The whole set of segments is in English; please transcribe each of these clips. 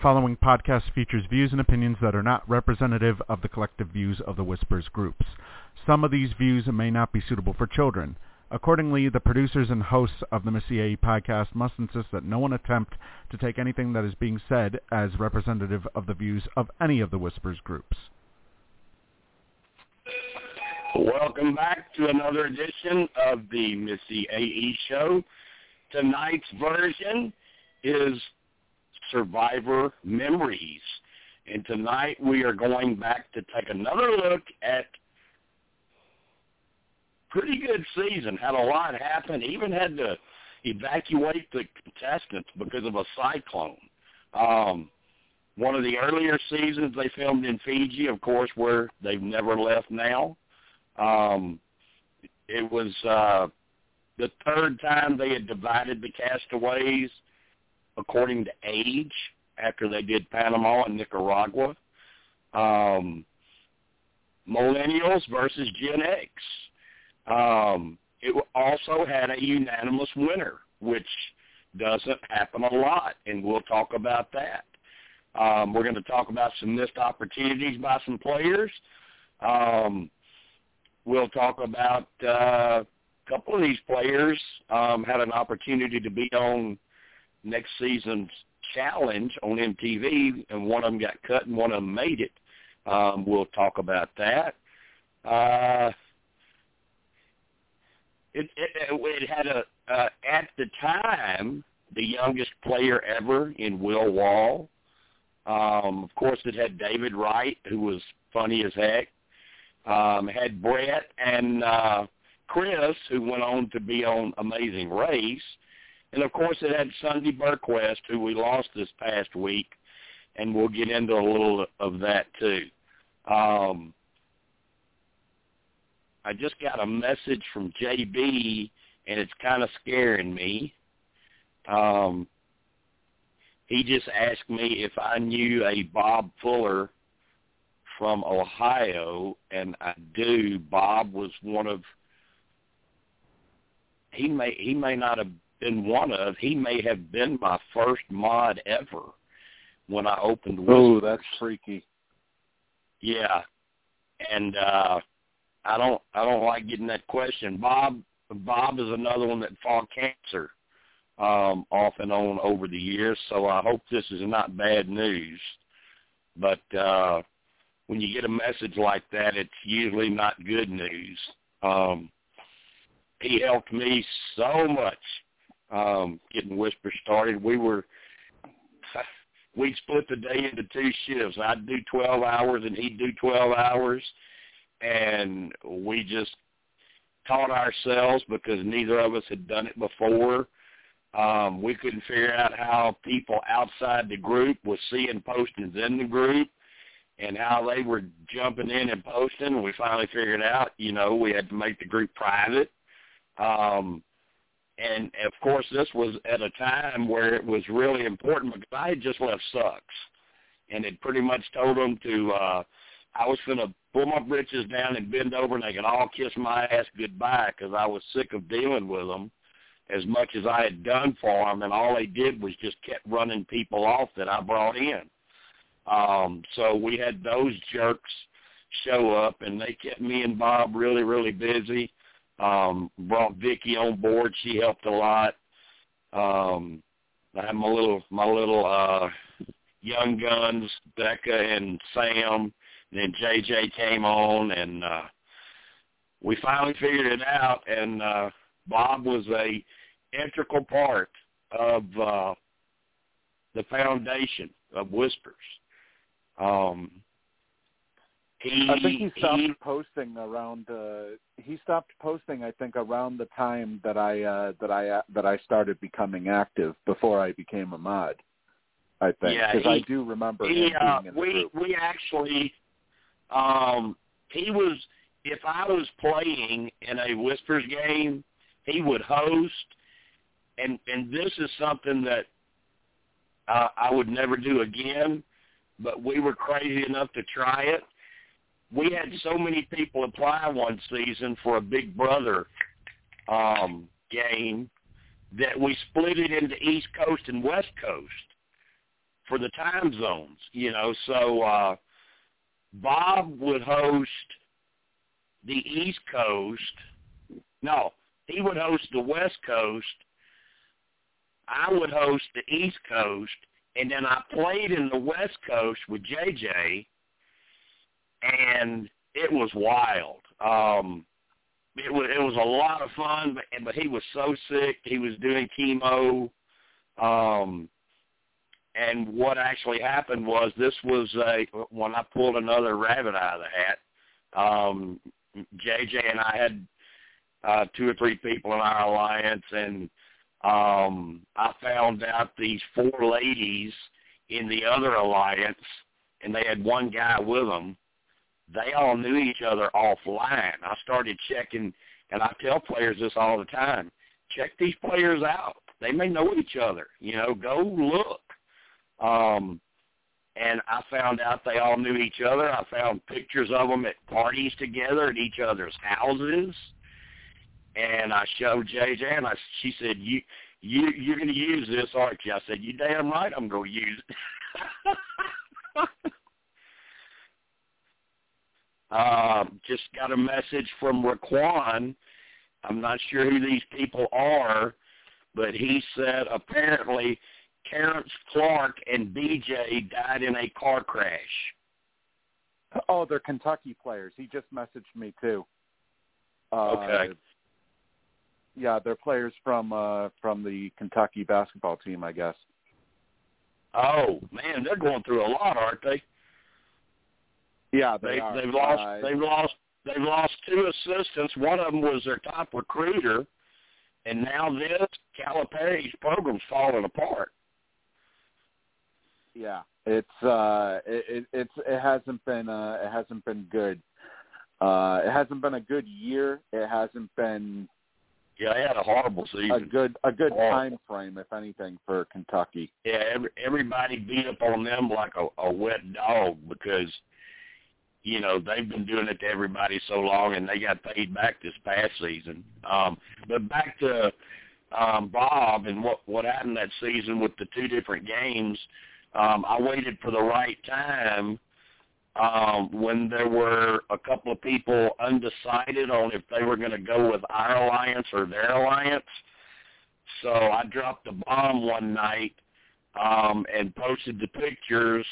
The following podcast features views and opinions that are not representative of the collective views of the Whispers groups. Some of these views may not be suitable for children. Accordingly, the producers and hosts of the Missyae podcast must insist that no one attempt to take anything that is being said as representative of the views of any of the Whispers groups. Welcome back to another edition of the Missyae show. Tonight's version is Survivor Memories. And tonight we are going back to take another look at pretty good season. Had a lot happen. Even had to evacuate the contestants because of a cyclone. Um, one of the earlier seasons they filmed in Fiji, of course, where they've never left now. Um, it was uh, the third time they had divided the castaways according to age after they did Panama and Nicaragua. Um, millennials versus Gen X. Um, it also had a unanimous winner, which doesn't happen a lot, and we'll talk about that. Um, we're going to talk about some missed opportunities by some players. Um, we'll talk about uh, a couple of these players um, had an opportunity to be on next season's challenge on MTV, and one of them got cut and one of them made it. Um, we'll talk about that. Uh, it, it, it had a uh, at the time the youngest player ever in Will Wahl. Um, of course, it had David Wright, who was funny as heck. Um, had Brett and uh, Chris, who went on to be on Amazing Race. And of course, it had Sunday Burquest, who we lost this past week, and we'll get into a little of that too. Um, I just got a message from JB, and it's kind of scaring me. Um, he just asked me if I knew a Bob Fuller from Ohio, and I do. Bob was one of he may he may not have been one of he may have been my first mod ever when I opened. Oh, that's freaky. Yeah, and uh I don't I don't like getting that question. Bob Bob is another one that fought cancer um, off and on over the years. So I hope this is not bad news. But uh, when you get a message like that, it's usually not good news. Um, he helped me so much um, getting Whisper started. We were we split the day into two shifts. I'd do 12 hours and he'd do 12 hours and we just taught ourselves because neither of us had done it before. Um, we couldn't figure out how people outside the group were seeing postings in the group and how they were jumping in and posting. We finally figured out, you know, we had to make the group private. Um, and of course, this was at a time where it was really important because I had just left Sucks and had pretty much told them to, uh, I was to pull my britches down and bend over and they could all kiss my ass goodbye because I was sick of dealing with them as much as I had done for them, and all they did was just kept running people off that I brought in. Um, so we had those jerks show up, and they kept me and Bob really, really busy. Um, brought Vicky on board; she helped a lot. Um, I had my little, my little uh, young guns, Becca and Sam then JJ came on, and uh, we finally figured it out. And uh, Bob was a integral part of uh, the foundation of Whispers. Um, he, I think he stopped he, posting around. Uh, he stopped posting, I think, around the time that I uh, that I uh, that I started becoming active before I became a mod. I think yeah, because I do remember he, him uh, being in the we group. we actually um, he was if I was playing in a Whispers game, he would host, and and this is something that uh, I would never do again. But we were crazy enough to try it. We had so many people apply one season for a Big Brother um, game that we split it into East Coast and West Coast for the time zones, you know. So uh, Bob would host the East Coast. No, he would host the West Coast. I would host the East Coast, and then I played in the West Coast with JJ, and it was wild. Um, it was it was a lot of fun, but but he was so sick. He was doing chemo. Um, and what actually happened was this was a when I pulled another rabbit out of the hat. Um, JJ and I had uh, two or three people in our alliance, and um, I found out these four ladies in the other alliance, and they had one guy with them. They all knew each other offline. I started checking, and I tell players this all the time: check these players out. They may know each other. You know, go look. Um, and I found out they all knew each other. I found pictures of them at parties together at each other's houses. And I showed JJ, and I, she said, "You, you, you're going to use this, aren't you?" I said, "You damn right, I'm going to use it." um, just got a message from Raquan. I'm not sure who these people are, but he said apparently Terrence Clark and BJ died in a car crash. Oh, they're Kentucky players. He just messaged me too. Uh, okay. Yeah, they're players from uh from the Kentucky basketball team, I guess. Oh man, they're going through a lot, aren't they? Yeah, they, they. They've lost. Uh, they've lost. They've lost two assistants. One of them was their top recruiter, and now this Calipari's program's falling apart. Yeah, it's uh, it, it's it hasn't been uh, it hasn't been good. Uh, it hasn't been a good year. It hasn't been Yeah, they had a horrible season. a good a good Horrible. time frame, if anything, for Kentucky. yeah, every, everybody beat up on them like a, a wet dog because you know they've been doing it to everybody so long, and they got paid back this past season. Um, but back to um, Bob and what what happened that season with the two different games. Um, I waited for the right time um, when there were a couple of people undecided on if they were going to go with our alliance or their alliance. So I dropped a bomb one night um, and posted the pictures,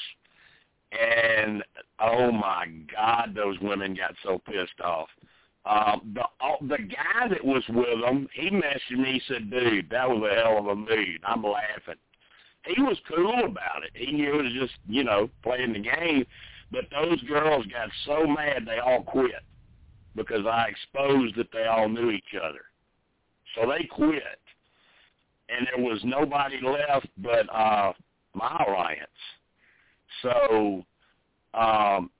and oh my God, those women got so pissed off. Um, the oh, the guy that was with them, he messaged me. He said, "Dude, that was a hell of a mood." I'm laughing. He was cool about it. He knew it was just you know playing the game, but those girls got so mad they all quit because I exposed that they all knew each other. So they quit, and there was nobody left but uh, my alliance. So um,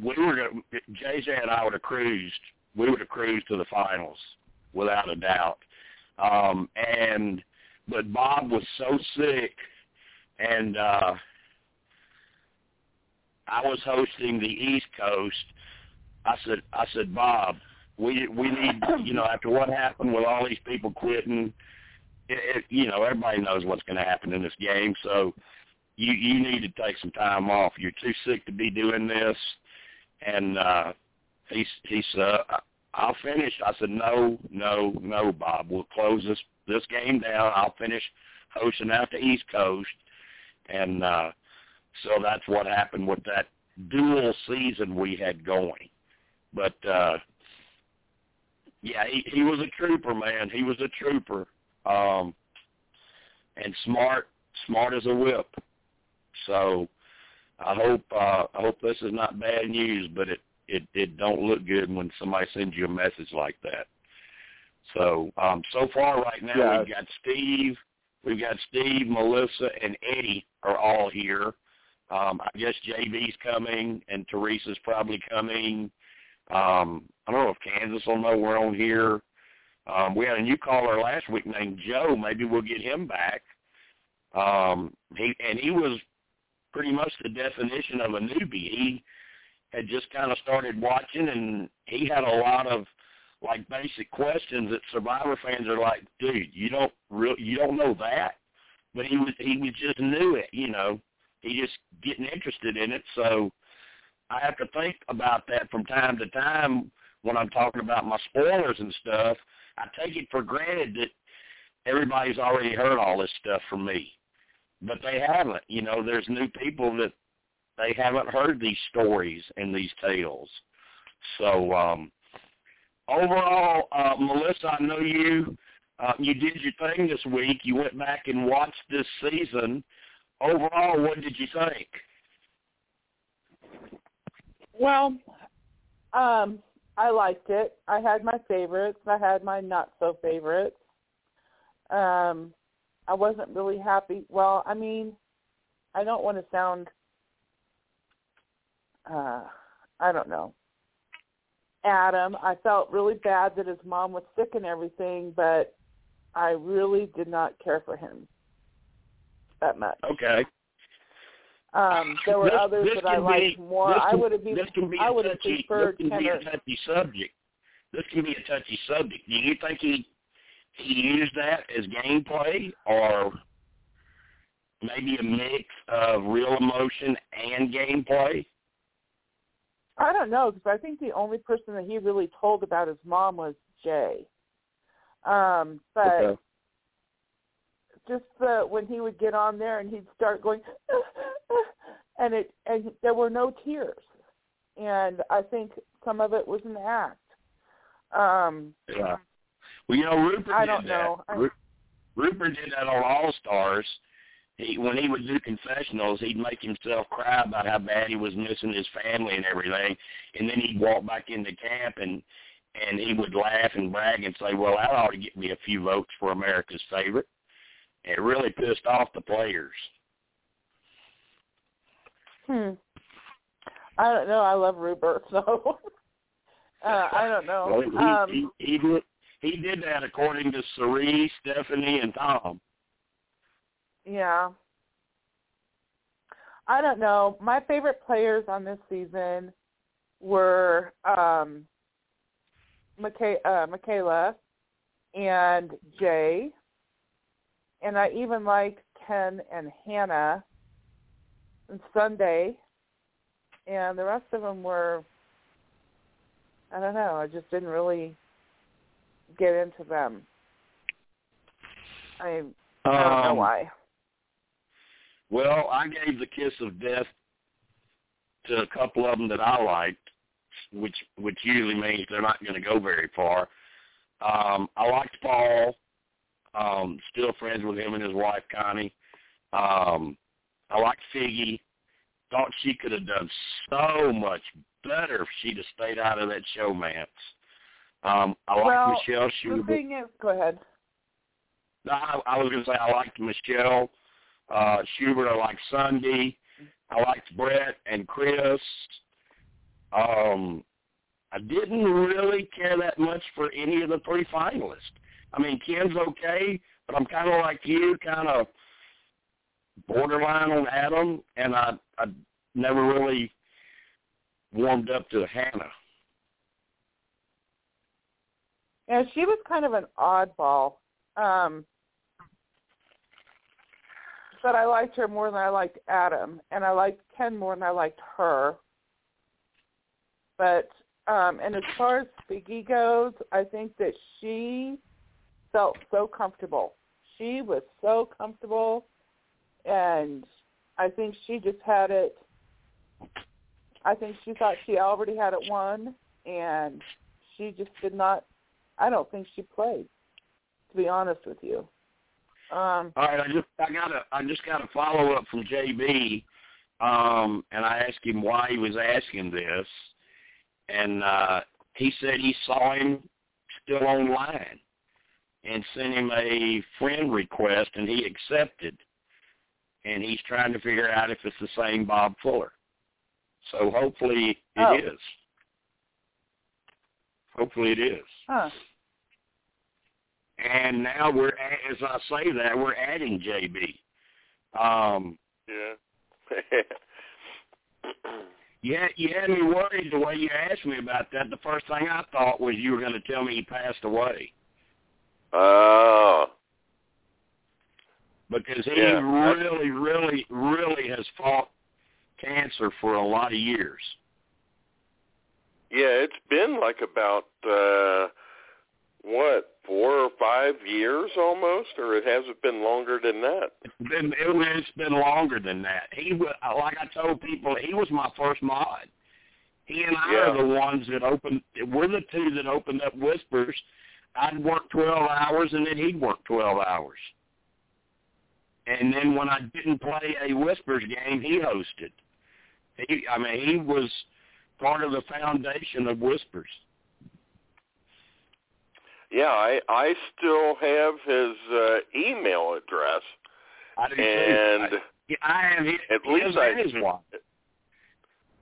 we were gonna- JJ and I would have cruised. We would have cruised to the finals without a doubt. Um, and but Bob was so sick, and uh, I was hosting the East Coast. I said, I said, Bob, we we need you know after what happened with all these people quitting, it, it, you know everybody knows what's going to happen in this game. So you you need to take some time off. You're too sick to be doing this. And uh, he he said, I'll finish. I said, no, no, no, Bob. We'll close this this game down. I'll finish hosting out the East Coast, and uh, so that's what happened with that dual season we had going. But uh, yeah, he he was a trooper, man. He was a trooper, um, and smart, smart as a whip. So I hope uh, I hope this is not bad news, but it it it don't look good when somebody sends you a message like that. So um, so far right now Yeah. we've got Steve, we've got Steve, Melissa, and Eddie are all here. Um, I guess JB's coming and Teresa's probably coming. Um, I don't know if Kansas will know we're on here. Um, we had a new caller last week named Joe. Maybe we'll get him back. Um, he and he was pretty much the definition of a newbie. He had just kind of started watching, and he had a lot of like basic questions that Survivor fans are like, "Dude, you don't real you don't know that." but he was he was just knew it, you know. He just getting interested in it. So I have to think about that from time to time when I'm talking about my spoilers and stuff. I take it for granted that everybody's already heard all this stuff from me, but they haven't. You know, there's new people that they haven't heard these stories and these tales. So um, overall, uh, Melissa, I know you uh, you did your thing this week. You went back and watched this season. Overall, what did you think? Well, um, I liked it. I had my favorites. I had my not so favorites. Um, I wasn't really happy. Well, I mean, I don't want to sound. Uh, I don't know. Adam, I felt really bad that his mom was sick and everything, but I really did not care for him that much. Okay. Um, there were this, others this that I liked be, more. Can, I would have This can be I would have touchy, preferred this can Kenner. be a touchy subject. This can be a touchy subject. Do you think he he used that as gameplay, or maybe a mix of real emotion and gameplay? I don't know because I think the only person that he really told about his mom was Jay. Um, but Okay. just the when he would get on there and he'd start going, and it and there were no tears, and I think some of it was an act. Um, Yeah. Well, you know, Rupert I did that. I- Ru- Rupert did that on All Stars. He when he would do confessionals, he'd make himself cry about how bad he was missing his family and everything, and then he'd walk back into camp and and he would laugh and brag and say, "Well, that ought to get me a few votes for America's favorite." It really pissed off the players. hmm. I don't know. I love Rupert, so uh, I don't know. Well, he, um, he, he did he did that according to Cerise, Stephanie, and Tom. Yeah. I don't know. My favorite players on this season were um Micha- uh, Michaela and Jay. And I even liked Ken and Hannah and Sunday. And the rest of them were, I don't know, I just didn't really get into them. I, I don't know Um, why. Well, I gave the kiss of death to a couple of them that I liked, which which usually means they're not going to go very far. Um, I liked Paul. Um, still friends with him and his wife Connie. Um, I liked Figgy. Thought she could have done so much better if she'd have stayed out of that showmance. Um, I liked Well, Michelle The Schubert. thing is, go ahead. No, I, I was going to say I liked Michelle uh, Schubert. I liked Sunday. I liked Brett and Chris. Um, I didn't really care that much for any of the three finalists. I mean, Ken's okay, but I'm kind of like you, kind of borderline on Adam, and I I never really warmed up to Hannah. Yeah, she was kind of an oddball. Um but I liked her more than I liked Adam, and I liked Ken more than I liked her. But um and as far as Figgy goes, I think that she felt so comfortable. She was so comfortable and I think she just had it I think she thought she already had it won and she just did not I don't think she played, to be honest with you. Um, All right, I just I got a I just got a follow up from JB, um, and I asked him why he was asking this, and uh, he said he saw him still online, and sent him a friend request, and he accepted, and he's trying to figure out if it's the same Bob Fuller. So hopefully it Oh. is. Hopefully it is. huh. And now we're, a- as I say that, we're adding JB. Um, Yeah. you had, you had me worried the way you asked me about that. The first thing I thought was you were going to tell me he passed away. oh. because he Yeah. really, really, really has fought cancer for a lot of years. Yeah, it's been like about uh what, four or five years almost, or it hasn't been longer than that. It's been it, it's been longer than that. He like I told people, he was my first mod. He and I Yeah. are the ones that opened. We're the two that opened up Whispers. I'd work twelve hours, and then he'd work twelve hours. And then when I didn't play a Whispers game, he hosted. He, I mean, he was part of the foundation of Whispers. Yeah, I I still have his uh, email address, I do too. and I, I have his, At least I- his wife.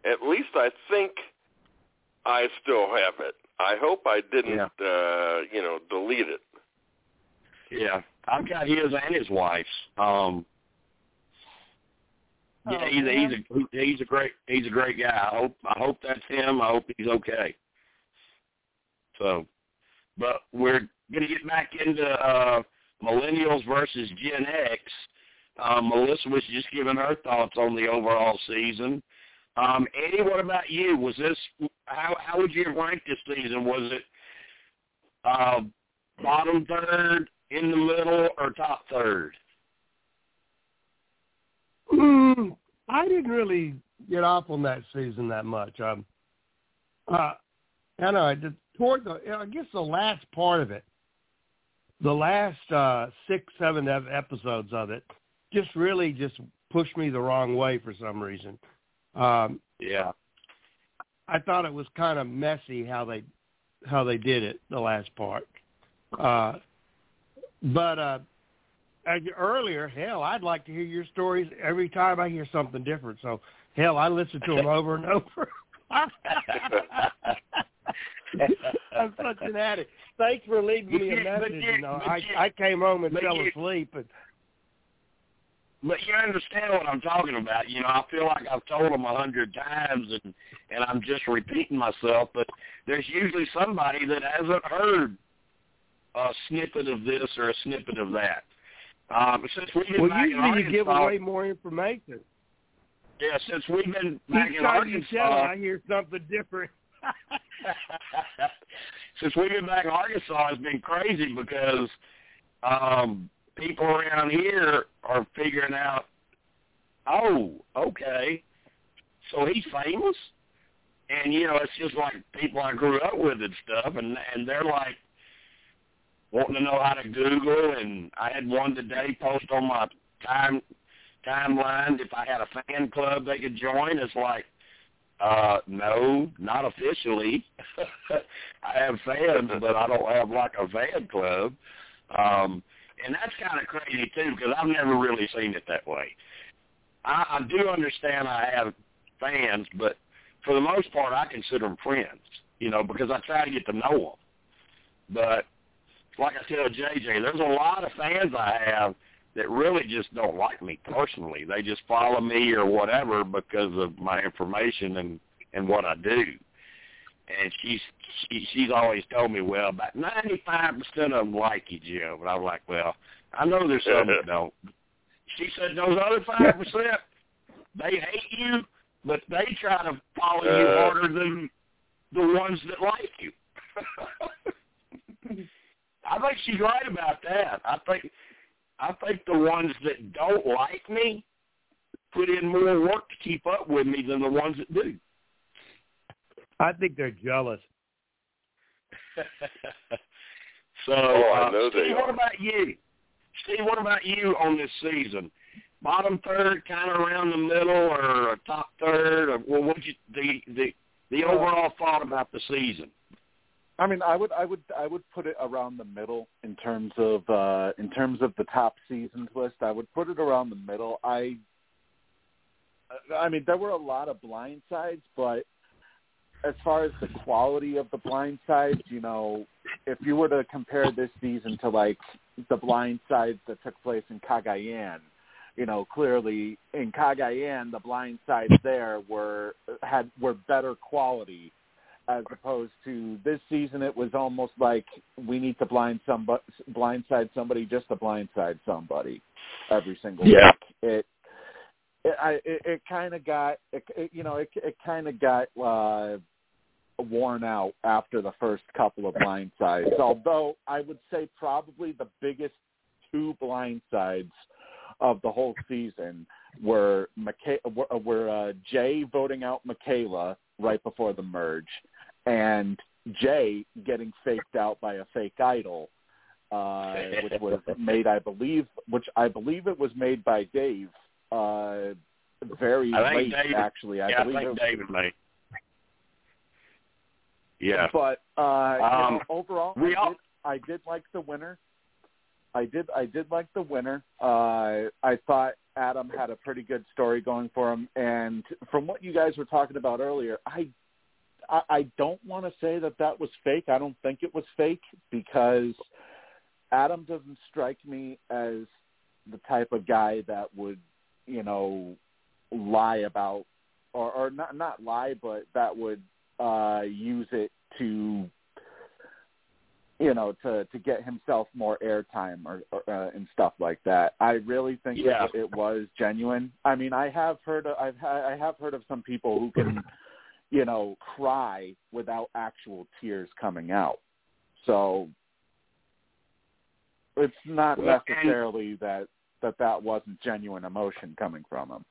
at least I think I still have it. I hope I didn't, Yeah. uh, you know, delete it. Yeah, I've got his and his wife's. Um, yeah, Oh, he's a, he's a he's a great he's a great guy. I hope I hope that's him. I hope he's okay. So, but we're gonna get back into uh, millennials versus Gen X. Um, Melissa was just giving her thoughts on the overall season. Um, Eddie, what about you? Was this how how would you rank this season? Was it uh, bottom third, in the middle, or top third? Mm, I didn't really get off on that season that much. Um, uh, I know I did toward the. I guess the last part of it, the last uh, six, seven episodes of it, just really just pushed me the wrong way for some reason. Um, Yeah. I thought it was kind of messy how they how they did it the last part. Uh, but uh, Uh, earlier, hell, I'd like to hear your stories every time I hear something different. So hell, I listen to them over and over. I'm such an addict. Thanks for leaving me a But but message. you- You know, I I came home and fell you- asleep, and But you understand what I'm talking about. You know, I feel like I've told them a hundred times, and and I'm just repeating myself. But there's usually somebody that hasn't heard a snippet of this or a snippet of that. Um, since we've been well, back in usually you give away more information. yeah, since we've been back Each in Arkansas, I hear something different. since we've been back in Arkansas, it's been crazy because um, people around here are figuring out, oh, okay, so he's famous, and you know, it's just like people I grew up with and stuff, and and they're like wanting to know how to Google, and I had one today post on my time timeline if I had a fan club they could join. It's like uh, no, not officially. I have fans, but I don't have like a fan club. Um, and that's kind of crazy too, because I've never really seen it that way. I, I do understand I have fans, but for the most part, I consider them friends. You know, because I try to get to know them. But like I tell JJ, there's a lot of fans I have that really just don't like me personally. They just follow me or whatever because of my information and and what I do. And she's she, she's always told me, well, about ninety five percent of them like you, Jim. And I'm like, well, I know there's some that don't. She said those other five percent, they hate you, but they try to follow you Uh. harder than the ones that like you. I think she's right about that. I think I think the ones that don't like me put in more work to keep up with me than the ones that do. I think they're jealous. so, Oh, I uh, know they Steve, what are. about you? Steve, what about you on this season? Bottom third, kind of around the middle, or a top third, or well, what you the the the overall thought about the season? I mean, I would, I would, I would put it around the middle in terms of, uh, in terms of the top seasons list. I would put it around the middle. I, I mean, there were a lot of blind sides, but as far as the quality of the blind sides, you know, if you were to compare this season to like the blind sides that took place in Cagayan, you know, clearly in Cagayan, the blind sides there were had were better quality as opposed to this season. It was almost like we need to blind somebody, blindside somebody just to blindside somebody every single Yeah. week. It it I it, it kind of got it, it, you know it it kind of got uh worn out after the first couple of blindsides. Although I would say probably the biggest two blindsides of the whole season were Micha- were, were uh, Jay voting out Michaela right before the merge, and Jay getting faked out by a fake idol, uh, which was made, I believe, which I believe it was made by Dave. Uh, very I late, David- actually. I yeah, I believe think it, David made. Yeah. But uh, you Um, know, overall, we I, all- did, I did like the winner. I did. I did like the winner. Uh, I thought Adam had a pretty good story going for him, and from what you guys were talking about earlier, I, I, I don't want to say that that was fake. I don't think it was fake because Adam doesn't strike me as the type of guy that would, you know, lie about or, or not not lie, but that would uh, use it to you know to to get himself more airtime or, or uh, and stuff like that. I really think Yeah. it, it was genuine. I mean, I have heard of, I've ha- I have heard of some people who can you know cry without actual tears coming out. So it's not necessarily that that that wasn't genuine emotion coming from him.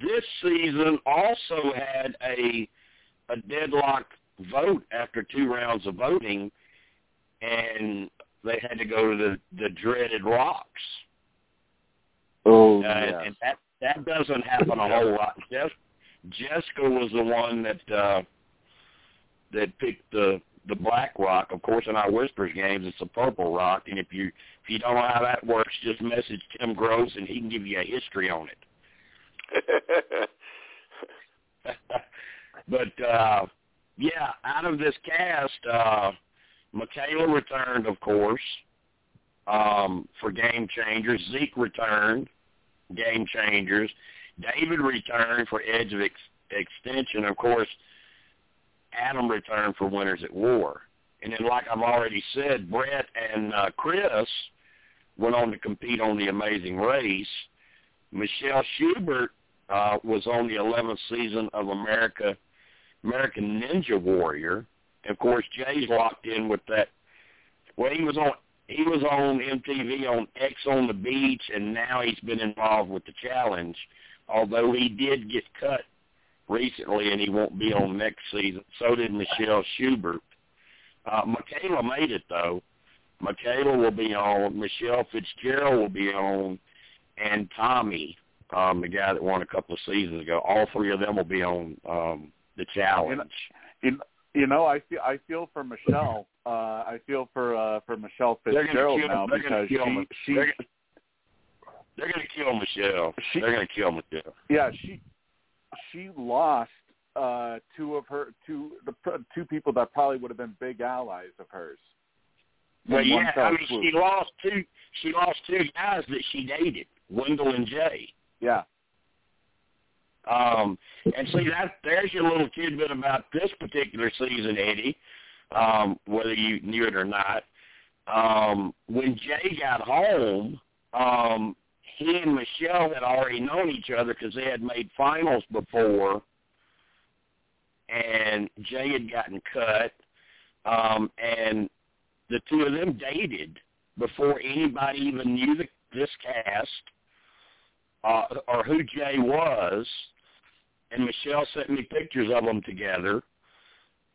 this season also had a a deadlock vote after two rounds of voting, and they had to go to the the dreaded rocks, Oh, uh, and that that doesn't happen a whole lot. Jess, Jessica was the one that uh, that picked the the black rock. Of course, in our Whispers games, it's a purple rock, and if you if you don't know how that works, just message Tim Gross, and he can give you a history on it. but uh yeah, out of this cast, uh Michaela returned of course, um, for game changers. Zeke returned, game changers. David returned for Edge of ex- Extinction. Of course, Adam returned for Winners at War. And then, like I've already said, Brett and uh, Chris went on to compete on The Amazing Race. Michelle Schubert uh, was on the 11th season of America American Ninja Warrior. And of course, Jay's locked in with that. Well, he was on he was on MTV on Ex on the Beach, and now he's been involved with the challenge. Although he did get cut recently, and he won't be on next season. So did Michelle Schubert. Uh, Michaela made it though. Michaela will be on. Michelle Fitzgerald will be on, and Tommy, um, the guy that won a couple of seasons ago. All three of them will be on um, the challenge. You, you know, I feel I feel for Michelle. Uh, I feel for uh, for Michelle Fitzgerald kill- now because kill she she They're to kill Michelle. She- They're going to kill Michelle. yeah she she lost uh, two of her two the two people that probably would have been big allies of hers. Well, yeah, I mean, swoop. she lost two. She lost two guys that she dated, Wendell and Jay. yeah Um, and see that there's your little tidbit about this particular season, Eddie. Um, whether you knew it or not, um, when Jay got home, um, he and Michelle had already known each other because they had made finals before, and Jay had gotten cut, um, and the two of them dated before anybody even knew the, this cast uh, or who Jay was, and Michelle sent me pictures of them together,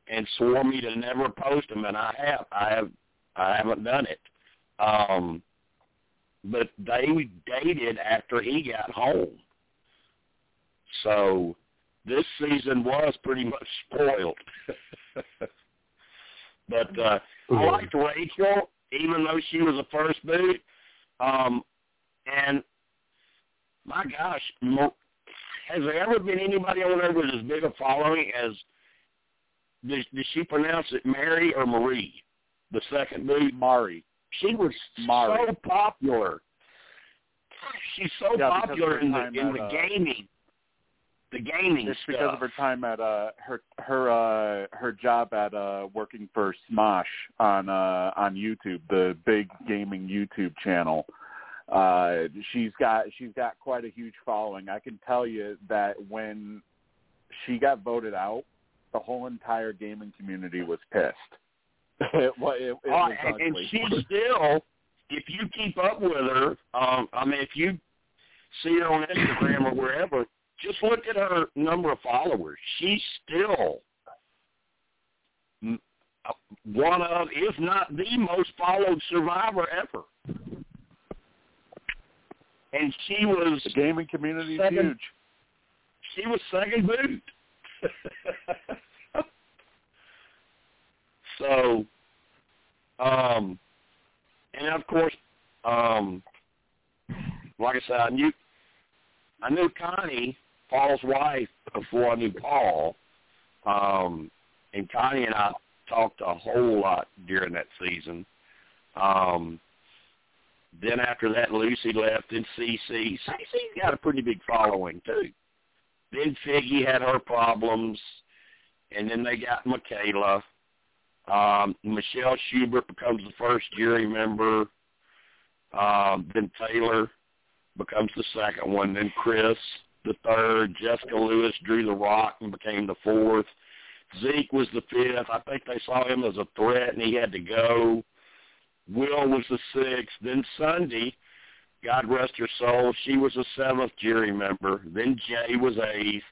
and swore me to never post them, and I have, I have, I haven't done it. Um, but they dated after he got home, so this season was pretty much spoiled. but uh, I liked Rachel, even though she was a first boot. Um, and my gosh, has there ever been anybody on there with as big a following as does, does she pronounce it Mary or Marie, the second boot? Mari. She was Mari. so popular. She's so Yeah, popular in the in at, the uh, gaming. the gaming It's stuff. because of her time at uh her her uh her job at uh working for Smosh on uh on YouTube, the big gaming YouTube channel. Uh she's got she's got quite a huge following. I can tell you that when she got voted out, the whole entire gaming community was pissed. it, it, it was and, and she still, if you keep up with her, um, I mean, if you see her on Instagram or wherever, just look at her number of followers. She's still uh, one of, if not the most followed survivor ever. And she was the gaming community is huge. she was second boot. so, um, and of course, um, like I said, I knew I knew Connie, Paul's wife, before I knew Paul. Um, and Connie and I talked a whole lot during that season. Um, then after that, Lucy left, and CC. CC's got a pretty big following too. Then Figgy had her problems, and then they got Michaela. Um, Michelle Schubert becomes the first jury member. Um, then Taylor becomes the second one. Then Chris, the third. Jessica Lewis drew the rock and became the fourth. Zeke was the fifth. I think they saw him as a threat, and he had to go. Will was the sixth. Then Sunday, God rest her soul, she was the seventh jury member. Then Jay was eighth.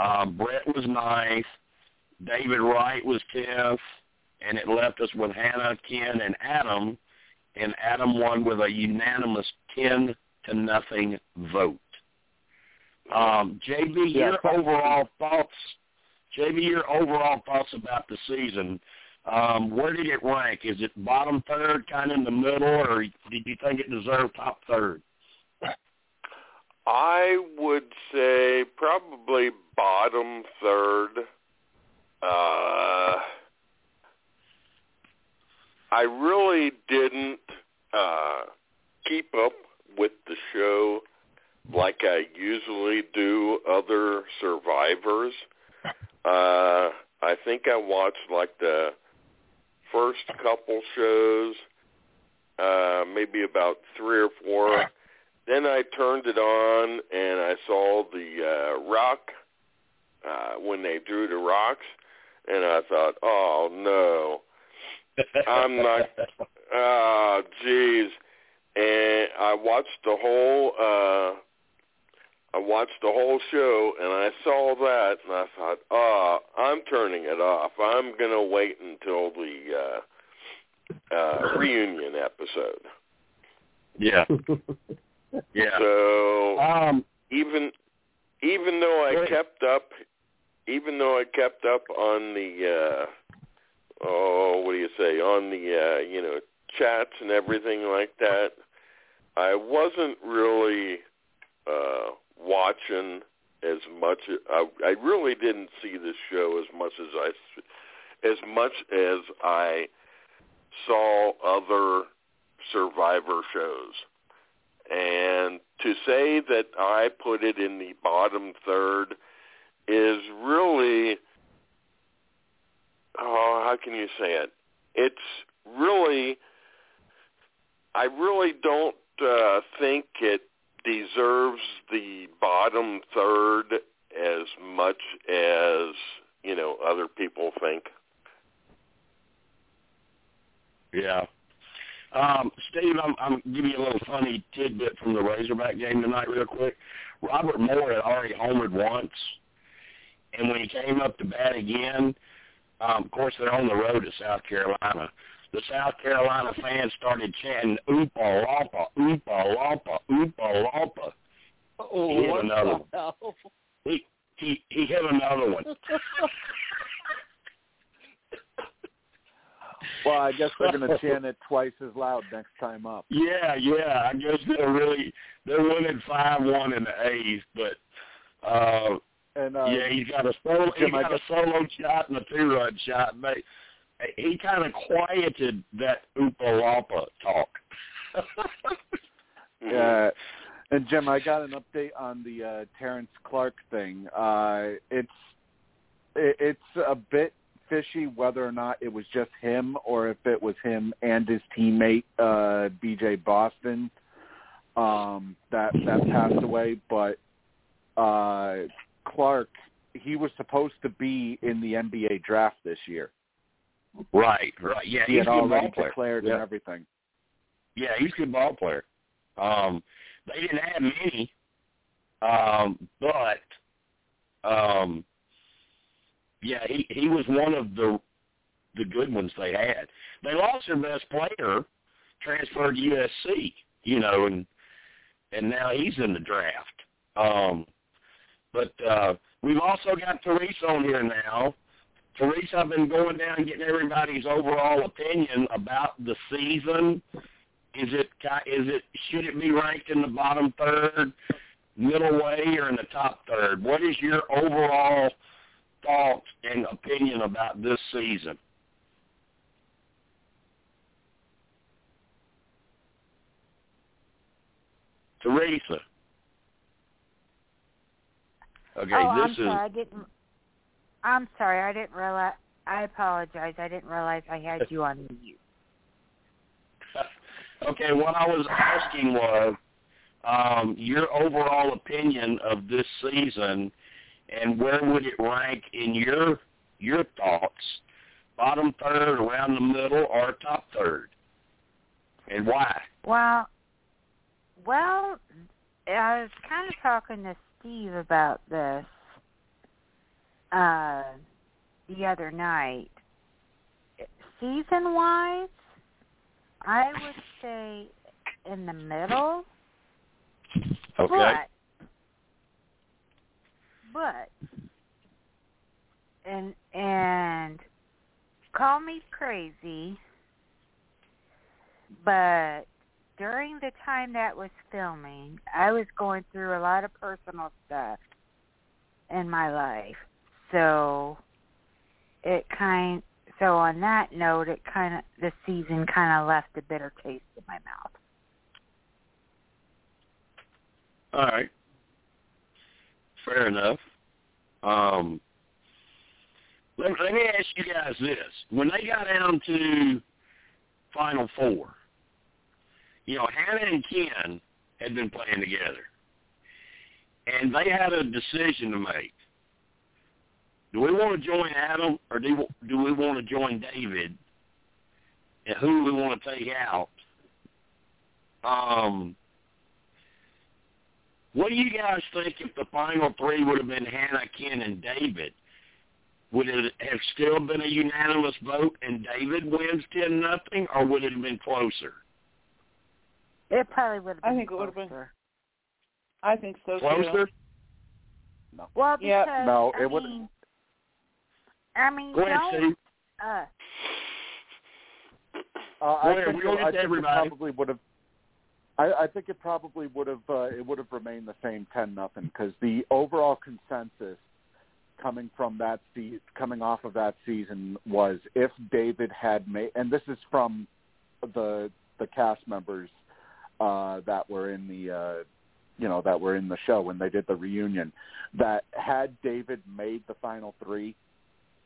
Um, Brett was ninth. David Wright was tenth. And it left us with Hannah, Ken, and Adam. And Adam won with a unanimous 10 to nothing vote. Um, JB, Yeah, your quite- overall thoughts, JB, your overall thoughts about the season. Um, where did it rank? Is it bottom third, kind of in the middle, or did you think it deserved top third? I would say probably bottom third. Uh, I really didn't uh, keep up with the show like I usually do other survivors. Uh, I think I watched like the first couple shows, uh, maybe about three or four. Then I turned it on and I saw the uh, rock uh, when they drew the rocks, and I thought, oh no, I'm not. Ah, jeez. And I watched the whole. uh I watched the whole show, and I saw that, and I thought, oh, I'm turning it off. I'm gonna wait until the uh, uh, reunion episode. Yeah. Yeah. So Um, even even though I Right. kept up, even though I kept up on the uh, oh, what do you say, on the uh, you know chats and everything like that, I wasn't really uh, watching as much. I, I really didn't see this show as much as I as much as I saw other Survivor shows. And to say that I put it in the bottom third is really, oh, how can you say it? It's really, I really don't uh, think it deserves the bottom third as much as, you know, other people think. Yeah. Um, Steve, I'm, I'm giving you a little funny tidbit from the Razorback game tonight real quick. Robert Moore had already homered once, and when he came up to bat again, um, of course they're on the road to South Carolina. The South Carolina fans started chanting "Oopa Lompa, Oopa Lompa, Oopa Lompa." Oh, He hit another one. He he he hit another one. Well, I guess they're going to chant it twice as loud next time up. Yeah, yeah. I guess they're really they're winning five one in the eighth, but uh And uh, yeah, he's got a solo. He Jim, got a solo shot and a two-run shot. And they, he kind of quieted that Oopalapa talk. Yeah, And Jim, I got an update on the uh, Terrence Clark thing. Uh, it's it, it's a bit fishy whether or not it was just him or if it was him and his teammate uh, BJ Boston um, that that passed away. But uh, Clark, he was supposed to be in the NBA draft this year. Right, right. Yeah, he he's had a good already ball player. declared yeah. and everything. Yeah, he's a good ball player. Um, they didn't have many, um, but um, yeah, he he was one of the the good ones they had. They lost their best player, transferred to USC, you know, and and now he's in the draft. Um, but uh, we've also got Teresa on here now. Teresa, I've been going down getting everybody's overall opinion about the season. Is it is it should it be ranked in the bottom third, middle way, or in the top third? What is your overall thoughts and opinion about this season? Teresa. Okay, oh, this I'm is sorry. I didn't. I'm sorry. I didn't realize. I apologize. I didn't realize I had you on mute. okay. What I was asking was um, your overall opinion of this season, and where would it rank in your your thoughts? Bottom third, around the middle, or top third, and why? Well, well, I was kind of talking to Steve about this uh, the other night. Season wise, I would say in the middle. Okay. But, but and and call me crazy, but during the time that was filming, I was going through a lot of personal stuff in my life. So it kind so on that note, it kind of the season kind of left a bitter taste in my mouth. All right. Fair enough. Um, let, let me ask you guys this: When they got down to Final Four, you know, Hannah and Ken had been playing together, and they had a decision to make. Do we want to join Adam, or do do we want to join David? And who we want to take out? Um, what do you guys think if the final three would have been Hannah, Ken, and David? Would it have still been a unanimous vote and David wins ten nothing, or would it have been closer? It probably would have been I think it would have been. I think so Closer? too. Well, because Yeah. No, it would- I mean, Go ahead, don't Steve. uh, Uh, I ahead, think, we're it, I think it probably would have. I, I think it probably would have. Uh, it would have remained the same ten nothing because the overall consensus coming from that se- coming off of that season was if David had made, and this is from the the cast members uh, that were in the uh, you know that were in the show when they did the reunion, that had David made the final three,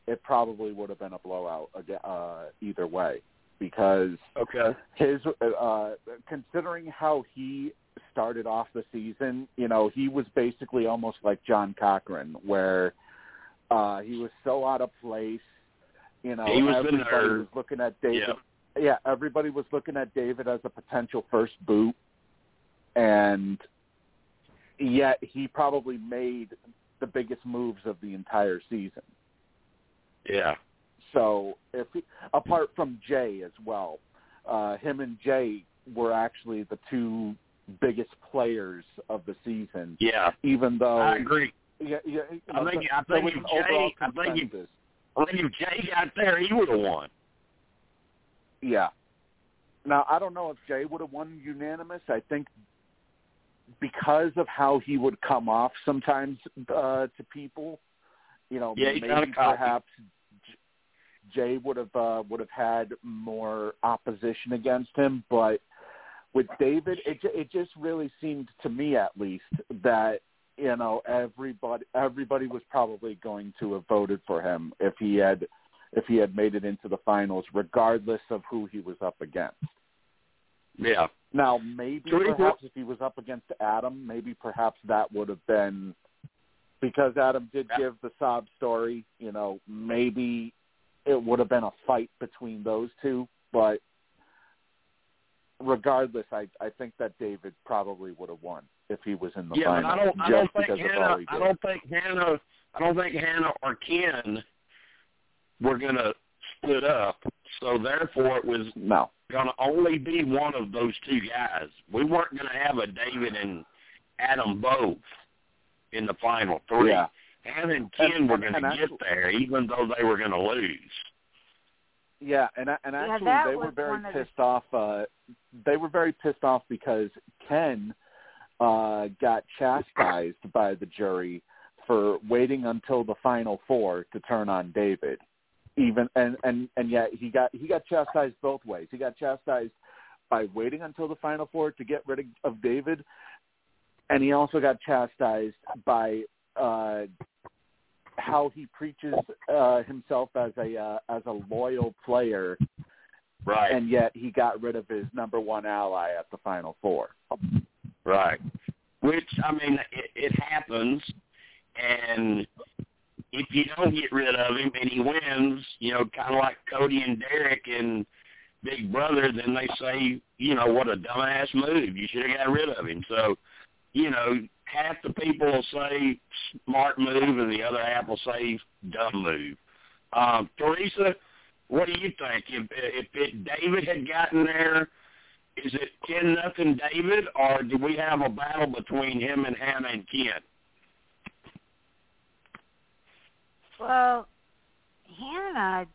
it probably would have been a blowout uh, either way because Okay. his uh considering how he started off the season, you know, he was basically almost like John Cochran where uh he was so out of place. You know, He was everybody was looking at David Yeah. Yeah, everybody was looking at David as a potential first boot and yet he probably made the biggest moves of the entire season. Yeah. So if he, apart from Jay as well, uh, him and Jay were actually the two biggest players of the season. Yeah. Even though I agree. Yeah, yeah, you I think- I think if Jay- I think if-. I think if Jay got there, he would have won. Yeah. Now I don't know if Jay would have won unanimous. I think because of how he would come off sometimes uh, to people, you know, Yeah, maybe perhaps Jay would have uh, would have had more opposition against him. But with David, it it just really seemed to me, at least, that you know everybody everybody was probably going to have voted for him if he had if he had made it into the finals, regardless of who he was up against. Yeah. Now, maybe perhaps if he was up against Adam, maybe perhaps that would have been because Adam did Yeah. give the sob story. You know, maybe it would have been a fight between those two, but regardless, I I think that David probably would have won if he was in the yeah, but final. I don't. I don't think Hannah. I don't think Hannah. I don't think Hannah or Ken were gonna split up. So therefore, it was No. gonna only be one of those two guys. We weren't gonna have a David and Adam both in the final three. Yeah. Hannah and Ken And- were gonna get actually- there, even though they were gonna lose. Yeah, and and actually that they were very one of the- pissed off. Uh, they were very pissed off because Ken uh, got chastised by the jury for waiting until the final four to turn on David. Even and and and yet he got he got chastised both ways. He got chastised by waiting until the final four to get rid of, of David, and he also got chastised by uh, how he preaches uh, himself as a uh, as a loyal player, Right. and yet he got rid of his number one ally at the final four. Right. Which I mean, it, it happens, and if you don't get rid of him and he wins, you know, kind of like Cody and Derek and Big Brother, then they say, you know, what a dumbass move. You should have got rid of him. So, you know, half the people will say smart move, and the other half will say dumb move. Um, Teresa, what do you think? If if it, David had gotten there is it ten nothing David, or do we have a battle between him and Hannah and Ken? Well, Hannah,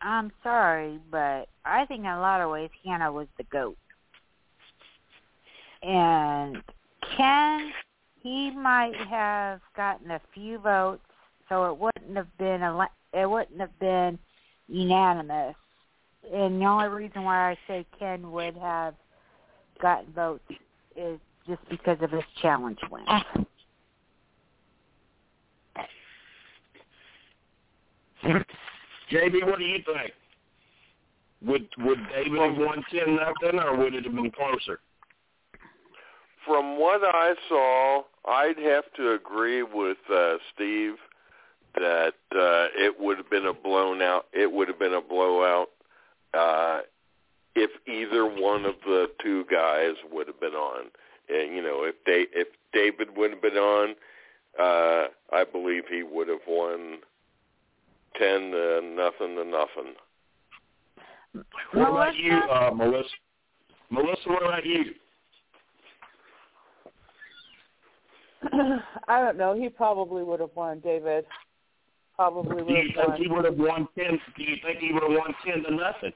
I'm sorry, but I think in a lot of ways Hannah was the goat. And Ken, he might have gotten a few votes, so it wouldn't have been a it wouldn't have been unanimous. And the only reason why I say Ken would have gotten votes is just because of his challenge win. JB, what do you think? Would would David have won ten nothing, or would it have been closer? From what I saw, I'd have to agree with uh, Steve that uh, it would have been a blown out. It would have been a blowout uh, if either one of the two guys would have been on. And you know, if they if David would have been on, uh, I believe he would have won ten to nothing to nothing. What about you, Melissa? uh, Melissa? Melissa, what about you? I don't know. He probably would have won, David. Probably would have won. Do would you have think he would have won ten? Do you think he would have won ten to nothing?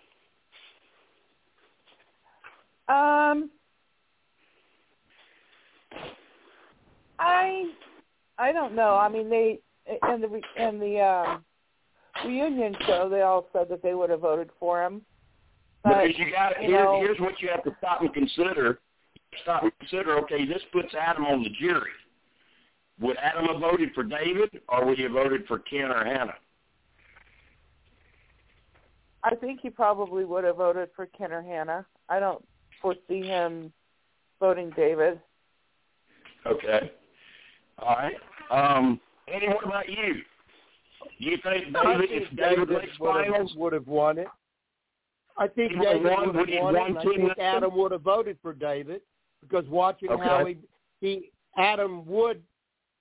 Um, I I don't know. I mean, they in the re- in the um, reunion show, they all said that they would have voted for him. But Because you got here, know- here's what you have to stop and consider. Stop and consider. Okay, this puts Adam on the jury. Would Adam have voted for David, or would he have voted for Ken or Hannah? I think he probably would have voted for Ken or Hannah. I don't foresee him voting David. Okay. All right. Um, Eddie, what about you? Do you think David, if David David makes would have, finals, would have won it. I think He David won, would have have won it, I think nothing? Adam would have voted for David because watching how he he Adam would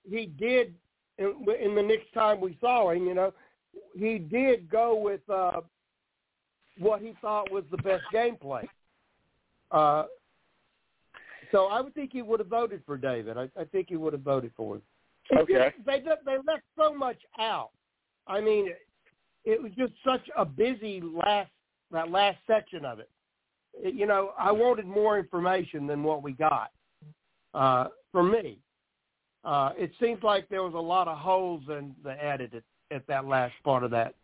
he did in, in the next time we saw him, you know, he did go with uh what he thought was the best gameplay. Uh, so I would think he would have voted for David. I, I think he would have voted for him. Okay. they they left so much out. I mean, it was just such a busy last that last section of it. It- you know, I wanted more information than what we got. Uh, for me, uh, it seems like there was a lot of holes in the edit at, at that last part of that.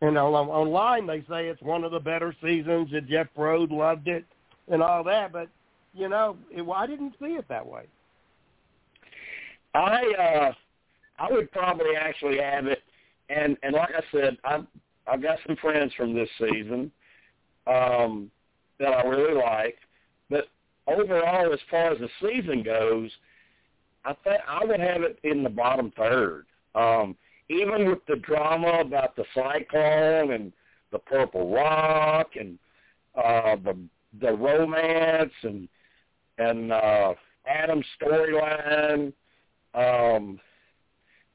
And on, online, they say it's one of the better seasons. And Jeff Rode loved it. and all that. But you know, it, I didn't see it that way. I uh, I would probably actually have it, and and like I said, I've I've got some friends from this season um, that I really like, but overall, as far as the season goes, I think I would have it in the bottom third. Um, even with the drama about the cyclone and the purple rock and uh, the the romance and and uh, Adam's storyline. Um,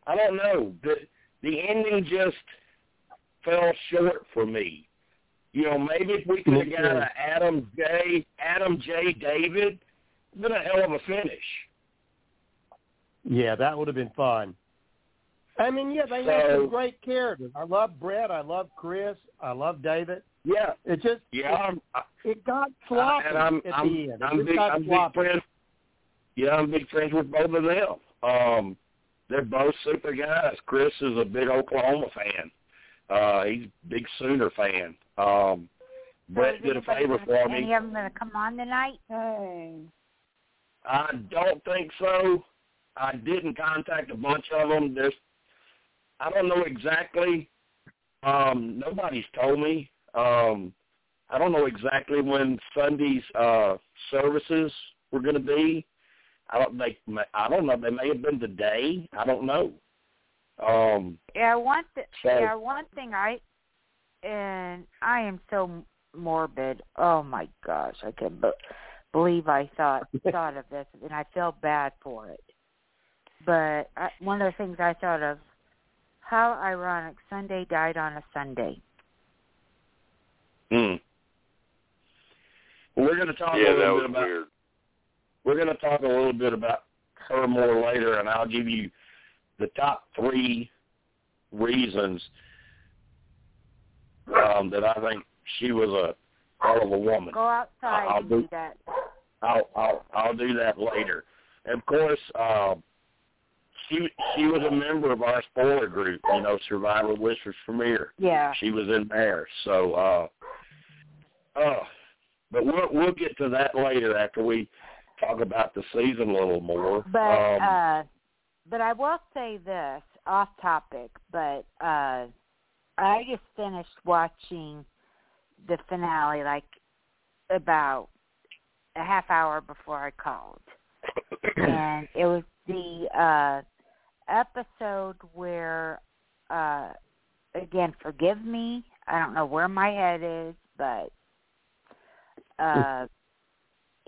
I don't know. The the ending just fell short for me. You know, maybe if we could have got an Adam J. Adam J. David, been a hell of a finish. Yeah, that would have been fun. I mean, yeah, they had So- some great characters. I love Bret. I love Chris. I love David. Yeah, It just yeah. I'm, it got sloppy and I'm at I'm, the end. It I'm big got I'm big sloppy. friends. Yeah, I'm big friends with both of them. Um, they're both super guys. Chris is a big Oklahoma fan. Uh, he's a big Sooner fan. Um, Bret So did a favor gonna- for Any me. of them going to come on tonight? Hey. I don't think so. I didn't contact a bunch of them. There's, I don't know exactly. Um, nobody's told me. Um, I don't know exactly when Sunday's uh, services were going to be. I don't. They. I don't know. They may have been today. I don't know. Um, Yeah, one th- So- yeah, one thing I and I am so morbid. Oh my gosh, I can't be- believe I thought thought of this, and I feel bad for it. But I, one of the things I thought of, how ironic Sunday died on a Sunday. hmm. Well, we're going to talk yeah, a little bit about. weird. We're going to talk a little bit about her more later, and I'll give you the top three reasons um, that I think she was a hell of a woman. Go outside I'll and do- do that. I'll I'll I'll do that later. And of course, uh, she she was a member of our spoiler group, you know, Survivor Whispers Premiere. Yeah. She was in there. So uh uh but we'll we'll get to that later after we talk about the season a little more. But um, uh but I will say this off topic, but uh I just finished watching the finale like about a half hour before I called. and it was the uh episode where uh again forgive me i don't know where my head is but uh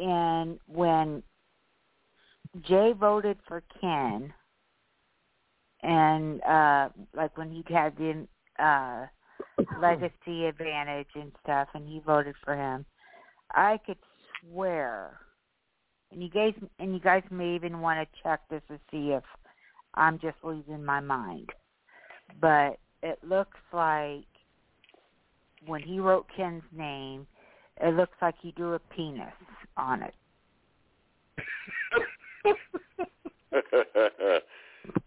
and when jay voted for ken and uh like when he had the uh legacy advantage and stuff and he voted for him i could swear and you guys and you guys may even want to check this to see if I'm just losing my mind. But it looks like when he wrote Ken's name, it looks like he drew a penis on it.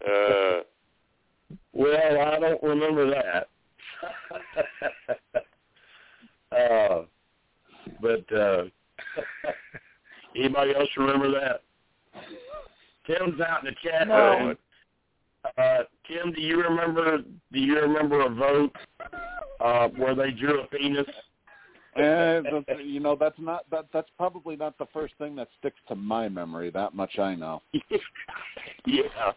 uh, well, I don't remember that. uh but uh anybody else remember that? Tim's out in the chat No. room. Uh, Tim, do you remember? Do you remember a vote uh, where they drew a penis? And you know that's not that that's probably not the first thing that sticks to my memory. That much I know. yeah.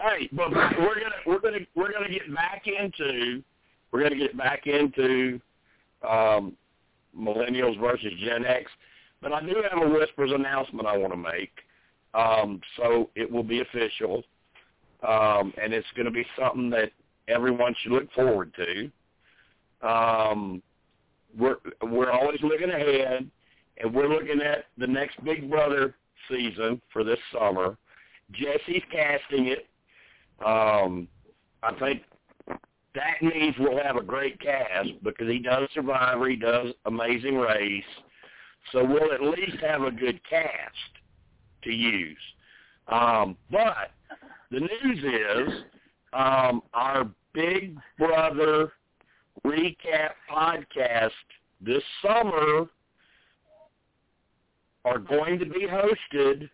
hey, but we're gonna we're gonna we're gonna get back into we're gonna get back into um, millennials versus Gen X. But I do have a whispers announcement I want to make. Um, so it will be official, um, and it's going to be something that everyone should look forward to. Um, we're we're always looking ahead, and we're looking at the next Big Brother season for this summer. Jesse's casting it. Um, I think that means we'll have a great cast because he does Survivor, he does Amazing Race, so we'll at least have a good cast to use. Um, but the news is um, our Big Brother recap podcast this summer are going to be hosted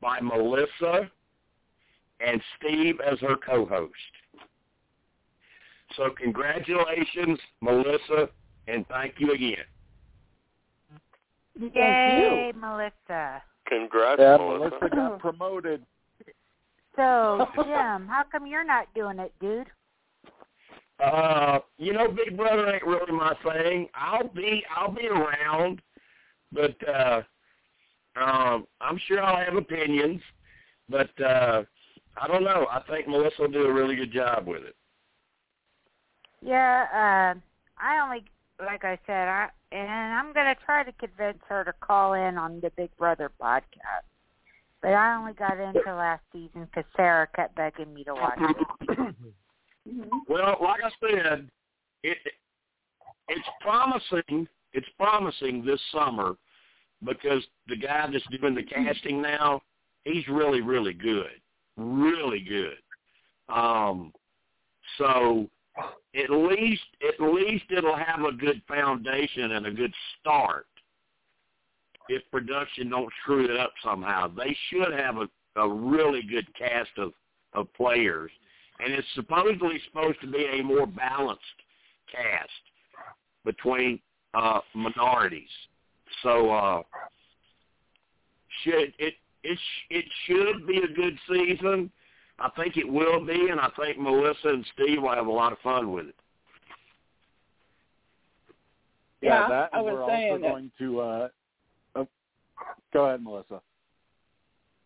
by Melissa and Steve as her co-host. So congratulations, Melissa, and thank you again. Yay, Melissa. Congrats, Yeah, Melissa. Melissa got promoted. So, Jim, how come you're not doing it, dude? Uh, you know, Big Brother ain't really my thing. I'll be I'll be around, but uh um I'm sure I'll have opinions, but uh I don't know. I think Melissa will do a really good job with it. Yeah, uh, I only, like I said, I and I'm gonna try to convince her to call in on the Big Brother podcast. But I only got into last season because Sarah kept begging me to watch it. Well, like I said, it it's promising. It's promising this summer because the guy that's doing the casting now, he's really, really good, really good. Um, so at least at least it'll have a good foundation and a good start. If production don't screw it up somehow, they should have a, a really good cast of of players, and it's supposedly supposed to be a more balanced cast between uh, minorities. So uh, should it it sh- it should be a good season. I think it will be, and I think Melissa and Steve will have a lot of fun with it. Yeah, Yeah, that I and was we're saying also that- going to. Uh, oh, go ahead, Melissa.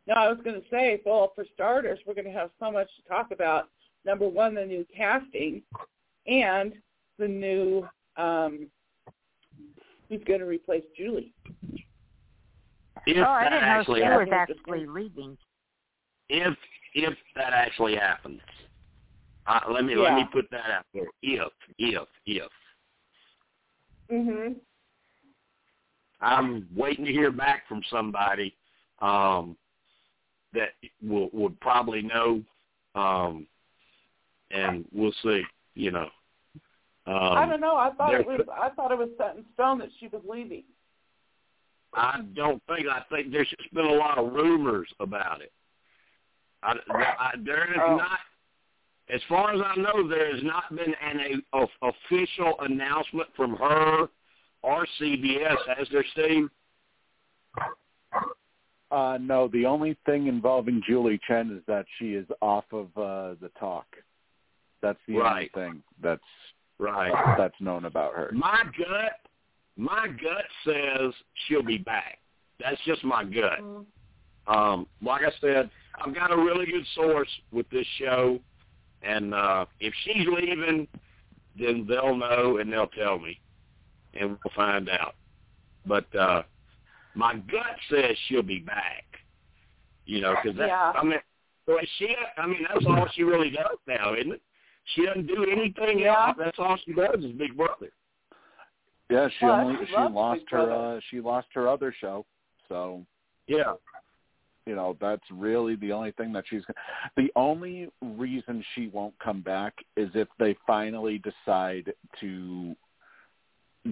No, I was going to say, well, for starters, we're going to have so much to talk about. Number one, the new casting, and the new um, who's going to replace Julie. If oh, I didn't know she happens, was actually leaving. if if that actually happens, uh, let me let me put that out there. If if if Mhm. I'm waiting to hear back from somebody um, that will would probably know, um, and we'll see. You know, um, I don't know. I thought it was. I thought it was set in stone that she was leaving. I don't think. I think there's just been a lot of rumors about it. I, I, there is Oh. not, as far as I know, there has not been an a, of official announcement from her or CBS. Has there, Steve? Uh, no, the only thing involving Julie Chen is that she is off of uh, the talk. That's the Right. only thing that's Right. that's known about her. My gut, my gut says she'll be back. That's just my gut. Um, like I said, I've got a really good source with this show, and uh, if she's leaving, then they'll know and they'll tell me, and we'll find out. But uh, my gut says she'll be back. You know, because that Yeah. I mean, well, she. I mean, that's all she really does now, isn't it? She doesn't do anything Yeah. else. That's all she does is Big Brother. Yeah, she Well, only she she lost Big her Brother. uh, she lost her other show, so Yeah. you know that's really the only thing that she's the only reason she won't come back is if they finally decide to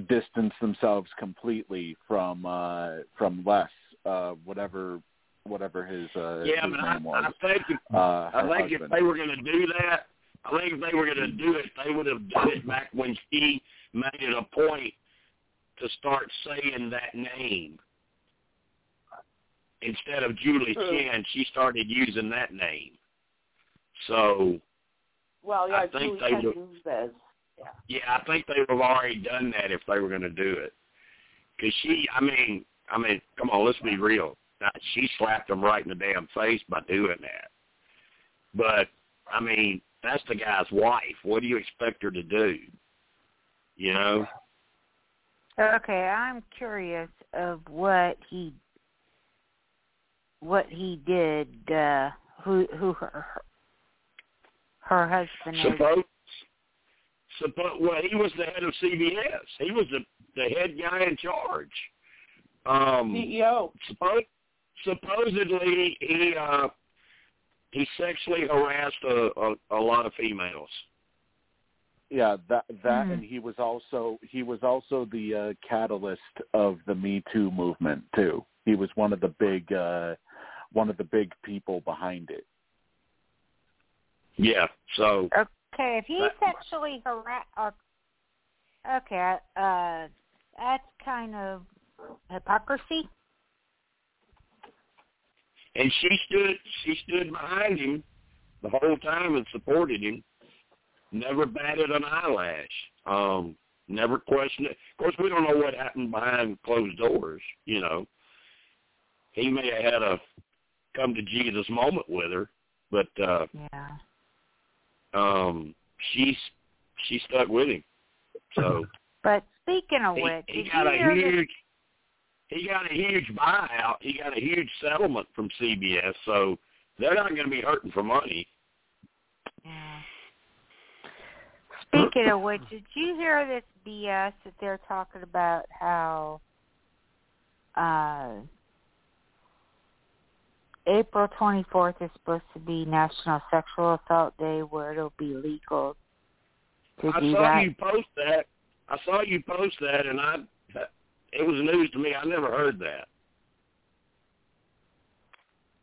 distance themselves completely from uh from Les uh whatever whatever his uh Yeah, his but I, name was I think if, uh I her think if they were going to do that, I think if they were going to do it, they would have done it back when she made it a point to start saying that name. Instead of Julie Chen, she started using that name. So, Well, yeah, I think Julie they Chen would- uses this. yeah, I think they would have already done that if they were going to do it. Because she, I mean, I mean, come on, let's be real. Now, She slapped him right in the damn face by doing that. But I mean, that's the guy's wife. What do you expect her to do? You know? Okay, I'm curious of what he what he did. Uh, who who her her husband is. Suppose, suppose, well, he was the head of CBS. He was the the head guy in charge. Um, CEO. suppose, supposedly he uh he sexually harassed a, a a lot of females. Yeah, that that, Hmm. and he was also he was also the uh, catalyst of the Me Too movement too. He was one of the big uh, one of the big people behind it. Yeah. So Okay, if he's That- sexually harass, uh, okay, uh, that's kind of hypocrisy. And she stood she stood behind him the whole time and supported him. Never batted an eyelash. Um, never questioned it. Of course, we don't know what happened behind closed doors. You know, he may have had a come to Jesus moment with her, but uh, Yeah. um, she's she stuck with him. So But speaking of he, which, he got a huge he got a huge buyout. He got a huge settlement from CBS, so they're not going to be hurting for money. Yeah. Speaking of which, did you hear this BS that they're talking about how uh April 24th is supposed to be National Sexual Assault Day where it'll be legal to I do saw that? you post that. I saw you post that, and I it was news to me. I never heard that.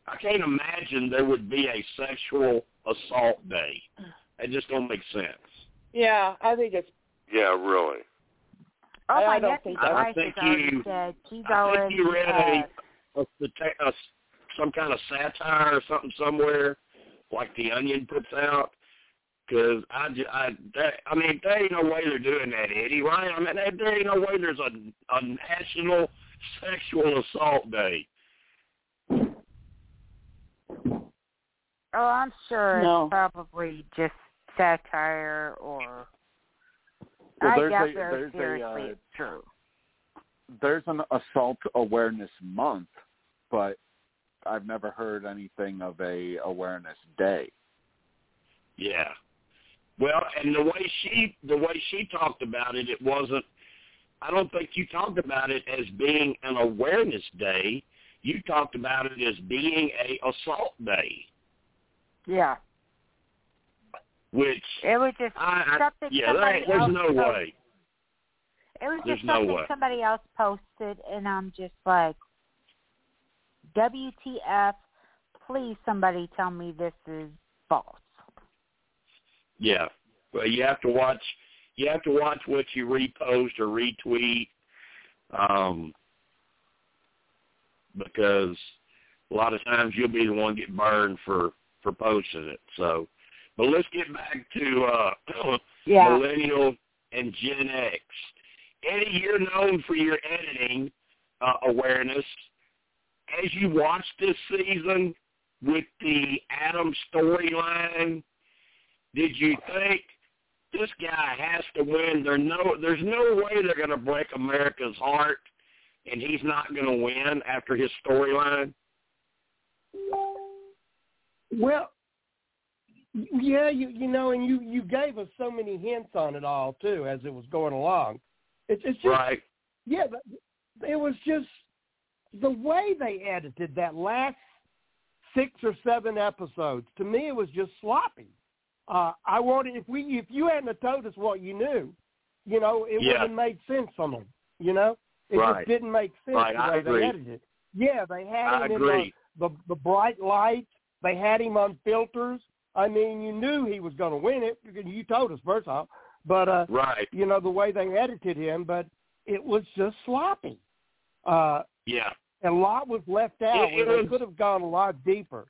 I can't imagine there would be a sexual assault day. It just don't make sense. Yeah, I think it's Yeah, really. Oh, I my don't think so. I wife think you- said she's I think you read uh, a, a, a, a some kind of satire or something somewhere, like the Onion puts out. Because I, ju- I, that, I mean, there ain't no way they're doing that, Eddie. Right? I mean, there, there ain't no way there's a a national sexual assault day. Oh, I'm sure No. it's probably just satire or Well, I there's doubt a- very there's a, uh, it's true. There's an assault awareness month, but I've never heard anything of a awareness day. Yeah. Well, and the way she the way she talked about it, it wasn't. I don't think you talked about it as being an awareness day. You talked about it as being a assault day, Yeah. which It was just I, I something yeah, ain't, there's no posted. way. It was There's just no something way. somebody else posted, and I'm just like, WTF? Please, somebody tell me this is false. Yeah. Well, you have to watch. You have to watch what you repost or retweet, um, because a lot of times you'll be the one get burned for for posting it. So, but let's get back to uh, millennial and Gen X. Eddie, you're known for your editing uh, awareness. As you watch this season with the Adam storyline, did you think this guy has to win? There no, there's no way they're going to break America's heart, and he's not going to win after his storyline. Well, yeah, you you know, and you you gave us so many hints on it all too as it was going along. It's it's just Right. yeah, but it was just the way they edited that last six or seven episodes. To me, it was just sloppy. Uh, I wanted if we if you hadn't have told us what you knew, you know, it Yeah. wouldn't have made sense for me. You know, it Right. just didn't make sense Right, the I way agree. they edited. it. Yeah, they had I him agree. in the, the the bright lights. They had him on filters. I mean, you knew he was going to win it. You told us first off, but uh, Right. you know the way they edited him, but it was just sloppy. Uh, Yeah. a lot was left out. It- it where was- could have gone a lot deeper.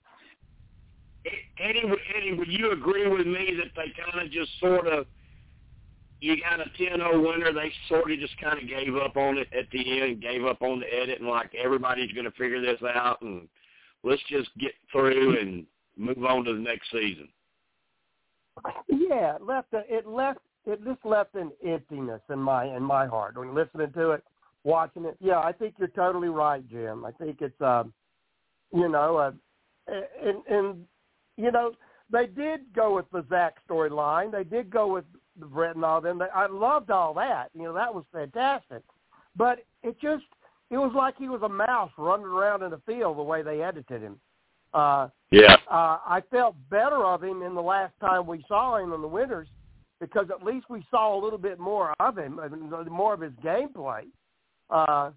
Eddie, Eddie, would you agree with me that they kind of just sort of, you got a 10-0 winner, they sort of just kind of gave up on it at the end, gave up on the edit, and like everybody's going to figure this out, and let's just get through and move on to the next season. Yeah, it left a, it left it just left an emptiness in my in my heart when listening to it, watching it. Yeah, I think you're totally right, Jim. I think it's um, you know, uh, and and you know they did go with the Zeke storyline. They did go with the Bret and all them. They, I loved all that. You know, that was fantastic. But it just it was like he was a mouse running around in the field the way they edited him. Uh, Yeah. uh, I felt better of him in the last time we saw him in the winters because at least we saw a little bit more of him, more of his gameplay. Uh,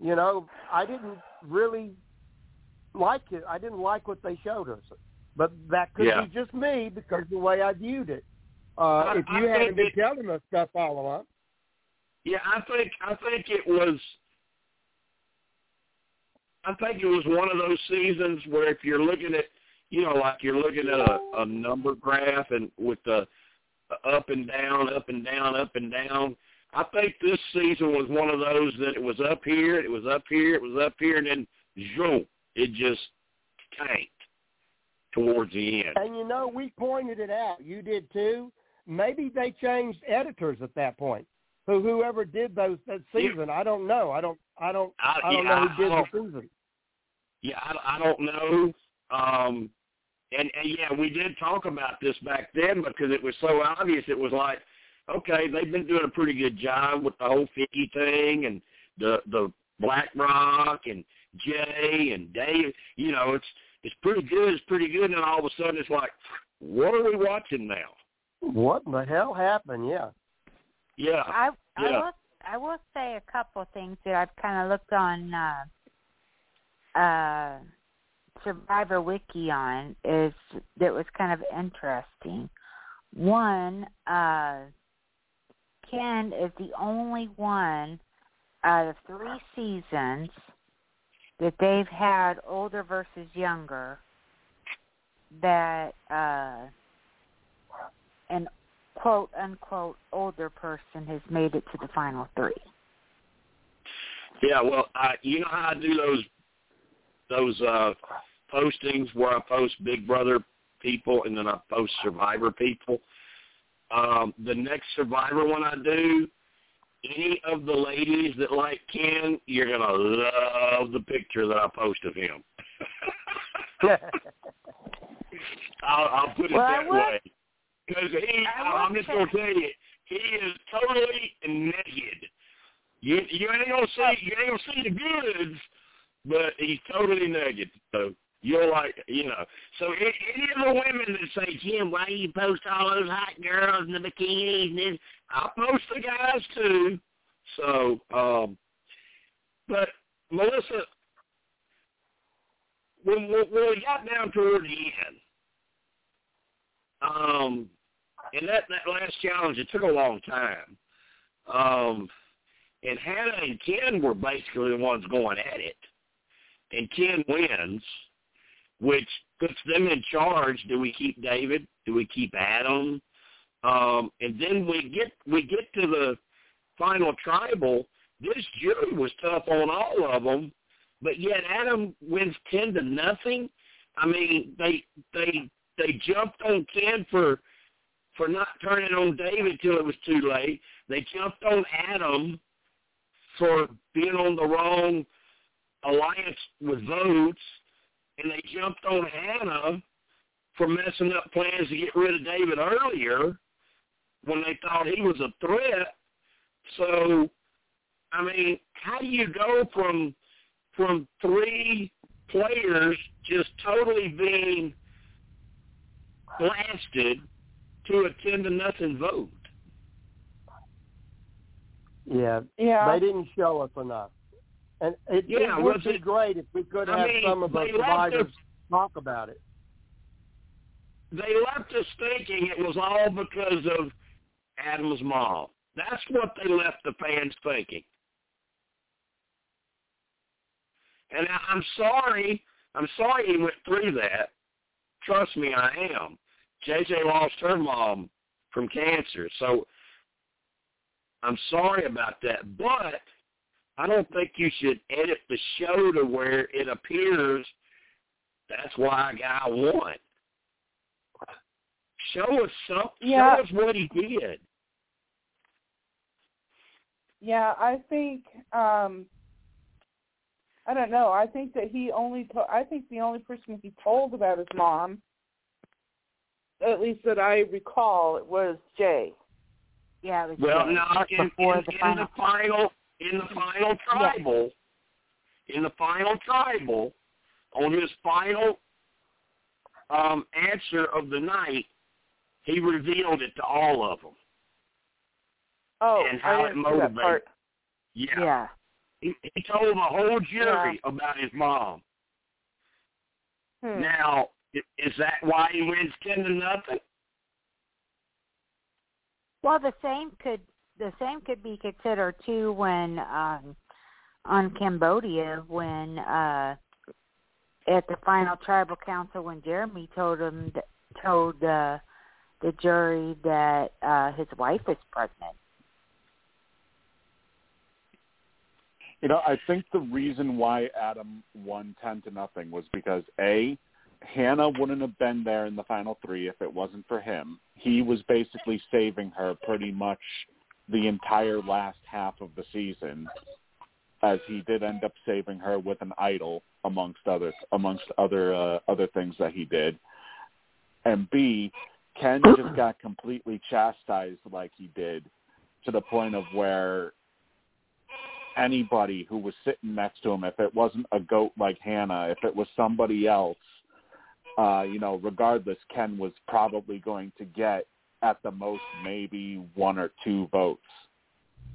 you know, I didn't really like it. I didn't like what they showed us, but that could Yeah. be just me because the way I viewed it. Uh, I- if I you hadn't been it- telling us stuff all along, Yeah, I think I think it was. I think it was one of those seasons where if you're looking at, you know, like you're looking at a, a number graph and with the up and down, up and down, up and down. I think this season was one of those that it was up here, it was up here, it was up here, and then zoom, it just tanked towards the end. and you know we pointed it out. You did too. Maybe they changed editors at that point. Who whoever did those that Yeah. season, I don't know. I don't. I don't. I- I don't yeah, know who did the season. Yeah, I, I don't know. Um, and, and yeah, we did talk about this back then because it was so obvious. It was like, okay, they've been doing a pretty good job with the whole Figgy thing and the the Black Rock and Jay and Dave. You know, it's it's pretty good. It's pretty good. And then all of a sudden, it's like, what are we watching now? What in the hell happened? Yeah. Yeah, I I Yeah. will I will say a couple of things that I've kind of looked on uh, uh, Survivor Wiki on is that was kind of interesting. One, uh, Ken is the only one out of three seasons that they've had older versus younger that uh, an quote unquote older person has made it to the final three. Yeah, well, I you know how I do those those uh postings where I post Big Brother people and then I post Survivor people. Um, the next Survivor one I do, any of the ladies that like Ken, you're gonna love the picture that I post of him. I'll, I'll put it Well, that will- way. Because he, I I'm just gonna tell you, he is totally naked. You you ain't gonna see you ain't gonna see the goods, but he's totally naked. So you're like you know. So a- any of the women that say, Jim, why do you post all those hot girls in the bikinis? And I post the guys too. So, um, but Melissa, when when we got down toward the end, um, and that that last challenge, it took a long time. Um, and Hannah and Ken were basically the ones going at it. And Ken wins, which puts them in charge. Do we keep David? Do we keep Adam? Um, and then we get we get to the final tribal. This jury was tough on all of them, but yet Adam wins ten to nothing. I mean, they they they jumped on Ken for for not turning on David till it was too late. They jumped on Adam for being on the wrong alliance with votes, and they jumped on Hannah for messing up plans to get rid of David earlier when they thought he was a threat. So, I mean, how do you go from from three players just totally being blasted to a ten to nothing vote? Yeah. Yeah. They didn't show us enough. And it, Yeah, it would be it- great if we could I have mean, some of the survivors us- talk about it. they left us thinking it was all because of Adam's mom. That's what they left the fans thinking. And I- I'm sorry. I'm sorry he went through that. Trust me, I am. JJ lost her mom from cancer, so I'm sorry about that. But I don't think you should edit the show to where it appears that's why a guy won. Show us some. Yeah. Show us what he did. Yeah, I think um I don't know. I think that he only to- I think the only person he told about his mom at least that I recall it was Jay. Yeah, it was Well, Jay, no, in, before in, the in final. the final, in the final tribal, in the final tribal, on his final um, answer of the night, he revealed it to all of them. Oh, and how I it motivated. part. Yeah. Yeah. He, he told the whole jury about his mom. Hmm. Now, is that why he wins ten to nothing? Well, the same could the same could be considered too when um, on Cambodia when uh, at the final tribal council when Jeremy told him that, told the jury that uh, his wife is pregnant. You know, I think the reason why Adam won ten to nothing was because a Hannah wouldn't have been there in the final three if it wasn't for him. He was basically saving her pretty much the entire last half of the season, as he did end up saving her with an idol amongst other amongst other uh, other things that he did. And B, Ken just got completely chastised like he did to the point of where anybody who was sitting next to him, if it wasn't a goat like Hannah, if it was somebody else, uh, you know, regardless, Ken was probably going to get at the most maybe one or two votes,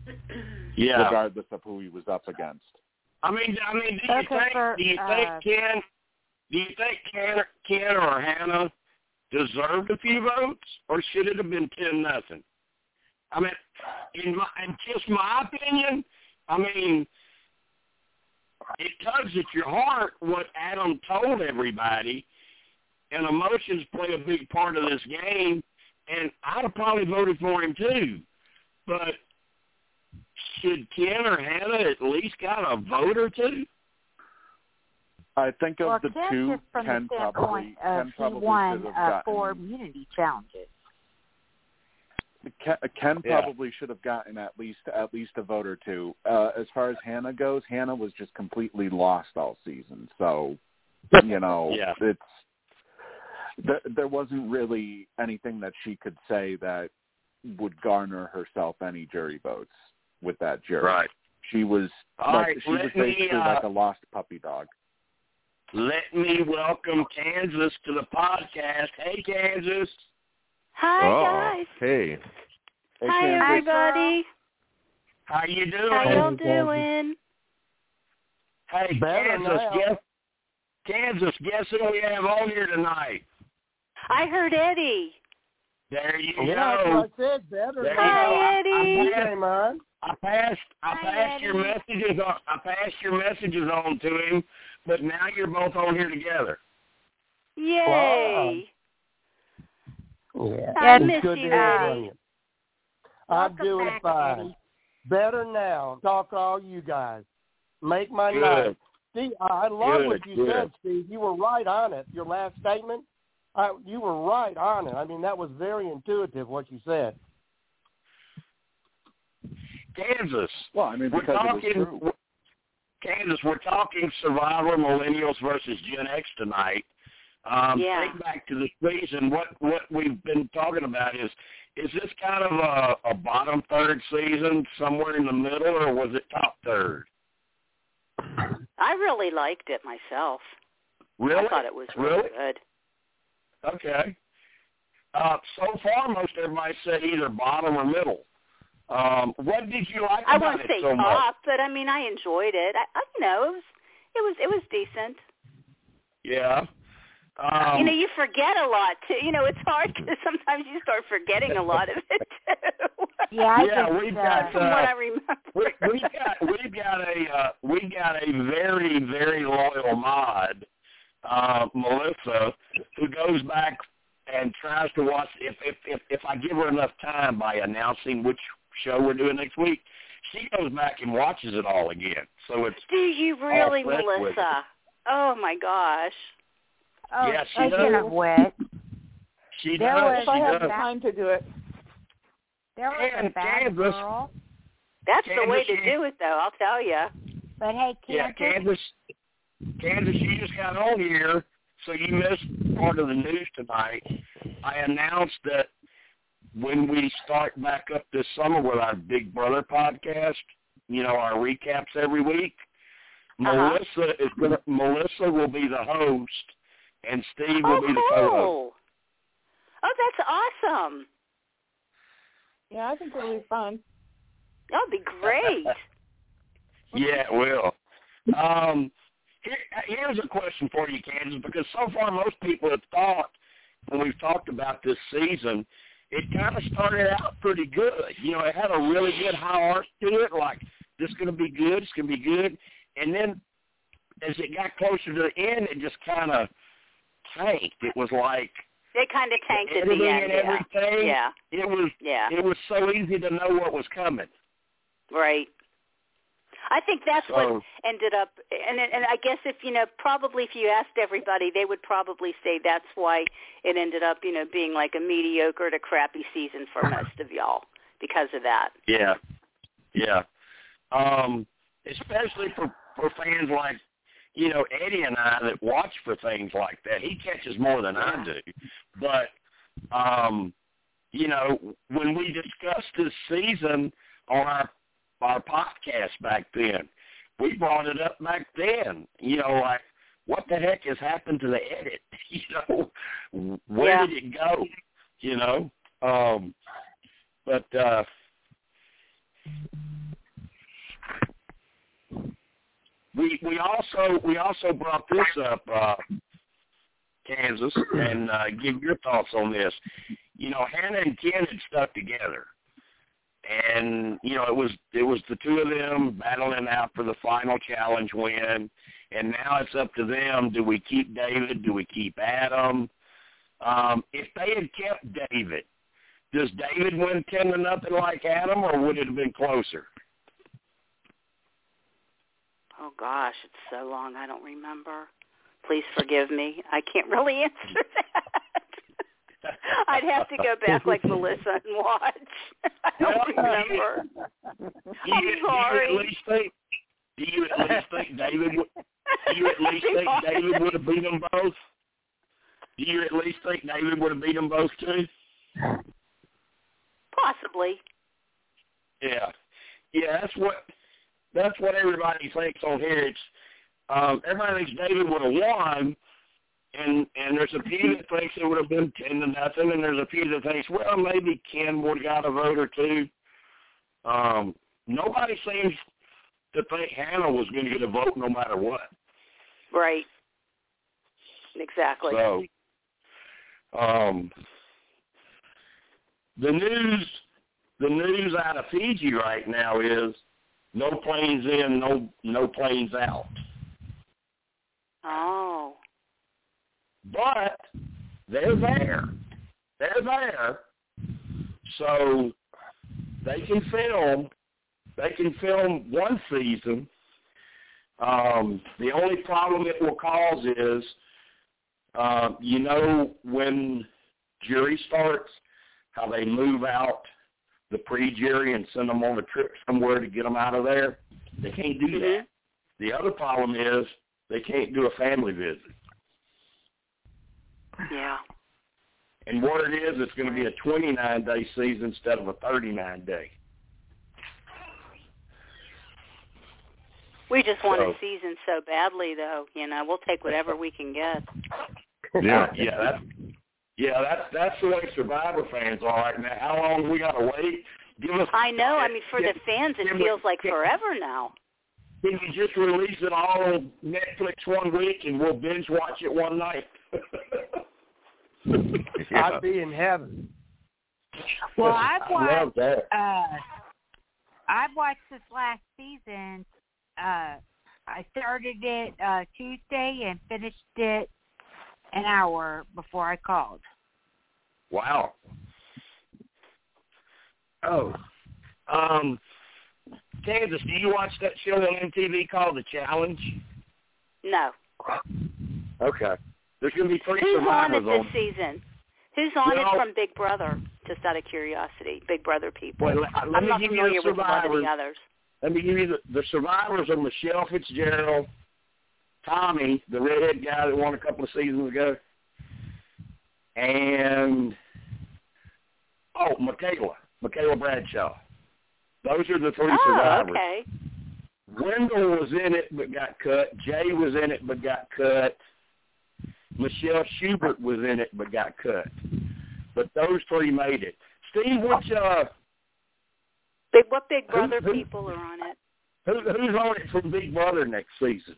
Yeah. regardless of who he was up against. I mean, I mean, do you Okay, think? for, do you uh, Ken? Do you think Ken, Ken or Hannah deserved a few votes, or should it have been ten nothing? I mean, in my, in just my opinion, I mean, it tugs at your heart what Adam told everybody, and emotions play a big part of this game. And I'd have probably voted for him too, but should Ken or Hannah at least got a vote or two? I think of well, the Ken two, from Ken the probably standpoint of Ken he probably won should have uh, gotten four immunity challenges. Ken, Ken Yeah. probably should have gotten at least at least a vote or two. Uh, as far as Hannah goes, Hannah was just completely lost all season. So, you know, Yeah. it's there, there wasn't really anything that she could say that would garner herself any jury votes with that jury. Right. She was All like, right, she was let me, basically uh, like a lost puppy dog. Let me welcome Kansas to the podcast. Hey, Kansas. Hi oh, guys. Hey. Hey, Hi Kansas. everybody. How you doing? How y'all doing? Hey, Better Kansas. now. Guess, Kansas. Guess who we have on here tonight? I heard Eddie. There you Yeah, that's go. what I said. Better There now. you Hi, go. Eddie. I, Hey, man. I passed. I Hi, passed your Eddie. messages. On, I passed your messages on to him, but now you're both on here together. Yay. Yeah. I It's miss good you, to Eddie. you. I'm Welcome doing back, fine. Eddie. Better now. Talk to all you guys. Make my Good. night. Steve, I love Good, what you good. said, Steve. You were right on it. Your last statement, I, you were right on it. I mean, that was very intuitive what you said. Kansas. Well, I mean, We're because it was talking, true. Kansas. We're talking Survivor Millennials versus Gen X tonight. Um, Yeah. Think back to the season. What what we've been talking about is is this kind of a, a bottom third season, somewhere in the middle, or was it top third? I really liked it myself. Really? I thought it was really, Really? good. Okay. Uh, so far, most everybody said either bottom or middle. Um, what did you like I about won't it say so much? top, but I mean I enjoyed it. I, I you know, it was it was it was decent. Yeah. Um, you know, you forget a lot too. You know, it's hard because sometimes you start forgetting a lot of it too. Yeah, I yeah, we've uh, got From what I uh, remember. we, we've got we've got a uh, we got a very very loyal mod, uh, Melissa, who goes back and tries to watch if if if if I give her enough time by announcing which show we're doing next week, she goes back and watches it all again. So it's Do you really, fresh with it. Melissa? Oh my gosh. oh, Yeah, she speaking does. of which, she There does was- If I she have does. time to do it. there was a And bad Kansas. girl. That's the way to do it though, I'll tell you. But hey, Yeah, Kansas, Kansas, Kansas, you just got on here, so you missed part of the news tonight. I announced that when we start back up this summer with our Big Brother podcast, you know, our recaps every week, Uh-huh. Melissa is gonna Melissa will be the host and Steve will Oh, be the co-host. cool. Oh, that's awesome. Yeah, I think it'll be fun. That'll be great. Yeah, it will. Um, here, here's a question for you, Kansas, because so far most people have thought when we've talked about this season, it kind of started out pretty good. You know, it had a really good high arc to it, like this is going to be good, it's going to be good, and then as it got closer to the end, it just kind of tanked. It was like They kind of tanked at the end. and Yeah. everything. Yeah. It was Yeah. it was so easy to know what was coming. Right. I think that's what ended up, and and I guess if you know, probably if you asked everybody, they would probably say that's why it ended up, you know, being like a mediocre to crappy season for most of y'all because of that. Yeah, yeah. Um, especially for for fans like you know Eddie and I that watch for things like that. He catches more than I do, but um, you know when we discussed this season on our our podcast back then, we brought it up back then. You know, like what the heck has happened to the edit? You know, where Yeah. did it go? You know, um, but. uh we we also we also brought this up, uh, Kansas, and uh, give your thoughts on this. You know, Hannah and Ken had stuck together, and you know it was it was the two of them battling out for the final challenge win, and now it's up to them. Do we keep David? Do we keep Adam? Um, if they had kept David, does David win ten to nothing like Adam, or would it have been closer? Oh gosh, it's so long. I don't remember. Please forgive me. I can't really answer that. I'd have to go back like Melissa and watch. I don't remember. Do I'm you, sorry. Do you at least think? Do you at least think David? Would, do you at least think David would have beat them both? Do you at least think David would have beat them both too? Possibly. Yeah, yeah. That's what that's what everybody thinks on here. It's um, everybody thinks David would have won, and and there's a few that thinks it would have been ten to nothing, and there's a few that thinks well maybe Ken would have got a vote or two. Um, nobody seems to think Hannah was going to get a vote no matter what. Right. Exactly. So, um, the news, the news out of Fiji right now is no planes in, no no planes out. Oh. But they're there. They're there. So they can film. They can film one season. Um, the only problem it will cause is, uh, you know, when jury starts, how they move out the pre-jury and send them on a trip somewhere to get them out of there. They can't do that. The other problem is they can't do a family visit. Yeah. And what it is, it's going to be a 29-day season instead of a 39-day. We just want So- a season so badly, though. You know, we'll take whatever we can get. Yeah, yeah, that's yeah, that's that's the way Survivor fans are right now. How long we got to wait? Give us. I know. I mean, for the fans, it feels like forever now. Can you just release it all on Netflix one week and we'll binge watch it one night? I'd be in heaven. Well, I've I love watched that. uh I've watched this last season. Uh I started it uh Tuesday and finished it an hour before I called. Wow. Oh, um, Kansas, do you watch that show on MTV called The Challenge? No. Okay. There's going to be three Who's on it this on. season? Who's on it from Big Brother? Just out of curiosity, Big Brother people. Well, let- let I'm me not give you familiar the with lot of survivors. the others. Let me give you the, the survivors are Michelle Fitzgerald, Tommy, the redhead guy that won a couple of seasons ago, and oh, Michaela, Michaela Bradshaw. Those are the three Oh, survivors. okay. Wendell was in it but got cut. Jay was in it but got cut. Michelle Schubert was in it but got cut. but those three made it. Steve, which uh, Big, what Big Who- Brother who- people are on it? who, who's on it from Big Brother next season?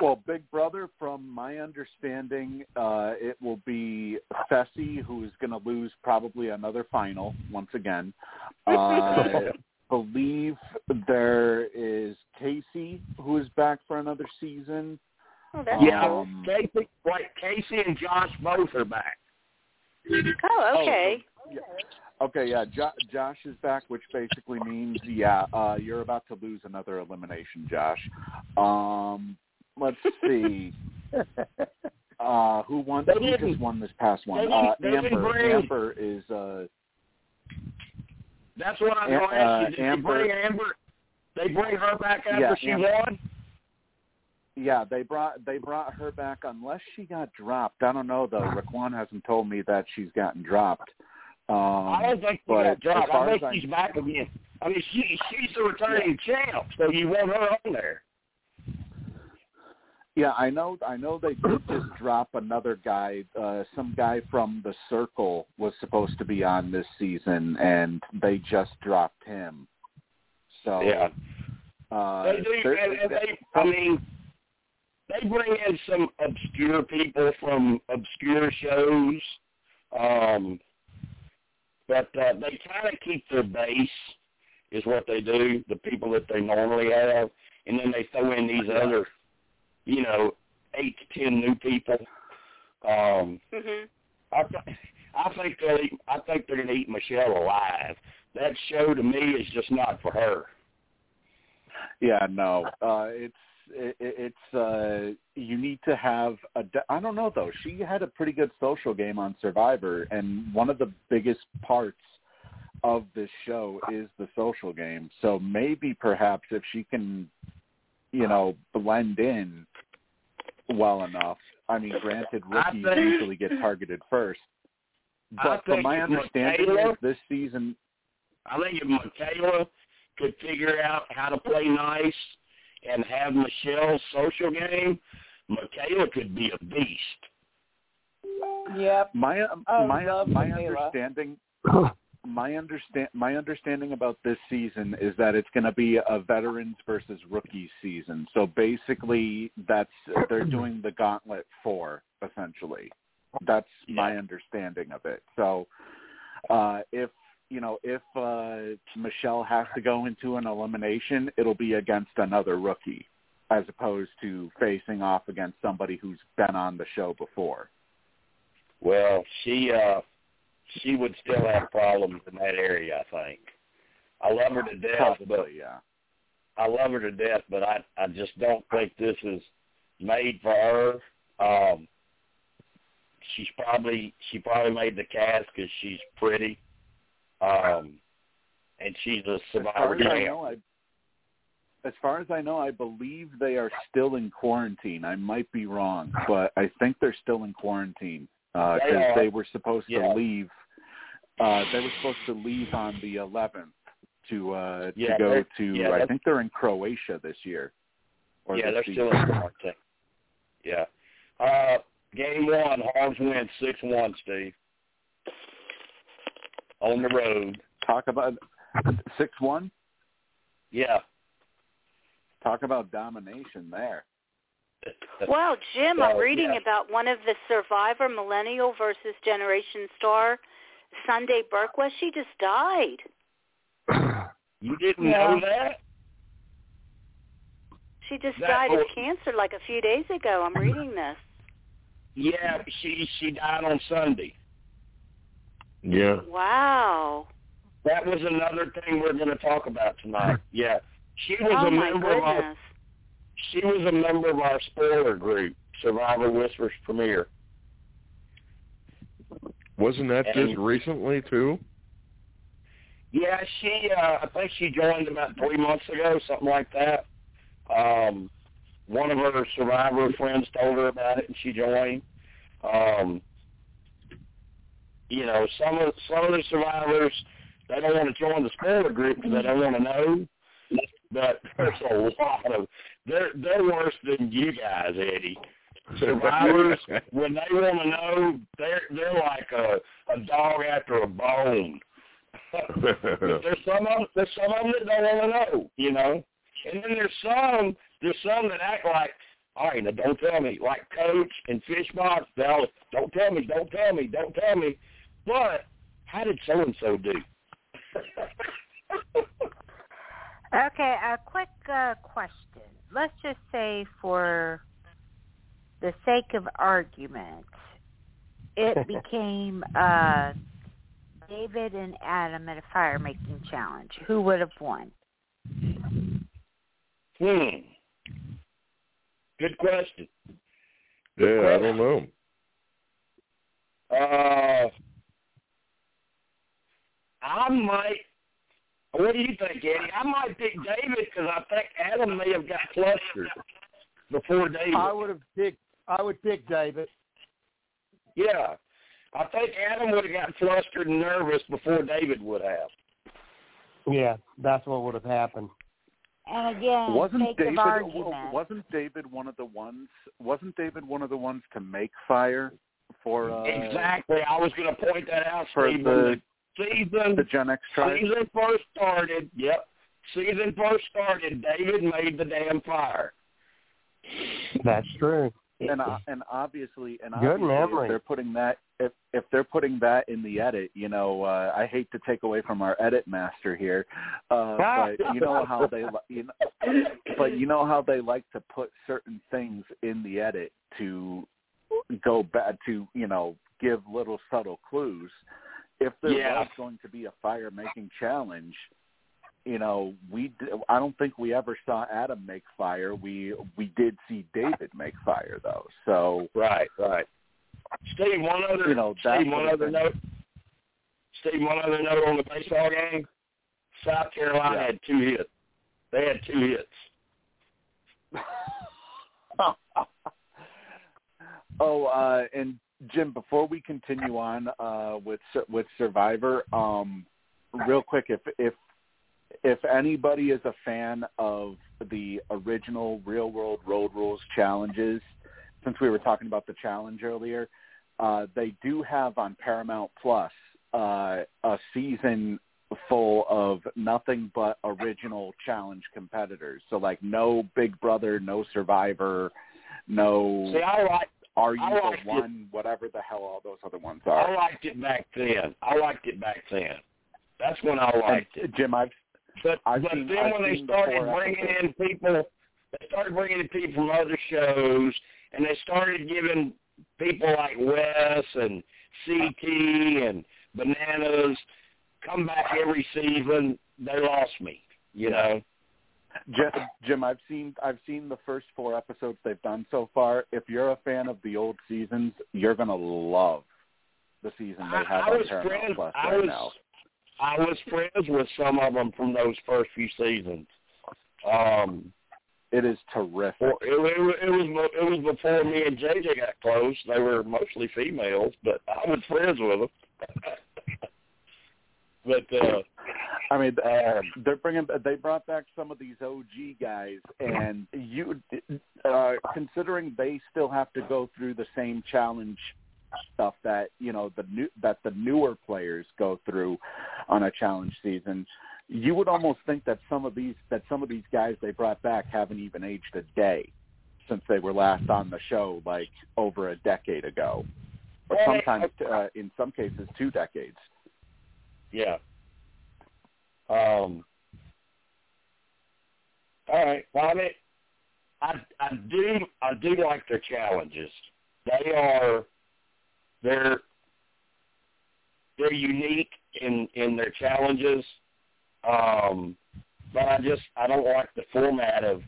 Well, Big Brother, from my understanding, uh, it will be Fessy, who is going to lose probably another final once again. Uh, I believe there is Casey, who is back for another season. Oh, that's Yeah, cool. Um, Casey, right? Casey and Josh both are back. Oh, okay. Yeah. Okay, yeah, jo- Josh is back, which basically means, yeah, uh, you're about to lose another elimination, Josh. Um, let's see. Uh, who won? They Who just won this past one? they didn't- Uh, they didn't Amber. bring- Amber is uh, That's what I'm going to ask you. uh, Did Amber- they bring Amber? They bring her back after Yeah, she Amber. won. Yeah. They brought they brought her back unless she got dropped. I don't know though. Raquan hasn't told me that she's gotten dropped. Um, I don't think she got dropped. I think she's back again. I mean, she she's the returning champ, so you want her on there. Yeah, I know. I know they did just drop another guy. Uh, some guy from the Circle was supposed to be on this season, and they just dropped him. So Yeah. uh, They do, and, and they. I mean, they bring in some obscure people from obscure shows, um, but uh, they kind of keep their base, is what they do. The people that they normally have, and then they throw in these other, you know, eight to ten new people. Um, Mhm. I, th- I think they'll. Eat, I think they're gonna eat Michelle alive. That show to me is just not for her. Yeah, no. Uh it's it, it's uh you need to have a I don't know though. She had a pretty good social game on Survivor and one of the biggest parts of this show is the social game. So maybe perhaps if she can you know blend in well enough. I mean, granted rookies think- usually get targeted first. But from my understanding is this season I think if Michaela could figure out how to play nice and have Michelle's social game, Michaela could be a beast. Yep. My Oh, my love my Michaela. understanding my understand my understanding about this season is that it's going to be a veterans versus rookies season. So basically, that's they're doing the gauntlet four essentially. That's my understanding of it. So uh, if you know if uh, Michelle has to go into an elimination, it'll be against another rookie as opposed to facing off against somebody who's been on the show before. Well, she uh she would still have problems in that area, I think. I love her to death, but Possibly, yeah. I love her to death, but I I just don't think this is made for her. Um she's probably she probably made the cast because she's pretty, um, and she's a As far survivor as I know, I as far as I know, I believe they are still in quarantine. I might be wrong, but I think they're still in quarantine because They are. they were supposed Yeah. to leave. Uh, they were supposed to leave on the 11th to uh, Yeah, to go to. yeah, I think they're in Croatia this year. Yeah, they're still in quarantine. Yeah. Uh, game one, Hogs win six one, Steve. On the road. Talk about six one. Yeah. Talk about domination there. Well, Jim, I'm reading yeah. about one of the Survivor Millennial versus Generation Star, Sunday Burquest. She just died. You didn't Yeah. know that? She just That died of cancer like a few days ago. I'm reading this. Yeah, she she died on Sunday. Yeah. Wow. That was another thing we're going to talk about tonight. Yeah, she was Oh a my member of our goodness. she was a member of our spoiler group, Survivor Whispers Premiere. Wasn't that And- just recently too? Yeah, she uh I think she joined about three months ago, something like that. Um one of her survivor friends told her about it and she joined. Um you know, some of some of the survivors they don't want to join the spoiler group because they don't want to know. But there's a lot of they're they're worse than you guys, Eddie. Survivors, when they want to know, they're they're like a a dog after a bone. there's some of there's some of them that don't want to know, you know. And then there's some there's some that act like, all right, now don't tell me, like Coach and Fishbach, they'll don't tell me, don't tell me, don't tell me. But how did so and so do? Okay, a quick uh, question. Let's just say for the sake of argument, it became uh, David and Adam at a fire making challenge. Who would have won? Hmm. Good question. Yeah, I don't know. Uh, I might. What do you think, Eddie? I might pick David because I think Adam may have got flustered before David. I would have picked. I would pick David. Yeah, I think Adam would have got flustered and nervous before David would have. Yeah, that's what would have happened. And again, wasn't sake David of argument. wasn't David one of the ones wasn't David one of the ones to make fire for uh, exactly. I was going to point that out, for Steve. the the season the Gen X tribe? season first started, yep. Season first started, David made the damn fire. That's true. and uh, and obviously and Good obviously memory. if they're putting that if if they're putting that in the edit, you know, uh, I hate to take away from our edit master here, uh, but you know how they li- you know, but you know how they like to put certain things in the edit to go back to you know give little subtle clues. If there Yeah. was going to be a fire making challenge, you know, we I don't think we ever saw Adam make fire. We we did see David make fire though. So Right, right. Steve, one other, You know, Steve, one other been- note. Steve, one other note on the baseball game. South Carolina Yeah. had two hits. They had two hits. oh, uh, and Jim, before we continue on uh, with with Survivor, um, real quick, if if if anybody is a fan of the original Real World Road Rules challenges, since we were talking about the challenge earlier, uh, they do have on Paramount Plus uh, a season full of nothing but original challenge competitors. So like no Big Brother, no Survivor, no See, I like Are You the liked it. One, whatever the hell all those other ones are. I liked it back then. I liked it back then. That's when I liked it. Jim, I've But I've but seen- then I've when they started bringing episodes. in people, they started bringing in people from other shows, and they started giving people like Wes and CT and Bananas come back every season. They lost me, you know. Jim, Jim, I've seen I've seen the first four episodes they've done so far. If you're a fan of the old seasons, you're gonna love the season they have I on Paramount friends. Plus I right was now. I was friends with some of them from those first few seasons. Um, It is terrific. It, it, it was it was before me and JJ got close. They were mostly females, but I was friends with them. But uh, I mean, um, they're bringing they brought back some of these OG guys, and you uh, considering they still have to go through the same challenge stuff that you know the new that the newer players go through on a challenge season. You would almost think that some of these that some of these guys they brought back haven't even aged a day since they were last on the show, like over a decade ago, or sometimes uh, in some cases two decades. Yeah. Um. All right. Well, I mean, I I do I do like their challenges. They are they're they're unique in in their challenges. Um, but I just I don't like the format of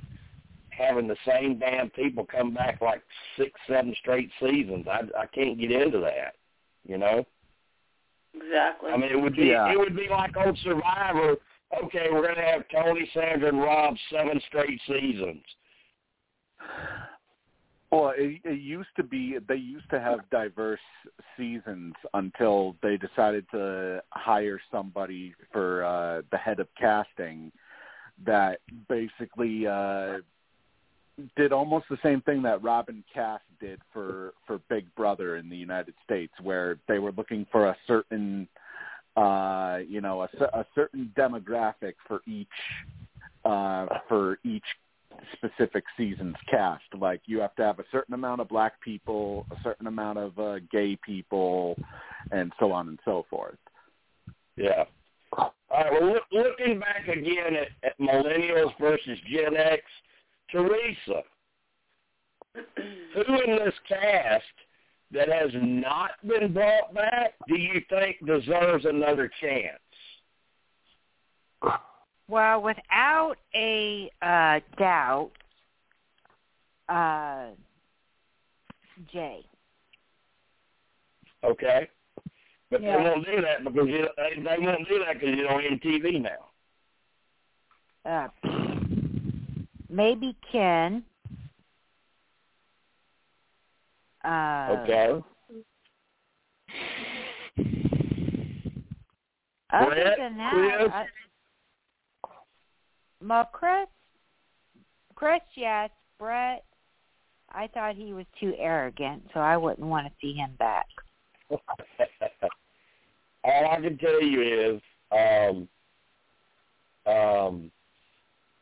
having the same damn people come back like six, seven straight seasons. I I can't get into that. You know. Exactly. I mean, it would be Yeah. it would be like old Survivor. Okay, we're going to have Tony, Sandra, and Rob seven straight seasons. Well, it, it used to be they used to have diverse seasons until they decided to hire somebody for uh, the head of casting that basically uh, did almost the same thing that Robyn Kass did for for Big Brother in the United States, where they were looking for a certain, uh, you know, a, a certain demographic for each uh, for each specific season's cast. Like you have to have a certain amount of black people, a certain amount of uh, gay people, and so on and so forth. Yeah. All right. Well, look, looking back again at, at millennials versus Gen X, Teresa, who in this cast that has not been brought back do you think deserves another chance? Well, without a uh, doubt, uh, Jay. Okay. But Yeah. they won't do that because you, they, they won't do that because you're on MTV now. Uh, maybe Ken. Uh, Okay. Other Bret, than that, Chris? I, well, Chris, Chris, yes. Bret, I thought he was too arrogant, so I wouldn't want to see him back. All I can tell you is, um, um,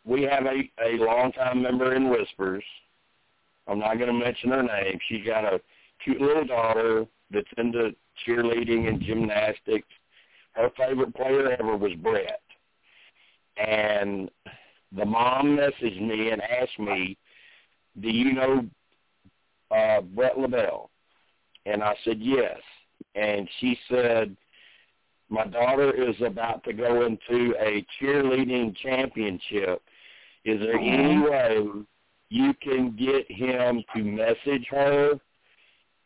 we have a a longtime member in Whispers. I'm not going to mention her name. She's got a cute little daughter that's into cheerleading and gymnastics. Her favorite player ever was Bret. And the mom messaged me and asked me, do you know uh, Bret LaBelle? And I said, yes. And she said, my daughter is about to go into a cheerleading championship. Is there any way you can get him to message her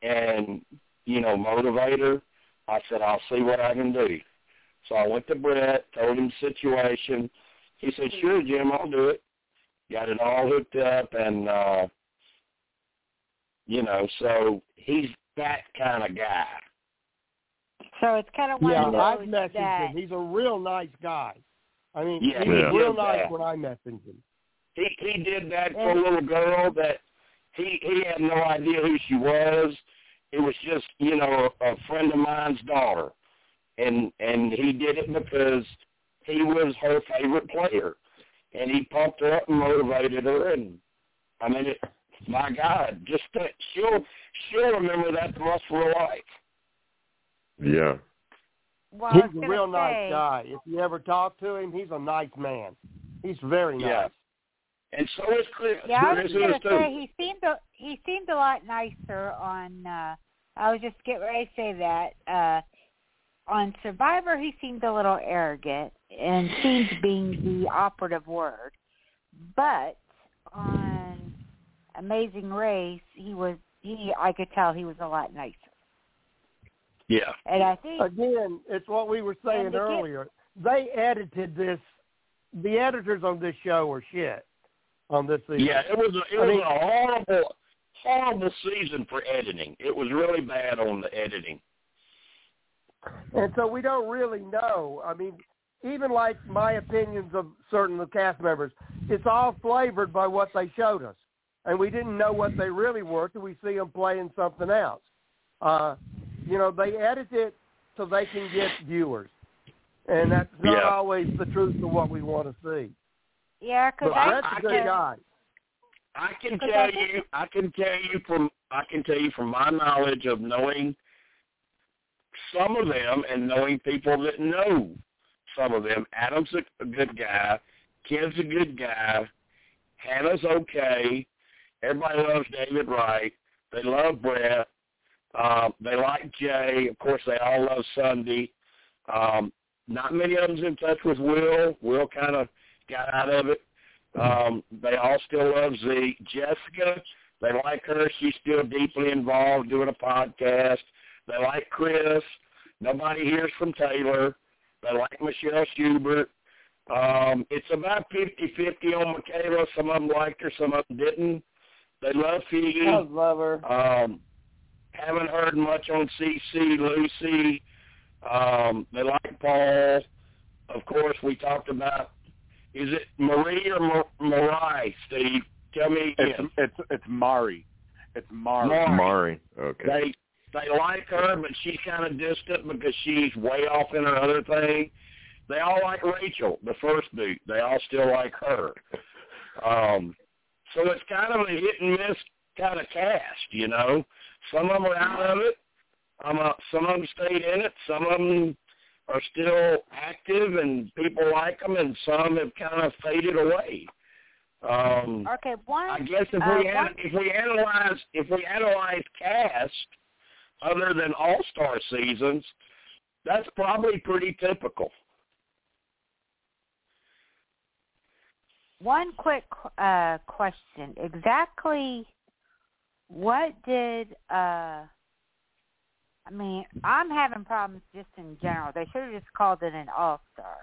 and, you know, motivate her? I said, I'll see what I can do. So I went to Bret, told him the situation. He said, sure, Jim, I'll do it. Got it all hooked up and, uh, you know, so he's that kind of guy. So it's kind of one Yeah, of I've those messaged that him. He's a real nice guy. I mean, Yeah, he was yeah. real Yeah. nice when I messaged him. He he did that for a little girl that he he had no idea who she was. It was just you know a, a friend of mine's daughter, and and he did it because he was her favorite player, and he pumped her up and motivated her. And I mean, it, my God, just that she'll she'll remember that the rest of her life. Yeah. well, he's a real say, nice guy. If you ever talk to him, he's a nice man. He's very nice. Yeah. And so is Chris. Yeah, I was gonna say he seemed a, he seemed a lot nicer on. uh I was just getting ready to say that. uh On Survivor, he seemed a little arrogant, and seemed being the operative word. But on Amazing Race, he was he. I could tell he was a lot nicer. Yeah. And I think Again, it's what we were saying And to get- earlier. They edited this. The editors on this show are shit on this season. Yeah, it was a, it I was mean- a horrible horrible season for editing. It was really bad on the editing. And so we don't really know. I mean, even like my opinions of certain of the cast members, it's all flavored by what they showed us. And we didn't know what they really were till we see them playing something else. Uh, you know, they edit it so they can get viewers. And that's not Yeah. always the truth of what we want to see. Yeah, because Bret's I a good can't- guy. I can tell you, I can tell you from, I can tell you from my knowledge of knowing some of them and knowing people that know some of them. Adam's a, a good guy. Ken's a good guy. Hannah's okay. Everybody loves David Wright. They love Bret. Um, they like Jay. Of course, they all love Sunday. Um, not many of them's in touch with Will. Will kind of got out of it. Um, they all still love Zeke. Jessica, they like her. She's still deeply involved doing a podcast. They like Chris. Nobody hears from Taylor. They like Michelle Schubert. Um, it's about fifty-fifty on Michaela. Some of them liked her, some of them didn't. They love Figgy. I love her. Um, haven't heard much on CC, Lucy. Um, they like Paul. Of course, we talked about, is it Marie or Mar- Marai, Steve? Tell me It's again. it's it's Mari. It's Mari. Mari. Mari. Okay. They they like her, but she's kind of distant because she's way off in her other thing. They all like Rachel, the first dude. They all still like her. Um, so it's kind of a hit and miss kind of cast, you know. Some of them are out of it. Um, uh, some of them stayed in it. Some of them are still active, and people like them, and some have kind of faded away. Um, Okay, one. I guess if uh, we one, if we analyze if we analyze cast other than All Star seasons, that's probably pretty typical. one quick uh, question. Exactly, what did? Uh, I mean, I'm having problems just in general. They should have just called it an All Star.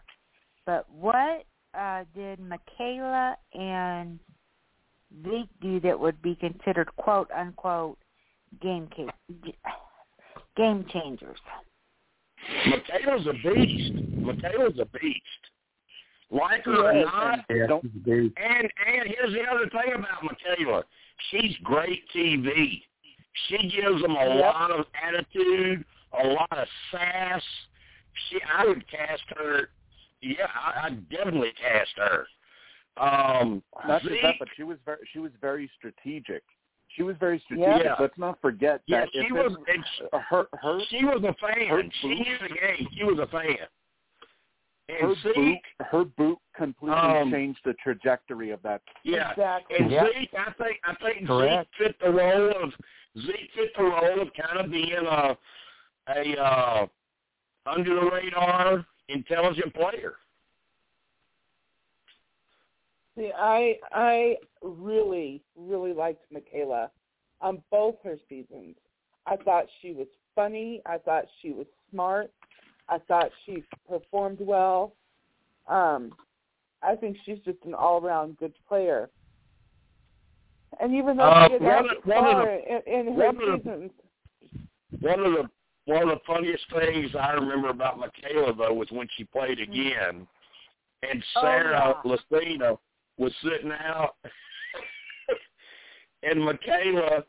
But what uh, did Michaela and Zeke do that would be considered quote unquote game ca- game changers? Michaela's a beast. Michaela's a beast. Like her or not, Yeah, Don't- she's a beast. and and here's the other thing about Michaela. She's great TV. She gives them a Yep. lot of attitude, a lot of sass. She, I would cast her. Yeah, I, I'd definitely cast her. Um, not just that, but she was very she was very strategic. She was very strategic. Yeah. Let's not forget yeah, that she was. her her she was a fan. her She the game. She was a fan. Her And boot her boot completely Um, changed the trajectory of that. yeah, Exactly. And Yeah. Zeke, I think I think Correct. Zeke fit the role of Zeke fit the role of kind of being a a uh, under the radar intelligent player. See, I I really really liked Michaela on both her seasons. I thought she was funny. I thought she was smart. I thought she performed well. Um, I think she's just an all-around good player. And even though Uh, she didn't one of- one of the- in, in her one of the- One of the one of the funniest things I remember about Michaela though was when she played again, and Oh, Sarah yeah. Lacina was sitting out, and Michaela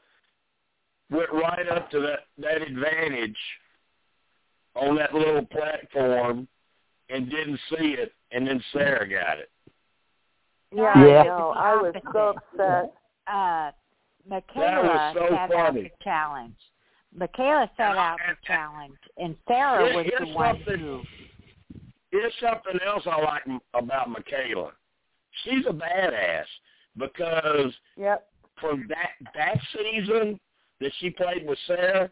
went right up to that that advantage on that little platform and didn't see it, and then Sarah got it. yeah, Yeah. I know. I was so upset. Uh, Michaela That was so set out the challenge. Michaela set out the challenge, and Sarah Here- was the one. here's one something- who. Here's something else I like about Michaela. She's a badass because Yep. from that that season that she played with Sarah,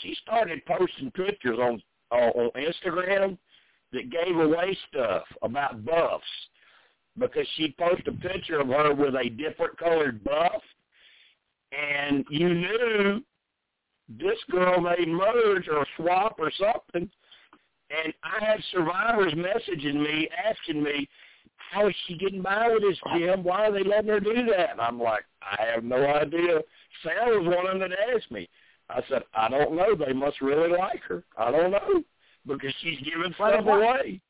she started posting pictures on uh, on Instagram that gave away stuff about buffs because she posted a picture of her with a different colored buff, and you knew this girl may merge or swap or something. And I had survivors messaging me asking me, how is she getting by with this, Jim? Why are they letting her do that? And I'm like, I have no idea. Sarah was one of them that asked me. I said, I don't know. They must really like her. I don't know because she's giving Well, stuff what- away.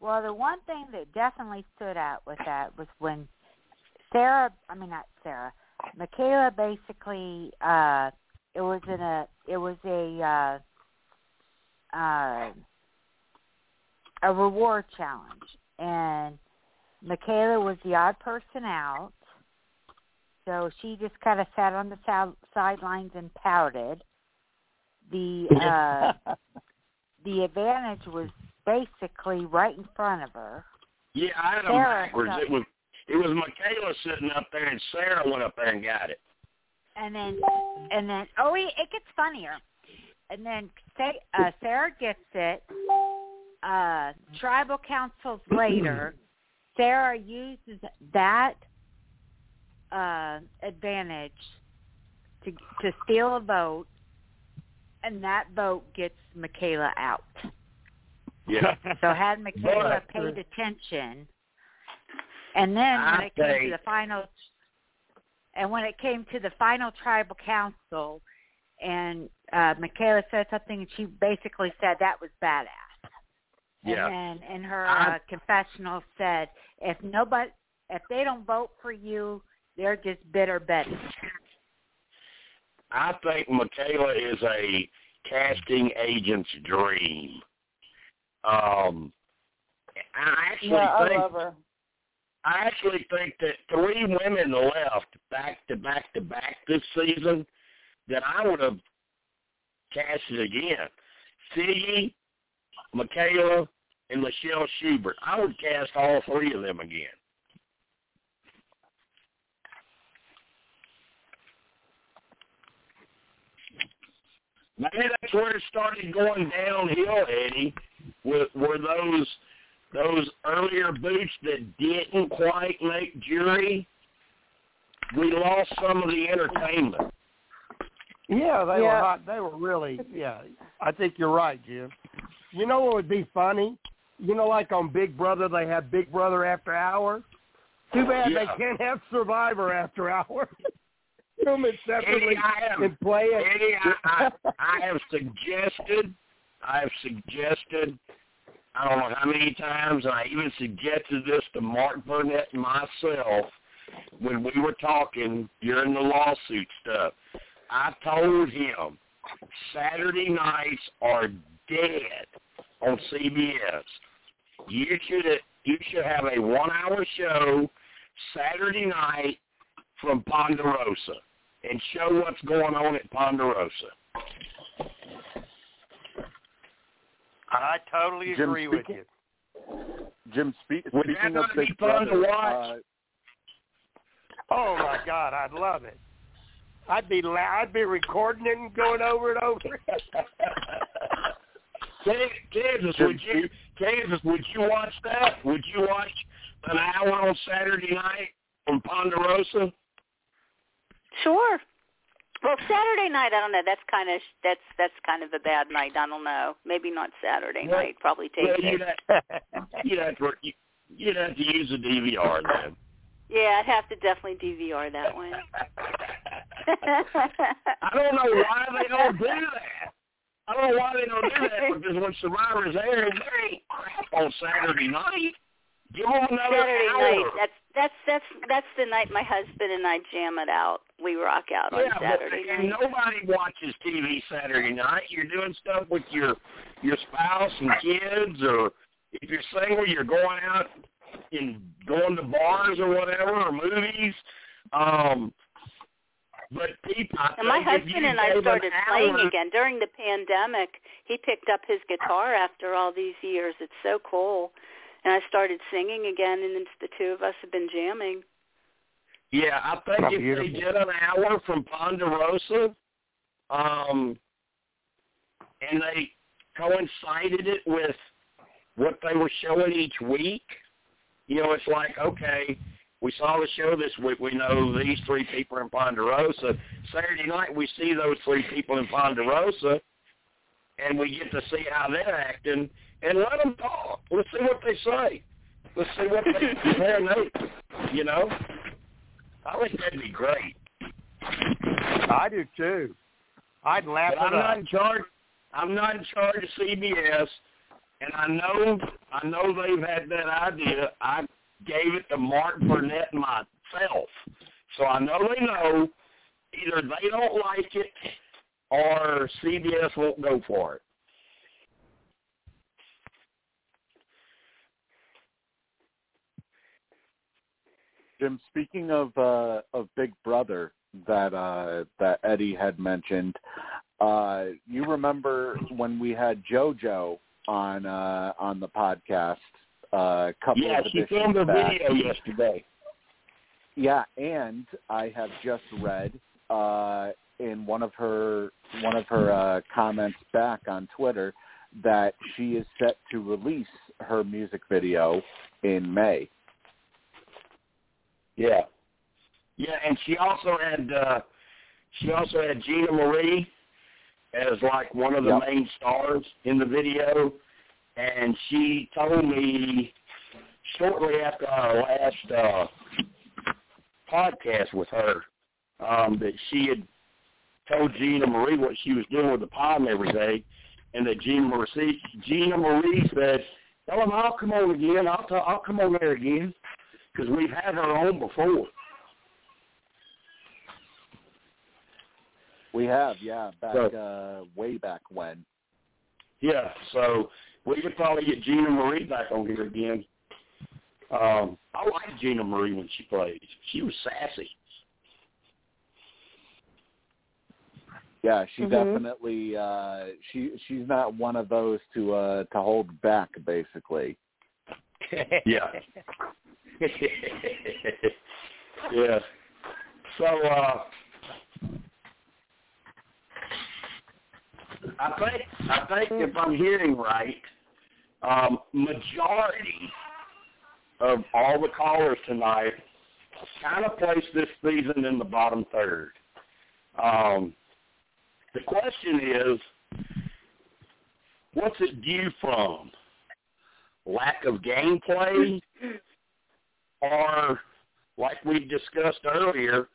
Well, the one thing that definitely stood out with that was when Sarah, I mean not Sarah, Michaela basically, uh, it was in a, it was a, uh, uh, a reward challenge, and Michaela was the odd person out, so she just kind of sat on the side, sidelines and pouted. The uh, the advantage was basically right in front of her. Yeah, I had them Sarah, backwards. so- It was it was Michaela sitting up there, and Sarah went up there and got it. and then and then oh it, it gets funnier and then say uh sarah gets it uh tribal councils later sarah uses that uh advantage to to steal a vote and that vote gets michaela out Yeah. so had michaela But- paid attention and then when I it came to the final and when it came to the final tribal council and uh Michaela said something and she basically said that was badass. Yeah. And then in her I- uh, confessional said if nobody if they don't vote for you, They're just bitter Betty. I think Michaela is a casting agent's dream. Um, I actually yeah, think I. I actually think that three women left back to back to back this season that I would have casted again. Figgy, Michaela, and Michelle Schubert. I would cast all three of them again. Maybe that's where it started going downhill, Eddie. Were, were those those earlier boots that didn't quite make jury? We lost some of the entertainment. Yeah, they were hot. They were really. Yeah, I think you're right, Jim. You know what would be funny? You know, like on Big Brother, they have Big Brother After Hour. Too bad Yeah. they can't have Survivor After Hour. Film it separately Eddie, I have, and play it. Eddie, I, I, I have suggested, I have suggested, I don't know how many times, and I even suggested this to Mark Burnett and myself when we were talking during the lawsuit stuff. I told him Saturday nights are dead on CBS. You should you should have a one hour show Saturday night from Ponderosa and show what's going on at Ponderosa. I totally Jim, agree with you. Jim, speak, Would that speaking of not be Big fun to Brother, watch? uh, Oh my God, I'd love it. I'd be la- I'd be recording it and going over and over. Kan- Kansas, would you Kansas, would you watch that? Would you watch an hour on Saturday night from Ponderosa? Sure. Well, Saturday night, I don't know. That's kind of that's that's kind of a bad night. I don't know. Maybe not Saturday Well, night. Probably take Well, it. you'd have, you'd have to you'd have to use a DVR then. Yeah, I'd have to definitely DVR that one. I don't know why they don't do that. I don't know why they don't do that because when Survivor's airing, there ain't crap on Saturday night. Give them another Saturday hour. night. That's that's that's that's the night my husband and I jam it out. We rock out on Saturday but, night. and nobody watches TV Saturday night. You're doing stuff with your your spouse and kids, or if you're single, you're going out and going to bars or whatever, or movies. Um, but people, And my husband and I gave an started playing again during the pandemic. He picked up his guitar after all these years. It's so cool. And I started singing again, and it's the two of us have been jamming. Yeah, I think if they did an hour from Ponderosa, um, and they coincided it with what they were showing each week, you know, it's like, okay, we saw the show this week. We know these three people in Ponderosa. Saturday night, we see those three people in Ponderosa, and we get to see how they're acting, and let them talk. Let's see what they say. Let's see what they compare notes. You know, I think that'd be great. I do too. I'd laugh But I'm it up. not in charge. I'm not in charge of CBS, and I know I know they've had that idea. I gave it to Mark Burnett myself, so I know they know either they don't like it or CBS won't go for it. Jim, speaking of uh, of Big Brother that uh, that Eddie had mentioned, uh, you remember when we had JoJo on uh, on the podcast uh, a couple Yeah, of she filmed a back. video yesterday. Yeah, and I have just read uh, in one of her one of her uh, comments back on Twitter that she is set to release her music video in May. Yeah. Yeah, and she also had uh she also had Gina Marie as like one of the Yep. main stars in the video and she told me shortly after our last uh podcast with her um that she had told Gina Marie what she was doing with the palm every day and that Gina Marie Gina Marie said, Tell him I'll come over again, I'll t- I'll come over there again because we've had her on before. We have, yeah, back So- uh, way back when. Yeah, so we could probably get Gina Marie back on here again. Um, I liked Gina Marie when she played. She was sassy. Yeah, she Mhm. definitely uh she she's not one of those to uh to hold back basically. Yeah. yeah. So uh I think I think if I'm hearing right, um, majority of all the callers tonight kind of placed this season in the bottom third. Um, the question is, what's it due from? Lack of gameplay, or like we discussed earlier,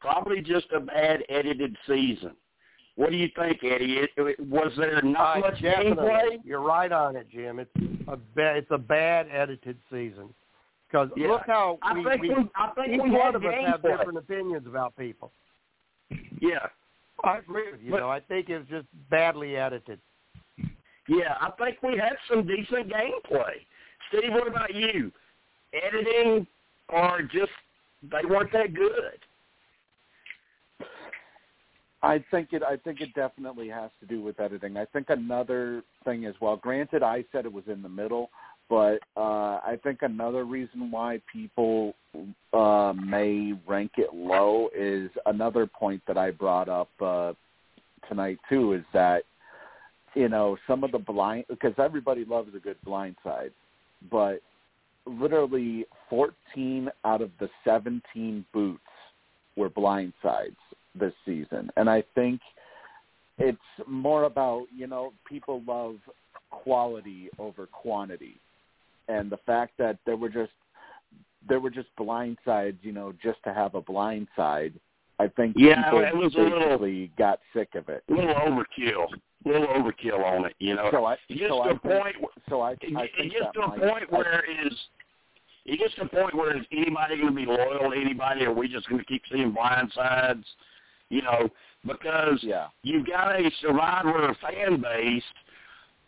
probably just a bad edited season. What do you think, Eddie? Was there not Uh, much gameplay? You're right on it, Jim. It's a ba- it's a bad edited season. Because Yeah. look how I we, think we, we, I think we one of us have different opinions about people. Yeah, I agree with you. But- though. I think it's just badly edited. yeah. I think we had some decent gameplay. Steve, what about you? Editing or just they weren't that good? I think it. I think it definitely has to do with editing. I think another thing as well. Granted, I said it was in the middle, but uh, I think another reason why people uh, may rank it low is another point that I brought up uh, tonight too. Is that you know some of the blind because everybody loves a good blind side, but literally 14 out of the 17 boots were blindsides this season. And I think it's more about, you know, people love quality over quantity. And the fact that there were just there were just blindsides, you know, just to have a blind side, I think Yeah, people it was a little- basically got sick of it. A little overkill. A little overkill on it, you know. So I It so to I a think, point so I, it, I it gets to a point where is it gets to a point where is anybody going to be loyal to anybody, or are we just going to keep seeing blind sides? You know, because yeah. you've got a survivor fan base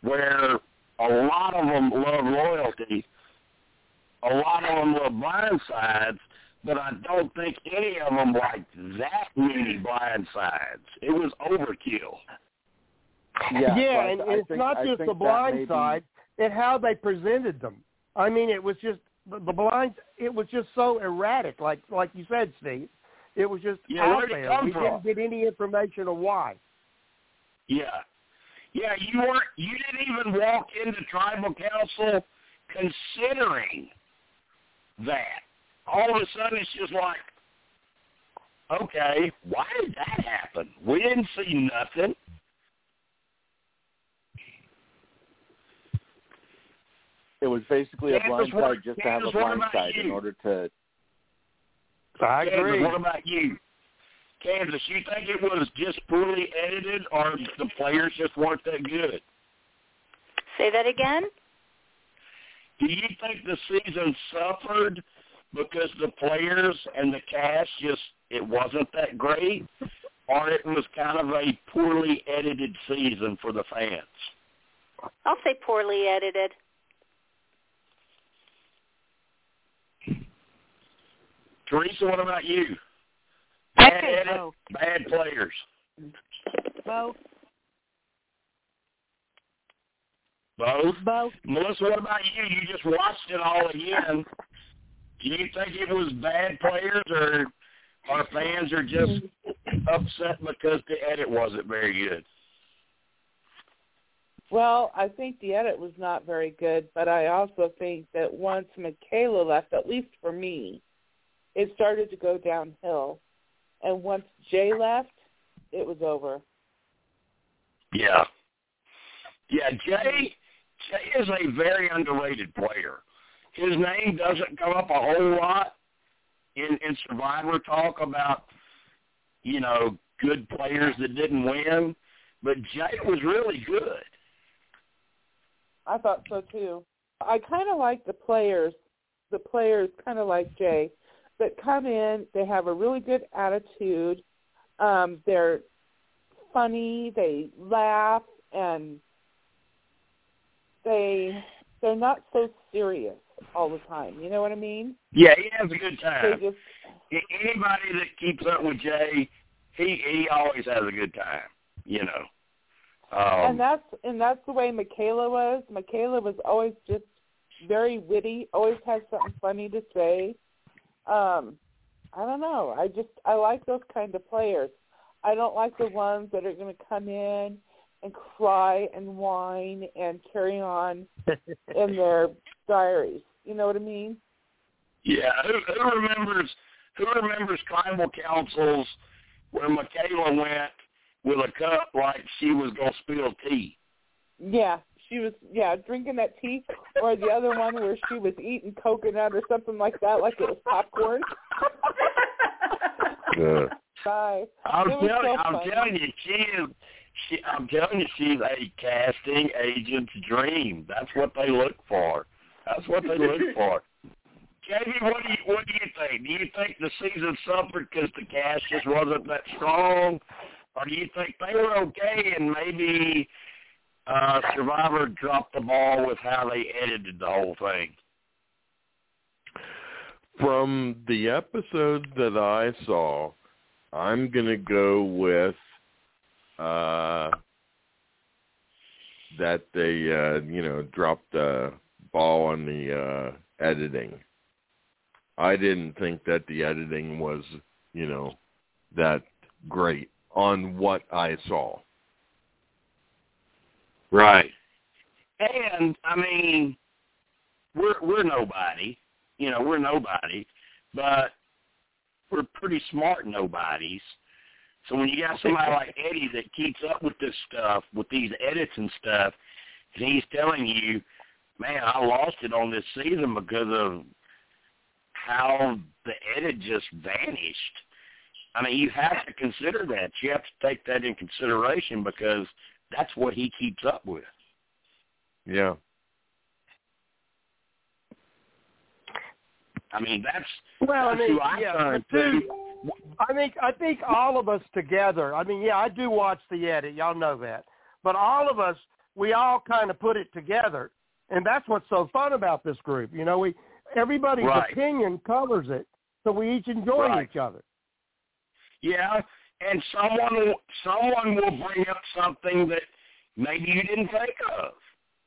where a lot of them love loyalty, a lot of them love blind sides, but I don't think any of them like that many blind sides. It was overkill. Yeah, so I- and I it's think- not just the that blind may be- side; it how they presented them. I mean, it was just the, the blind. It was just so erratic, like like you said, Steve. It was just Yeah, out there. we from? didn't get any information of why. Yeah. Yeah, you weren't you didn't even walk into tribal council considering that. All of a sudden it's just like okay, why did that happen? We didn't see nothing. It was basically a Kansas, blind side just to have a Kansas, blind side in order to I Kansas, agree. what about you? Kansas, you think it was just poorly edited or the players just weren't that good? Say that again? Do you think the season suffered because the players and the cast just it wasn't that great, or it was kind of a poorly edited season for the fans? I'll say poorly edited. Teresa, what about you? Bad say edit, both. bad players. Both. Both. Both. Melissa, what about you? You just watched it all again. Do you think it was bad players, or our fans are just upset because the edit wasn't very good? Well, I think the edit was not very good, but I also think that once Michaela left, at least for me, it started to go downhill. And once Jay left, it was over. Yeah. Yeah, Jay Jay is a very underrated player. His name doesn't come up a whole lot in, in Survivor talk about, you know, good players that didn't win. But Jay was really good. I thought so too. I kind of like the players, the players kind of like Jay, that come in. They have a really good attitude. Um, they're funny. They laugh and they they're not so serious all the time. You know what I mean? Yeah, he has a good They time. just Anybody that keeps up with Jay, he he always has a good time. You know. Um, and that's and that's the way Michaela was. Michaela was always just very witty, always had something funny to say. Um, I don't know. I just I like those kind of players. I don't like the ones that are going to come in and cry and whine and carry on in their diaries. You know what I mean? Yeah, who, who remembers who remembers tribal councils where Michaela went with a cup like she was gonna spill tea? Yeah, she was yeah drinking that tea, or the other one where she was eating coconut or something like that, like it was popcorn. Yeah. Bye. I'm was telling so I'm funny. telling you, she is she I'm telling you she's a casting agent's dream. That's what they look for. That's what they look for. Jamie, what do you what do you think? Do you think the season suffered because the cast just wasn't that strong, or do you think they were okay and maybe uh Survivor dropped the ball with how they edited the whole thing? From the episodes that I saw, I'm gonna go with uh that they uh you know dropped the ball on the uh editing. I didn't think that the editing was, you know, that great on what I saw. Right. And I mean, we're we're nobody. You know, we're nobody, but we're pretty smart nobodies. So when you got somebody like Eddie that keeps up with this stuff, with these edits and stuff, and he's telling you, man, I lost it on this season because of how the edit just vanished. I mean, you have to consider that. You have to take that in consideration because that's what he keeps up with. Yeah. I mean, that's Well, I mean, who I yeah, but to. dude, I think I think all of us together. I mean, yeah, I do watch the edit. Y'all know that, but all of us, we all kind of put it together, and that's what's so fun about this group. You know, we everybody's Right. opinion covers it, so we each enjoy Right. each other. Yeah, and someone will, someone will bring up something that maybe you didn't think of,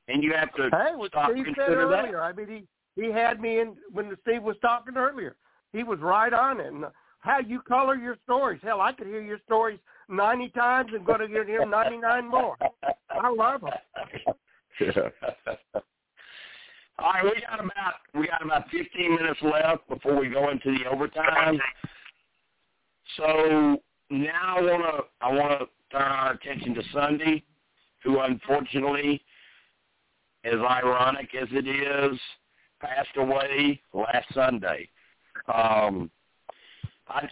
and you have to Hey, what stop Steve and said consider that. I mean, he he had me in when Steve was talking earlier. He was right on it. And how you color your stories. Hell, I could hear your stories ninety times and go to hear ninety nine more. I love them. Yeah. All right, we got about we got about 15 minutes left before we go into the overtime. So now I want to I want to turn our attention to Sunday, who unfortunately, as ironic as it is, passed away last Sunday. Um, I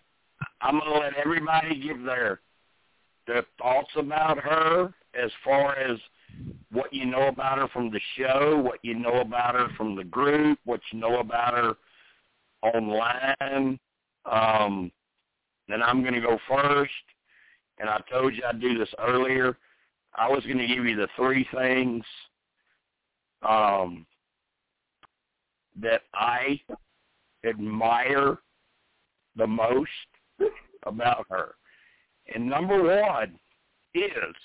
I'm going to let everybody give their their thoughts about her as far as what you know about her from the show, what you know about her from the group, what you know about her online. Um, then I'm going to go first. And I told you I'd do this earlier. I was going to give you the three things um, that I admire the most about her. And number one is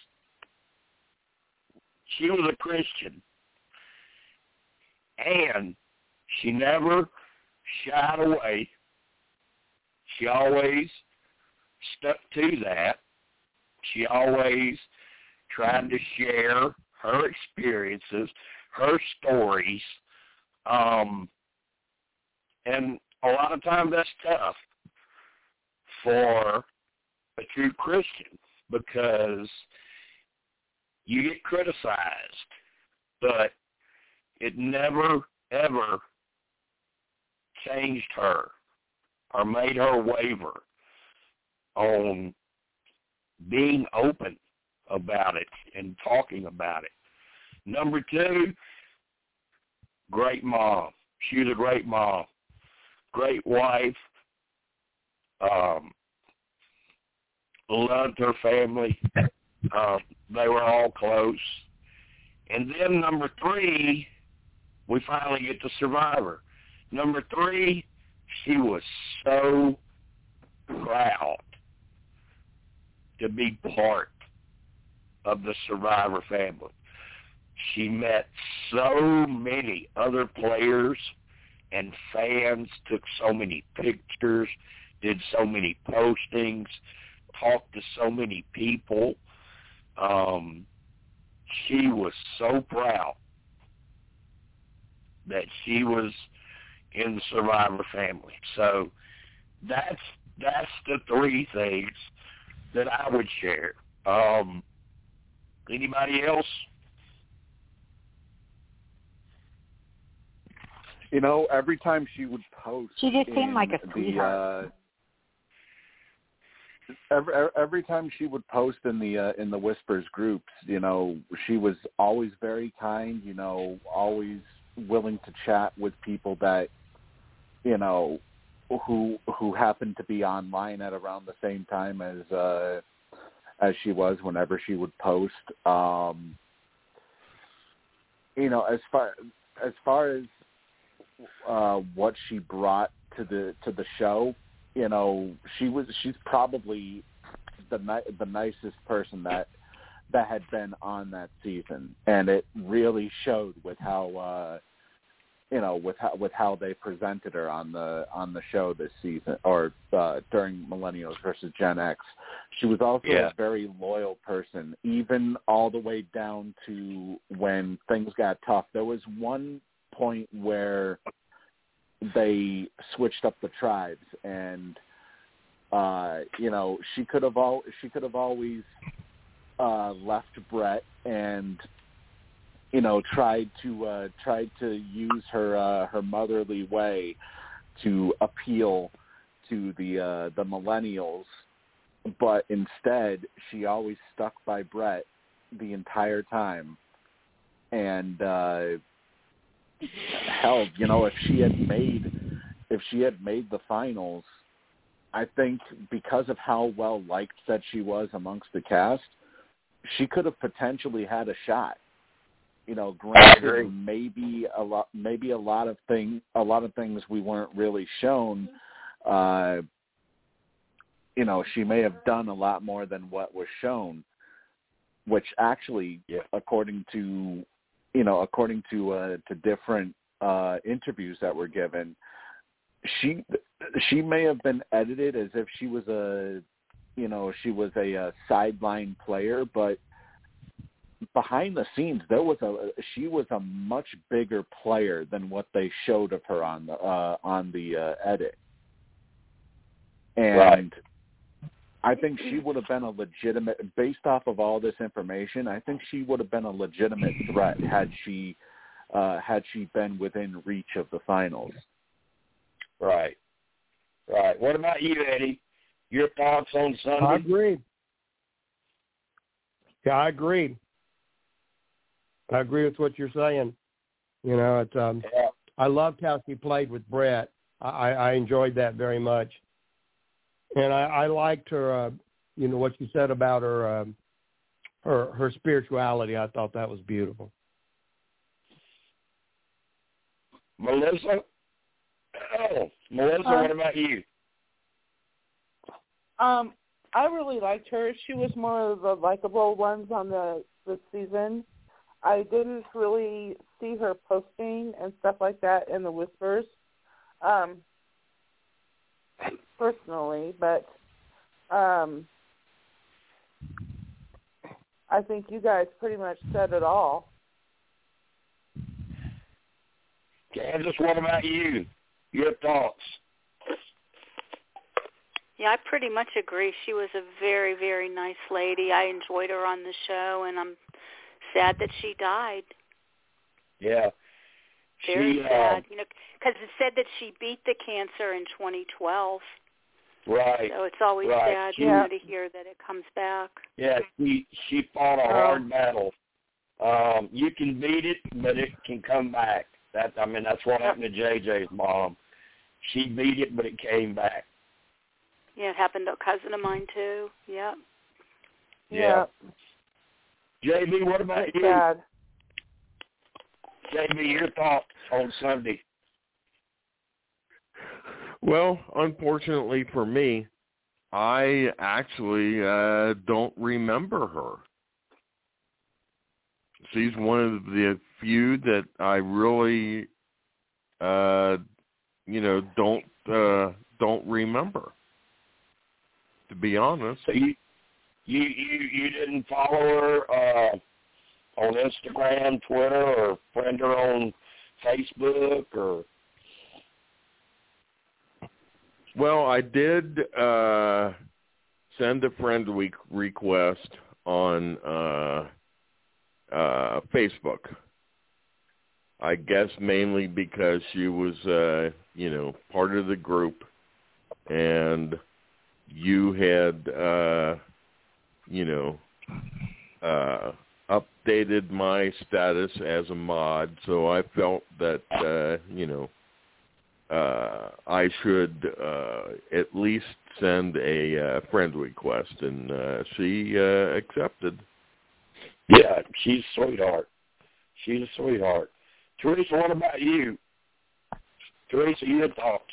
she was a Christian. And she never shied away. She always stuck to that. She always tried to share her experiences, her stories. Um, and a lot of times that's tough for a true Christian because you get criticized, but it never, ever changed her or made her waver on being open about it and talking about it. Number two, great mom. She was a great mom, great wife, um, loved her family, Uh, they were all close. And then number three, we finally get to Survivor. Number three, she was so proud to be part of the Survivor family. She met so many other players and fans, took so many pictures, did so many postings, talked to so many people. Um, she was so proud that she was in the Survivor family. So that's that's the three things that I would share. Um, anybody else? You know, every time she would post, She just seemed like a the, sweetheart. uh, every every time she would post in the uh, in the whispers groups, you know, she was always very kind. You know, always willing to chat with people that, you know, who who happened to be online at around the same time as uh, as she was whenever she would post. Um, you know, as far as far as uh, what she brought to the to the show, you know, she was she's probably the ni- the nicest person that that had been on that season, and it really showed with how uh, you know with how with how they presented her on the on the show this season or uh, during Millennials versus Gen X. She was also Yeah. a very loyal person, even all the way down to when things got tough. There was one point where they switched up the tribes and uh you know she could have all she could have always uh left Bret and you know tried to uh tried to use her uh her motherly way to appeal to the uh the millennials but instead she always stuck by Bret the entire time and uh hell, you know, if she had made if she had made the finals, I think because of how well liked that she was amongst the cast, she could have potentially had a shot. You know, granted maybe a lot maybe a lot of thing a lot of things we weren't really shown uh you know, she may have done a lot more than what was shown, which actually Yeah. according to you know, according to uh, to different uh, interviews that were given, she she may have been edited as if she was a you know she was a, a sideline player, but behind the scenes there was a she was a much bigger player than what they showed of her on the uh, on the uh, edit, and. Right. I think she would have been a legitimate, based off of all this information. I think she would have been a legitimate threat had she uh, had she been within reach of the finals. Right. Right. What about you, Eddie? Your thoughts on I Sunday? I agree. Yeah, I agree. I agree with what you're saying. You know, it's um Yeah. I loved how she played with Bret. I, I I enjoyed that very much, and I, I liked her. Uh, you know what you said about her um, her her spirituality. I thought that was beautiful. Melissa? Oh, Melissa, Uh, what about you? Um, I really liked her. She was one of the likable ones on the the season. I didn't really see her posting and stuff like that in the whispers, um, personally, but um, I think you guys pretty much said it all. Kansas, what about you? Your thoughts? Yeah, I pretty much agree. She was a very, very nice lady. I enjoyed her on the show, and I'm sad that she died. Yeah. Very she, uh, sad, you know, because it said that she beat the cancer in 2012. right. So it's always Right. sad, She- you know, to hear that it comes back. Yeah, she she fought a Oh. hard battle. Um, you can beat it, but it can come back. That I mean, that's what happened to JJ's mom. She beat it, but it came back. Yeah, it happened to a cousin of mine too. Yep. Yeah. JB, what about you? Sad. JB, your thoughts on Sunday? Well, unfortunately for me, I actually uh don't remember her. She's one of the few that I really uh you know don't uh don't remember. To be honest. So you you you you didn't follow her uh on Instagram, Twitter, or friend her on Facebook, or Well, I did uh send a friend request on uh uh Facebook. I guess mainly because she was uh, you know, part of the group and you had uh you know uh updated my status as a mod, so I felt that uh, you know uh, I should uh, at least send a uh, friend request, and uh, she uh, accepted. yeah, she's a sweetheart. She's a sweetheart. Teresa, what about you? Teresa, your thoughts?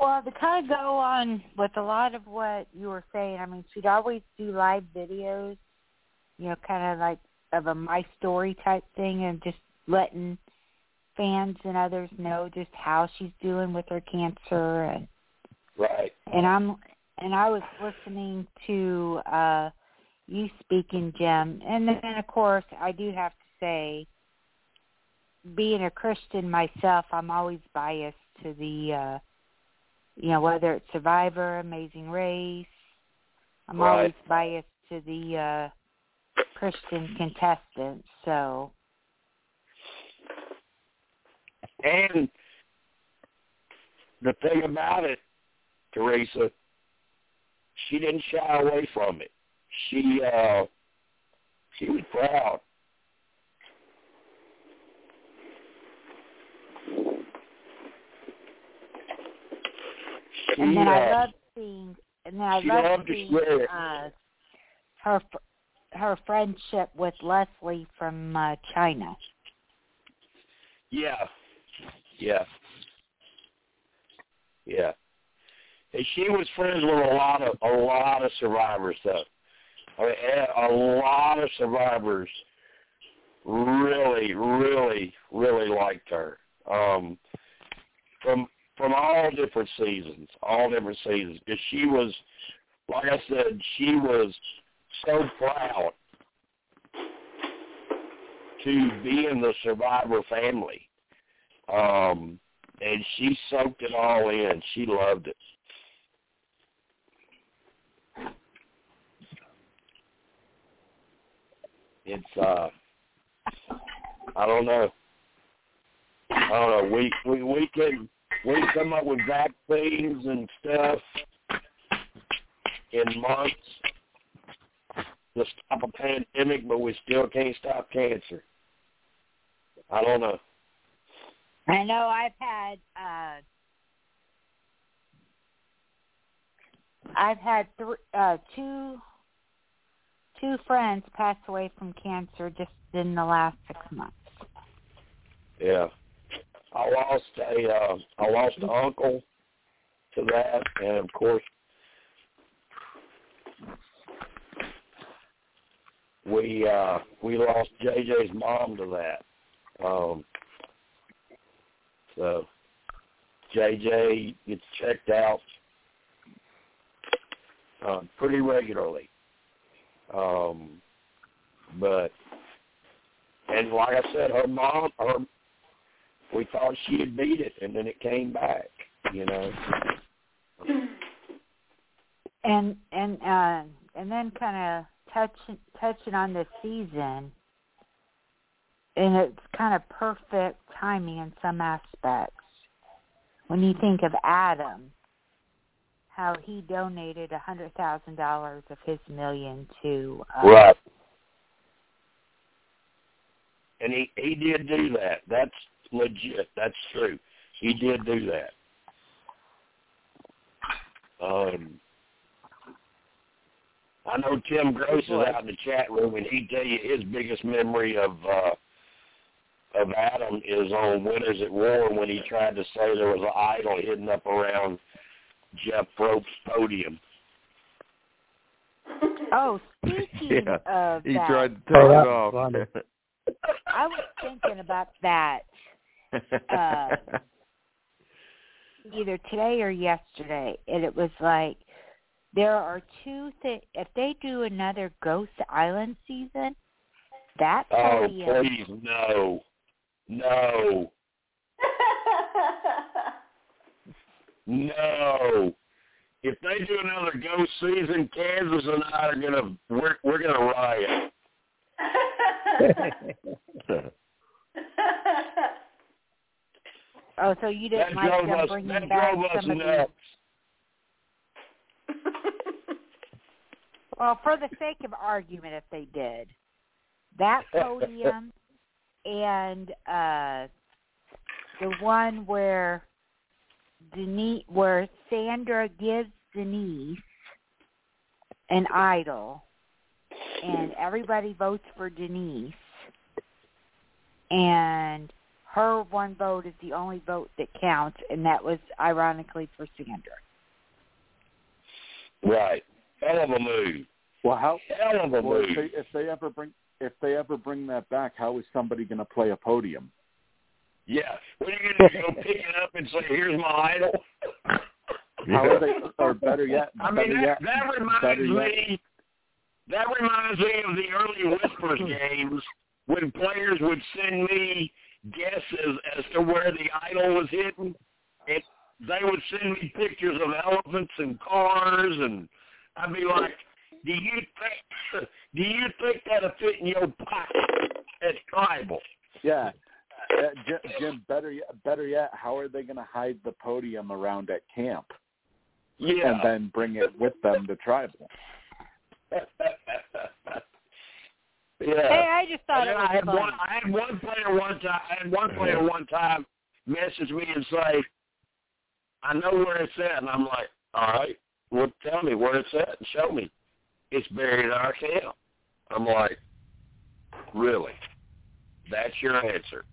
Well, to kind of go on with a lot of what you were saying, I mean, she'd always do live videos, you know, kind of like of a my story type thing, and just letting fans and others know just how she's doing with her cancer, and Right. and I'm and I was listening to uh you speaking, Jim, and then of course I do have to say, being a Christian myself, I'm always biased to the. uh you know, whether it's Survivor, Amazing Race. I'm Right. always biased to the uh Christian contestants. So And the thing about it, Teresa, she didn't shy away from it. She uh she was proud. She, and then I love seeing and then I she love seeing uh her her friendship with Leslie from uh China. Yeah. Yeah. Yeah. And she was friends with a lot of a lot of survivors though. I mean, eh, a lot of survivors really, really, really liked her. Um from from all different seasons, all different seasons. Because she was like I said, she was so proud to be in the survivor family. Um, and she soaked it all in. She loved it. It's uh I don't know. I don't know. We we we can we come up with vaccines and stuff in months to stop a pandemic, but we still can't stop cancer. I don't know. I know I've had uh I've had th- uh two two friends pass away from cancer just in the last six months. Yeah. I lost a uh, I lost an uncle to that, and of course we uh, we lost JJ's mom to that. Um, so JJ gets checked out uh, pretty regularly, um, but and like I said, her mom, her we thought she had beat it, and then it came back. You know. And and uh and then kind of touching touching on this season, and it's kind of perfect timing in some aspects. When you think of Adam, how he donated a hundred thousand dollars of his million to uh, Right. And he he did do that. That's legit. That's true. He did do that. Um, I know Tim Gross is out in the chat room, and he'd tell you his biggest memory of uh, of Adam is on Winners at War when he tried to say there was an idol hidden up around Jeff Probst's podium. Oh, speaking Yeah, of He that, tried to take Oh, it off. I was thinking about that uh, either today or yesterday, and it was like there are two things. If they do another Ghost Island season, that Oh, please, no. No. No. If they do another ghost season, Kansas and I are gonna we're we're gonna riot. oh, so you didn't like them us bringing that back some of the. Well, for the sake of argument, if they did that podium and uh the one where Denise, where Sandra gives Denise an idol, and everybody votes for Denise, and her one vote is the only vote that counts, and that was ironically for Sandra. Right. Hell of a move. Well, how? Hell of a Well, move. if they, if they ever bring if they ever bring that back, how is somebody going to play a podium? Yeah. What are you gonna do? Go pick it up and say, "Here's my idol." How are they? Or better yet, I better mean, yet, that, that reminds better yet, me. That reminds me of the early Whispers games when players would send me guesses as to where the idol was hidden. It, they would send me pictures of elephants and cars, and I'd be like, "Do you think? Do you think that'll fit in your pocket?" It's tribal. yeah. Uh, Jim, Jim, better yet, better yet, how are they going to hide the podium around at camp Yeah. and then bring it with them to tribal? yeah. Hey, I just thought And it was I had funny. one. I had one player one time. I had one player one time message me and say, "I know where it's at," and I'm like, "All right, well, tell me where it's at and show me." It's buried in our camp. I'm like, "Really? That's your answer?"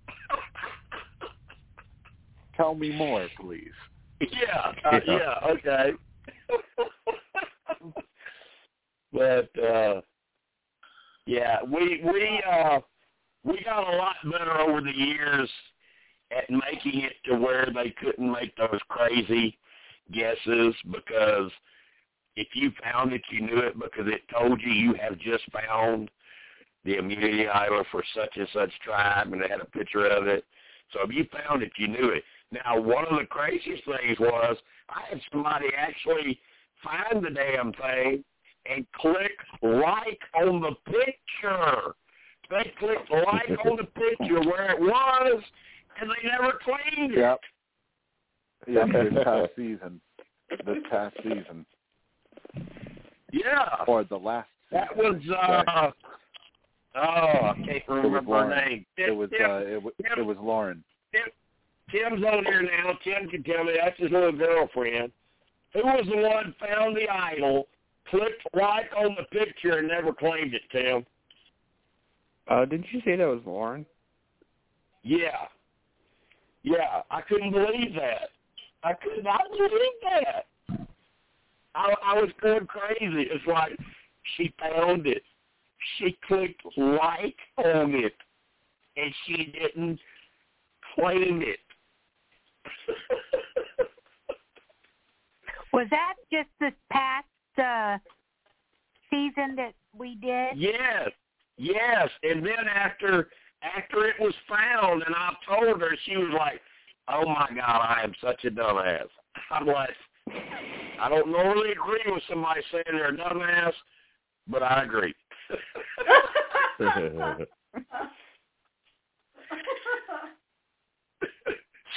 Tell me more, please. yeah, uh, Yeah. yeah, okay. but uh yeah, we we uh we got a lot better over the years at making it to where they couldn't make those crazy guesses because if you found it, you knew it because it told you you have just found the immunity idol for such and such tribe, and it had a picture of it. So if you found it, you knew it. Now, one of the craziest things was I had somebody actually find the damn thing and click like on the picture. They clicked like on the picture where it was, and they never claimed it. Yep. Yep. This past season. This past season, Yeah. or the last. That was I should uh oh, I can't remember her name. It was Tim, uh, it, wa- Tim- it was Lauren. Tim's on here now. Tim can tell me that's his little girlfriend. Who was the one found the idol, clicked like on the picture, and never claimed it, Tim? Uh, didn't you say that was Lauren? Yeah. Yeah, I couldn't believe that. I could not believe that. I, I was going crazy. It's like she found it. She clicked like on it, and she didn't claim it. Was that just this past uh season that we did? yes, yes. And then after after it was found, and I told her, she was like, "Oh my God, I am such a dumbass." I'm like, I don't normally agree with somebody saying they're a dumbass, but I agree.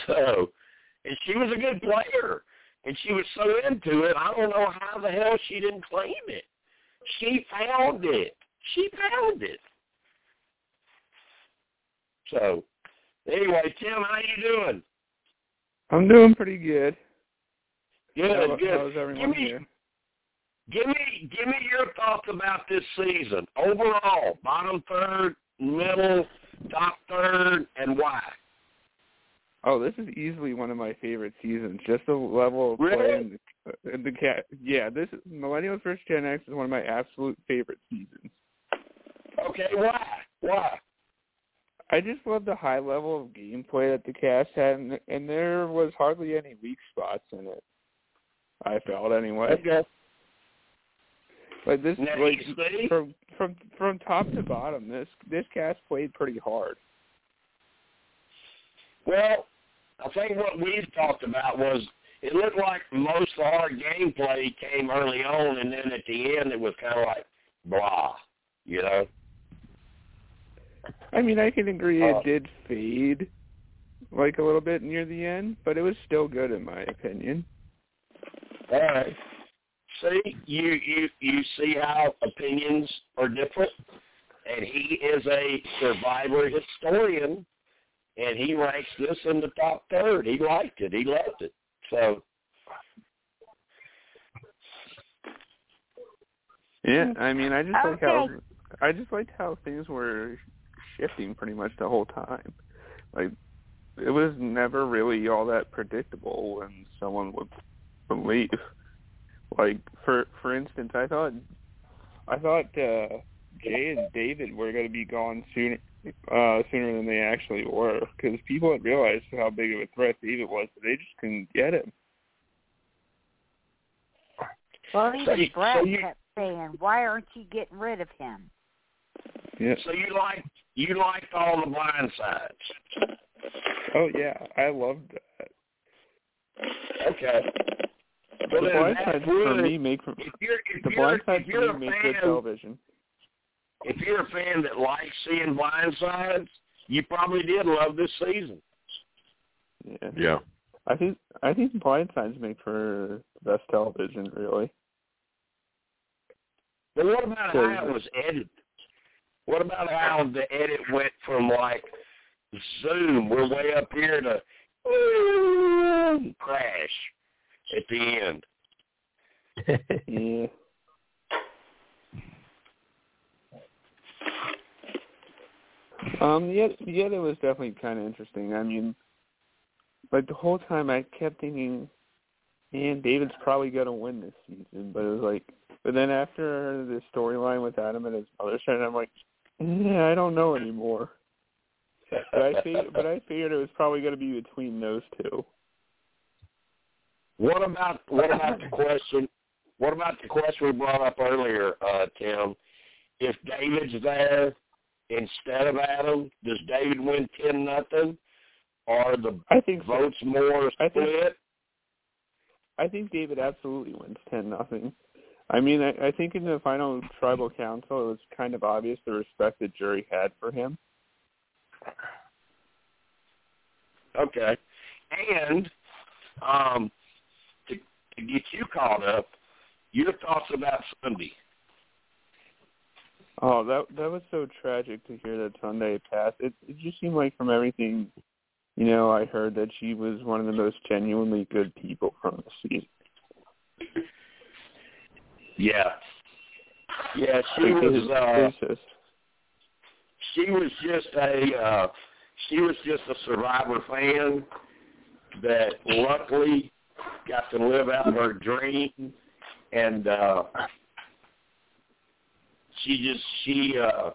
so, and she was a good player, and she was so into it. I don't know how the hell she didn't claim it. She found it. She found it. So, anyway, Tim, how you doing? I'm doing pretty good. Good, How, good. how's everyone give me, here? Give me give me your thoughts about this season overall. Bottom third, middle, top third, and why? Oh, this is easily one of my favorite seasons. Just the level of play Really? the, and the cat. Yeah, this is Millennials vs. Gen X is one of my absolute favorite seasons. Okay, why? Why? I just love the high level of gameplay that the cast had, and, and there was hardly any weak spots in it. I felt anyway. Okay. Like this, Now, like from from from top to bottom, this this cast played pretty hard. Well, I think what we've talked about was it looked like most of our gameplay came early on, and then at the end it was kind of like blah, you know. I mean, I can agree Uh, it did fade like a little bit near the end, but it was still good in my opinion. All right. See, you you you see how opinions are different, and he is a survivor historian, and he ranks this in the top third. He liked it. He loved it. So Yeah, I mean, I just like how I just liked how things were shifting pretty much the whole time. Like it was never really all that predictable when someone would, would leave. Like for for instance, I thought I thought uh Jay and David were going to be gone sooner uh sooner than they actually were because people had realized how big of a threat David was, but they just couldn't get him. Well, So even you- Brett so you- kept saying, "Why aren't you getting rid of him?" Yeah. so you like you liked all the blind sides. Oh yeah, I loved that. Okay. The Well, then blind that sides for would- me make for If you're if the you're blind sides if you're for me make good fan television. If you're a fan that likes seeing blind sides, you probably did love this season. Yeah. Yeah. I think I think blind sides make for the best television, really. But what about how it was edited? What about how the edit went from like Zoom, we're way up here to boom, crash at the end. yeah. Um, yet, yet it was definitely kind of interesting. I mean, like the whole time I kept thinking, man, David's probably gonna win this season. But it was like, but then after the storyline with Adam and his mother started, I'm like, yeah, I don't know anymore. But I figured, but I figured it was probably gonna be between those two. What about what about the question? What about the question we brought up earlier, uh, Tim? If David's there instead of Adam, does David win ten nothing? Are the I think so. votes more I think- split? I think David absolutely wins ten nothing. I mean, I, I think in the final tribal council, it was kind of obvious the respect the jury had for him. Okay. And um, to, to get you caught up, your thoughts about Sunday. Oh, that that was so tragic to hear that Sunday passed. It it just seemed like from everything, you know, I heard that she was one of the most genuinely good people from the season. Yeah. Yeah, she was uh it was just she was just a uh she was just a survivor fan that luckily got to live out her dream and uh she just she uh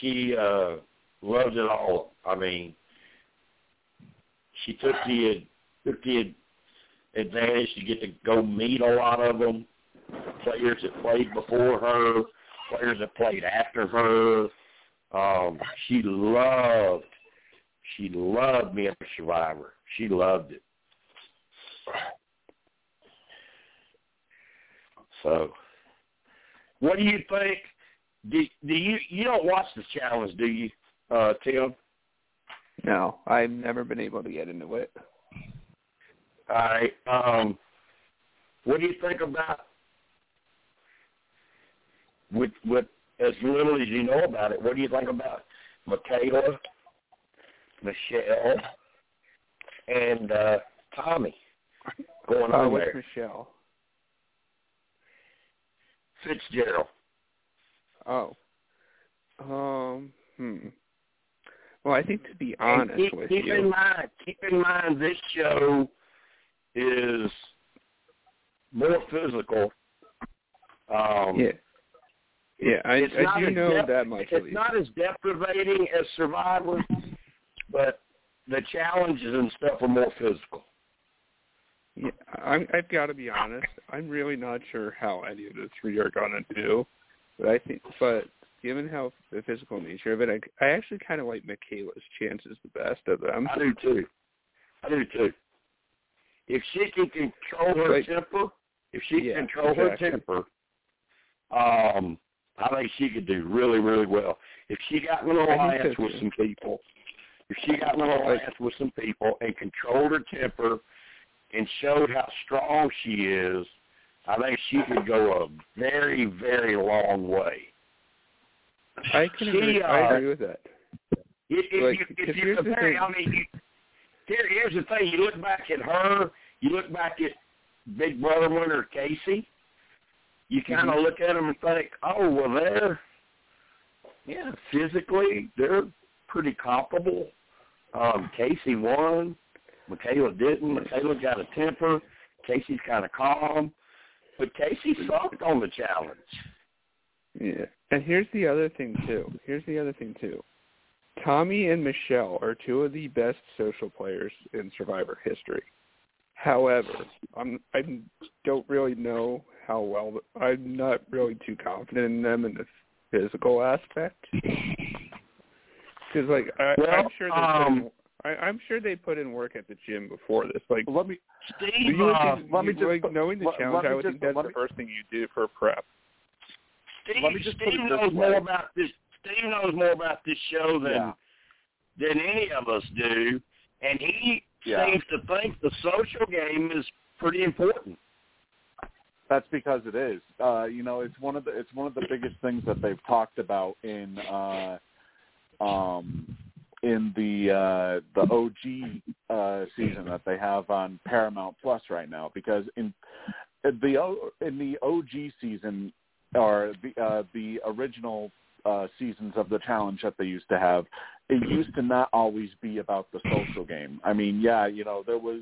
she uh loved it all. I mean she took the took the advantage to get to go meet a lot of them, players that played before her, players that played after her. Um, she loved, she loved being a survivor. She loved it. So, what do you think? Do, do you you don't watch the challenge, do you, uh, Tim? no. I've never been able to get into it. All right. Um, what do you think about with with as little as you know about it? What do you think about Michaela, Michelle, and uh, Tommy going Uh, on there? Michelle? Fitzgerald. Oh. Um. Hmm. Well, I think to be honest keep, with keep you, in mind, keep in mind, this show is more physical. Um, yeah, yeah, I, I do know dep- that much. It's not as deprivating as Survivor, but the challenges and stuff are more physical. Yeah, I'm, I've got to be honest. I'm really not sure how any of the three are gonna do, but I think, but given how the physical nature of it, I, I actually kind of like Michaela's chances the best of them. I do too. I do too. If she can control her Like- temper, if she Yeah, can control her temper, um, I think she could do really, really well. If she got in an alliance with some people, if she got in an alliance with some people and controlled her temper and showed how strong she is, I think she could go a very, very long way. I can She, agree. uh, I agree with that. If, if Like, you if you here's the compare, thing. I mean, you, here, here's the thing: you look back at her, you look back at Big Brother winner Kaycee. You kind of Mhm. look at them and think, oh, well, they're yeah, physically they're pretty comparable. Um, Kaycee won, Michaela didn't. Michaela got a temper. Kaycee's kind of calm, but Kaycee sucked on the challenge. Yeah. And here's the other thing too. Here's the other thing too. Tommy and Michelle are two of the best social players in Survivor history. However, I'm I don't really know how well I'm not really too confident in them in the physical aspect. Because like I, Well, I'm sure in, um, I, I'm sure they put in work at the gym before this. Like Let me you Steve, uh, think, let me you- just like, put- knowing the let- challenge, let I would just- think that's the me- first thing you do for prep. Steve, Let me just Steve knows way. more about this. Steve knows more about this show than Yeah. than any of us do, and he Yeah. seems to think the social game is pretty important. That's because it is. Uh, you know, it's one of the it's one of the biggest things that they've talked about in uh, um, in the uh, the OG uh, season that they have on Paramount Plus right now. Because in the in the OG season or the uh, the original uh, seasons of the challenge that they used to have, it used to not always be about the social game. I mean, yeah, you know, there was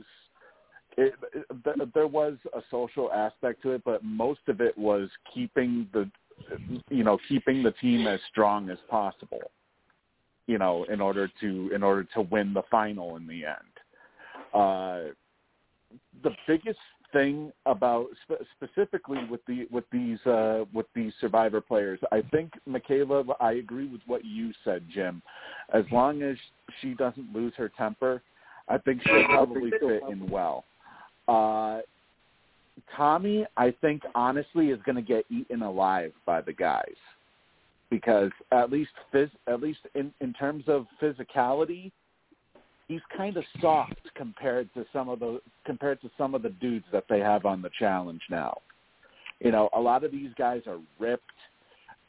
it, it, th- there was a social aspect to it, but most of it was keeping the, you know, keeping the team as strong as possible, you know, in order to in order to win the final in the end. Uh, the biggest thing about spe- specifically with the with these uh, with these survivor players, I think Michaela. I agree with what you said, Jim. As long as she doesn't lose her temper, I think she'll probably fit in well. Uh, Tommy, I think honestly is going to get eaten alive by the guys because at least phys- at least in in terms of physicality, he's kind of soft compared to some of the compared to some of the dudes that they have on the challenge now. You know, a lot of these guys are ripped.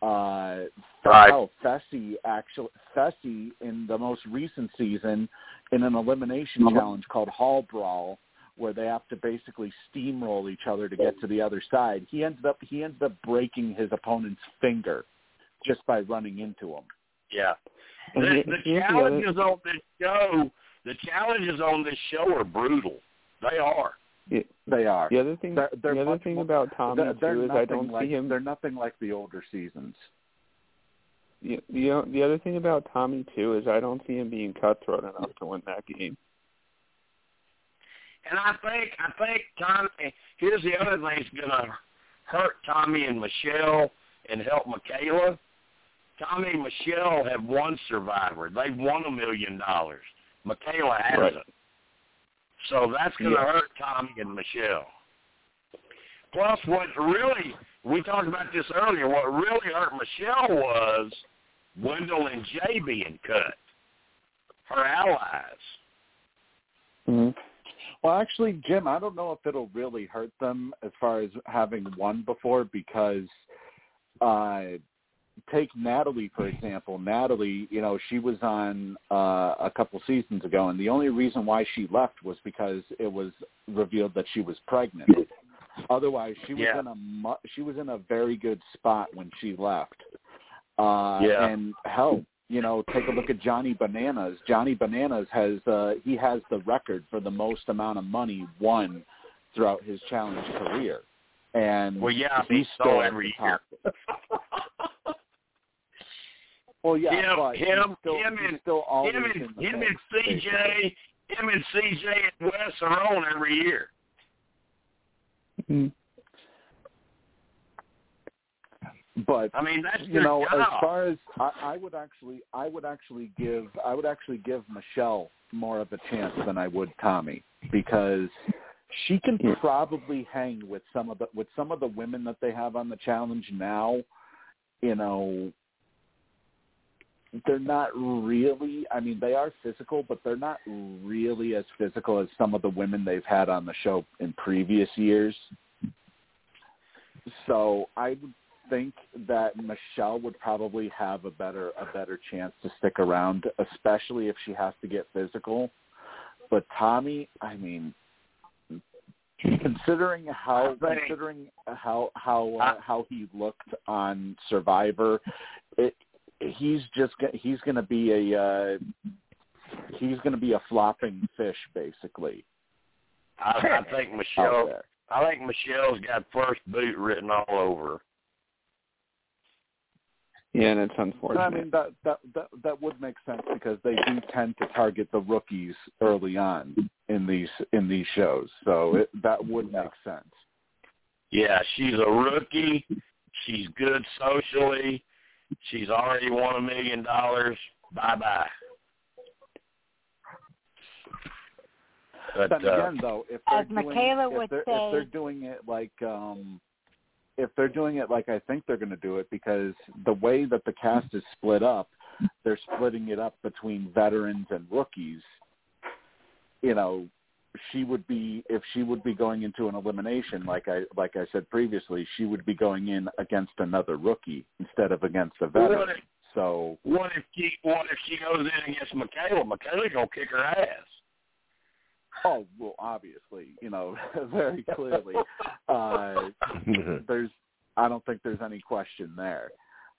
Uh, Right. hell, Fessy actually Fessy in the most recent season in an elimination challenge called Hall Brawl, where they have to basically steamroll each other to get to the other side. He ended up he ended up breaking his opponent's finger just by running into them. Yeah. The, the challenges on this show, the challenges on this show are brutal. They are. Yeah. They are. The other thing, They're- they're the other thing more- about Tommy They're, they're too is I don't like, see him. They're nothing like the older seasons. The, the the other thing about Tommy too is I don't see him being cutthroat enough to win that game. And I think I think Tommy. Eh, here's the other thing that's gonna hurt Tommy and Michelle and help Michaela. Tommy and Michelle have won Survivor. They've won a million dollars. Michaela hasn't. Right. So that's going to Yeah. hurt Tommy and Michelle. Plus, what really we talked about this earlier. What really hurt Michelle was Wendell and Jay being cut. Her allies. Mm-hmm. Well, actually, Jim, I don't know if it'll really hurt them as far as having won before because uh take Natalie for example. Natalie, you know, she was on uh a couple seasons ago and the only reason why she left was because it was revealed that she was pregnant. Otherwise, she was Yeah. in a mu- she was in a very good spot when she left. Uh, Yeah. And hell, you know, take a look at Johnny Bananas. Johnny Bananas has uh, he has the record for the most amount of money won throughout his challenge career, and Well, yeah, he's still every top. Well, yeah, him, but him, still, him, and still always him and him and CT, him and CT and Wes are on every year. Mm-hmm. But I mean, that's you know, job. as far as I, I would actually, I would actually give, I would actually give Michelle more of a chance than I would Tommy because she can probably hang with some of the with some of the women that they have on the challenge now. You know, they're not really. I mean, they are physical, but they're not really as physical as some of the women they've had on the show in previous years. So I would think that Michelle would probably have a better a better chance to stick around, especially if she has to get physical. But Tommy, I mean, considering how considering how how uh, how he looked on Survivor, it, he's just go- he's going to be a uh, he's going to be a flopping fish basically. I, I think Michelle. I think Michelle's got first boot written all over. Yeah, and it's unfortunate. I mean that that that that would make sense because they do tend to target the rookies early on in these in these shows, so it, that would make sense. Yeah, she's a rookie. She's good socially. She's already won a million dollars. Bye bye. But then uh, again, though, if they're As doing, Michaela if would they're, say- if they're doing it like um, if they're doing it like I think they're going to do it, because the way that the cast is split up, they're splitting it up between veterans and rookies. You know, she would be if she would be going into an elimination, like I like I said previously, she would be going in against another rookie instead of against a what veteran. if, So what if she what if she goes in against Michaela? Michaela's gonna kick her ass. Oh well, obviously, you know, very clearly. Uh, there's, I don't think there's any question there.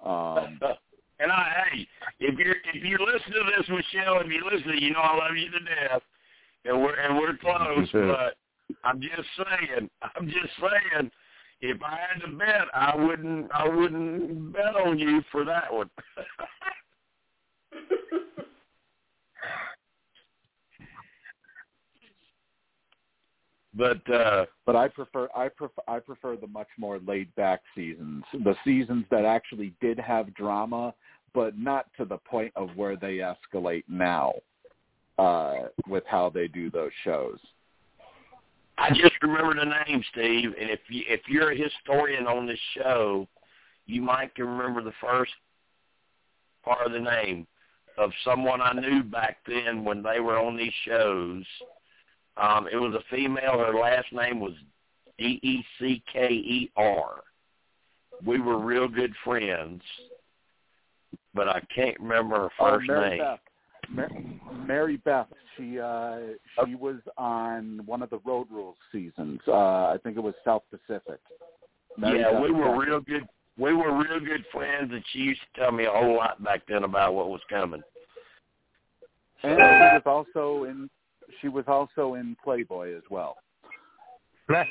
Um, and I, hey, if you're if you listen to this, Michelle, if you listen, you know I love you to death, and we're and we're close. but I'm just saying, I'm just saying, if I had to bet, I wouldn't I wouldn't bet on you for that one. but uh but I prefer, I prefer, I prefer the much more laid back seasons, the seasons that actually did have drama, but not to the point of where they escalate now uh, with how they do those shows. I just remember the name, Steve, and if you if you're a historian on this show, you might can remember the first part of the name of someone I knew back then when they were on these shows. Um, it was a female. Her last name was D E C K E R. We were real good friends, but I can't remember her Oh, first Mary name. Mar- Mary Beth. She uh, she was on one of the Road Rules seasons. Uh, I think it was South Pacific. Mary yeah, Beth we were real good. We were real good friends, and she used to tell me a whole lot back then about what was coming. And she was also in she was also in Playboy as well.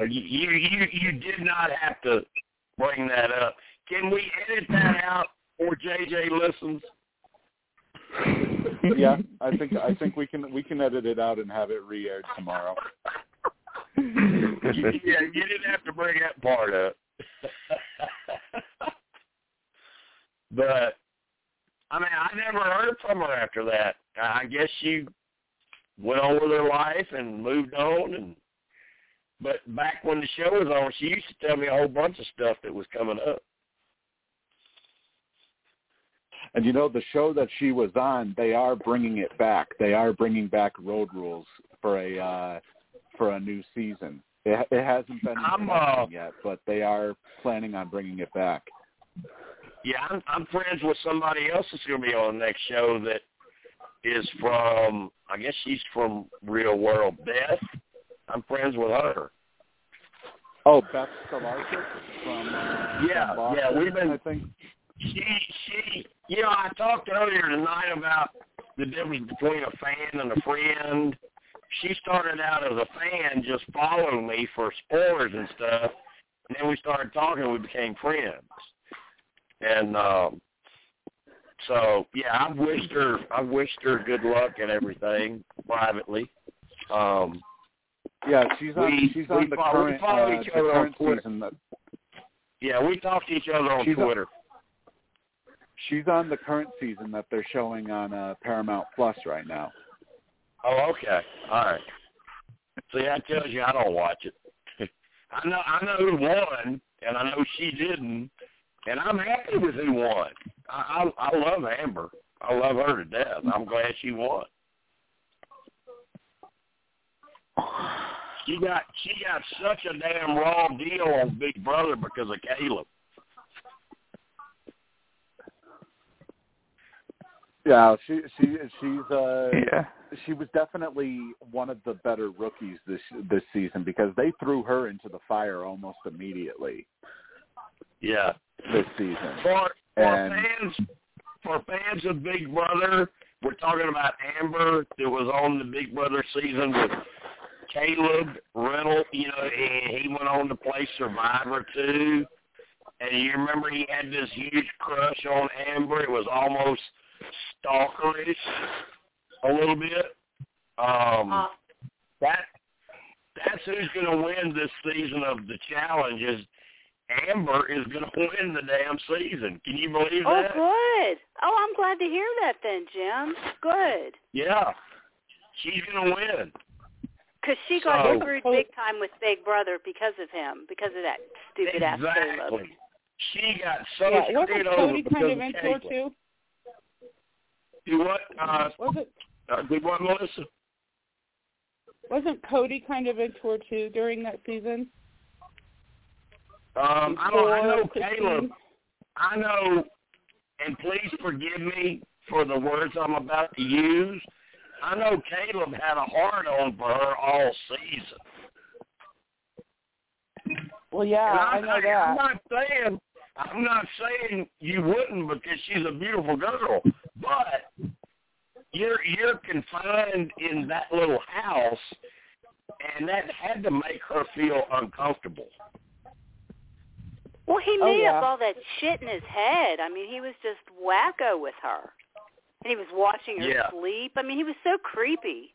You, you you you did not have to bring that up. Can we edit that out or JJ listens? Yeah, I think I think we can we can edit it out and have it re-aired tomorrow. Yeah, you didn't have to bring that part up. but I mean, I never heard from her after that. I guess she went on with her life and moved on and but back when the show was on, she used to tell me a whole bunch of stuff that was coming up. And you know the show that she was on, they are bringing it back. They are bringing back Road Rules for a uh, for a new season. It, it hasn't been uh, yet, but they are planning on bringing it back. Yeah, I'm, I'm friends with somebody else that's going to be on the next show that is from, I guess she's from Real World Beth. I'm friends with her. Oh, Beth Stolarczyk from uh, Yeah, from Boston, yeah, we've been- I think. She she you know I talked earlier tonight about the difference between a fan and a friend. She started out as a fan, just following me for spoilers and stuff, and then we started talking. and We became friends, and um, so yeah, I've wished her I've wished her good luck and everything privately. Um, Yeah, she's on. We- she's we on the follow- we current, follow uh, each the other on Twitter. season. Yeah, we talk to each other on She's Twitter. She's on the current season that they're showing on uh, Paramount Plus right now. Oh, okay. All right. See, that tells you I don't watch it. I know I know who won, and I know she didn't, and I'm happy with who won. I I, I love Amber. I love her to death. I'm glad she won. She got she got such a damn raw deal on Big Brother because of Caleb. Yeah, she she she's uh Yeah. she was definitely one of the better rookies this this season because they threw her into the fire almost immediately Yeah. this season. For for And- fans for fans of Big Brother, we're talking about Amber that was on the Big Brother season with Caleb Reynolds. You know, he, he went on to play Survivor too. And you remember he had this huge crush on Amber. It was almost stalkerish a little bit. Um, that that's who's going to win this season of the challenge. Is Amber is going to win the damn season. Can you believe Oh, that? Oh, good. Oh, I'm glad to hear that then, Jim. Good. Yeah, she's going to win. Because she got So- screwed big time with Big Brother because of him, because of that stupid ass Caleb. Exactly. She got so yeah, wasn't screwed over Cody because kind of of into too? Do what? Uh, Was it? uh, did what, Melissa? Wasn't Cody kind of into her too during that season? Um, I don't. I know Caleb. I know, and please forgive me for the words I'm about to use. I know Caleb had a hard on for her all season. Well, yeah, And I I'm, know I'm not saying I'm not saying you wouldn't because she's a beautiful girl, but you're you're confined in that little house, and that had to make her feel uncomfortable. Well, he Oh, made yeah. up all that shit in his head. I mean, he was just wacko with her. And he was watching her Yeah. sleep. I mean, he was so creepy.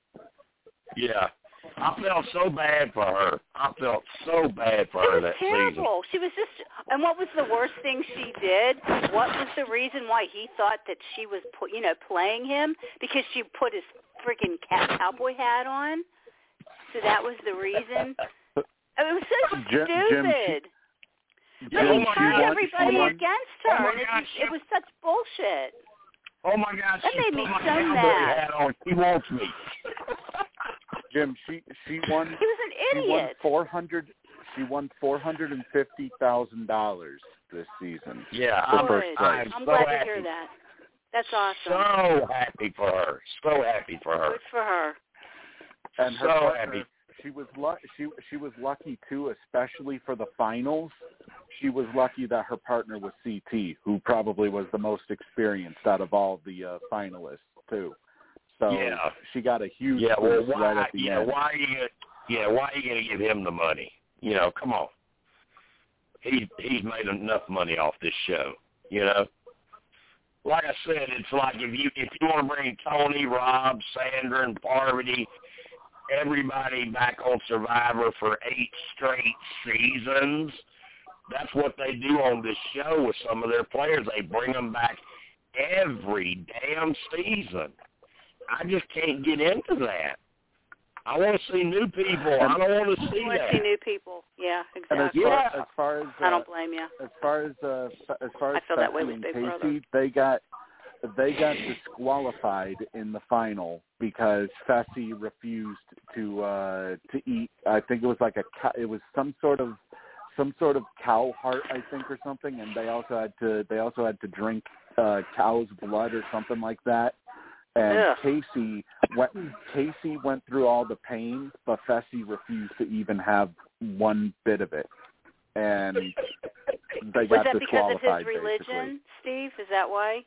Yeah, I felt so bad for her. I felt so bad for It her that season. terrible. She was just and what was the worst thing she did? What was the reason why he thought that she was you know, playing him because she put his freaking cat cowboy hat on? So that was the reason. I mean, oh, it was so Jim- stupid. but Jim, he Oh turned God. everybody Oh against oh her. and it, God, it was such bullshit. Oh my gosh! That made me so mad. hat on. She wants me. Jim, she she won He was she an won idiot. four hundred she won four hundred and fifty thousand dollars this season. Yeah, For I'm, first Good. I'm I'm so glad happy. to hear that. That's awesome. So happy for her. So happy for her. Good for her. And her So partner, happy. she was lu- she she was lucky too, especially for the finals. She was lucky that her partner was CT, who probably was the most experienced out of all the uh, finalists too. So Yeah. she got a huge Yeah, well, why? right at the yeah, end. why are you? Gonna, yeah, why are you going to give him the money? You know, come on. He he's made enough money off this show. You know, like I said, it's like if you if you want to bring Tony, Rob, Sandra, and Parvati, everybody back on Survivor for eight straight seasons. That's what they do on this show with some of their players. They bring them back every damn season. I just can't get into that. I want to see new people. I don't want to see You want to that. see new people. Yeah, And as exactly. far, Yeah. as far as I uh, don't blame you. as far as uh, as far I as feel that way with Big Kaycee, Brother. they got they got disqualified in the final because Fessy refused to uh to eat. I think it was like a it was some sort of some sort of cow heart, I think, or something, and they also had to they also had to drink uh cow's blood or something like that. And Ugh. Kaycee went Kaycee went through all the pain, but Fessy refused to even have one bit of it, and they Was got that because of his religion, Steve? Is that why?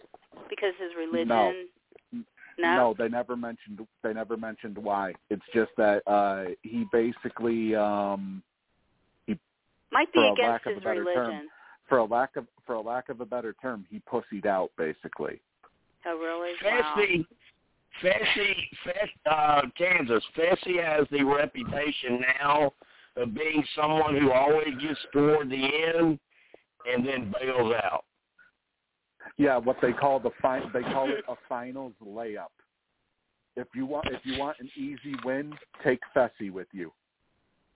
Because his religion? No. No. No, they never mentioned they never mentioned why. It's just that uh he basically um he Might be against his better term, religion. for a lack of for a lack of a better term, he pussied out basically. Oh, really? Wow. Fessy, Fessy, Fess, uh, Kansas. Fessy has the reputation now of being someone who always gets toward the end and then bails out. Yeah, what they call the fi- they call it a finals layup. If you want if you want an easy win, take Fessy with you.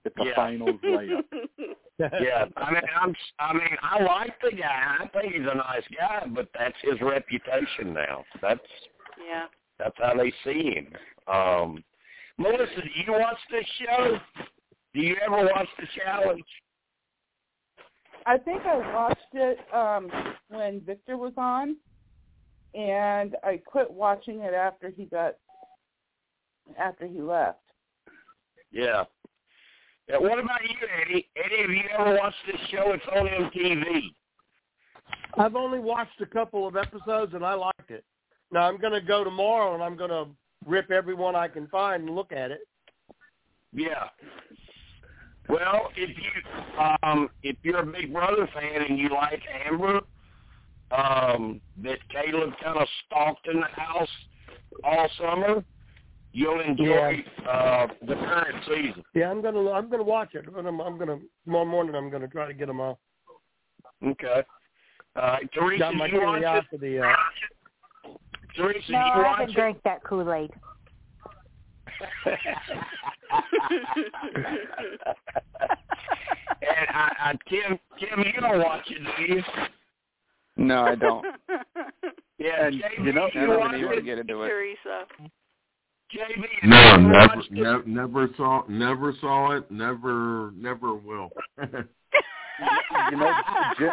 It's a Yeah. finals layup. yeah, I mean, I'm, I mean, I like the guy. I think he's a nice guy, but that's his reputation now. That's yeah. that's how they see him. Um, Melissa, do you watch this show? Do you ever watch the challenge? I think I watched it um when Victor was on, and I quit watching it after he got after he left. Yeah. What about you, Eddie? Eddie, have you ever watched this show? It's on MTV. I've only watched a couple of episodes and I liked it. Now I'm going to go tomorrow and I'm going to rip every one I can find and look at it. Yeah. Well, if you um if you're a Big Brother fan and you like Amber, um, that Caleb kind of stalked in the house all summer, you'll enjoy uh the current season. Yeah, I'm gonna I'm gonna watch it. But I'm, I'm gonna tomorrow morning. I'm gonna try to get them all. Okay. Uh, Teresa, Got my you watch it? curiosity. Uh, Teresa, No, you I watch haven't it? drank that Kool-Aid. and I, I, Tim, Tim, you don't watch it, do you? No, I don't. Yeah, And, JB, you know- I you haven't watch been able to get into it. Teresa. JB, No, never, watched never, never saw, never saw it. Never, never will. you know, Jim,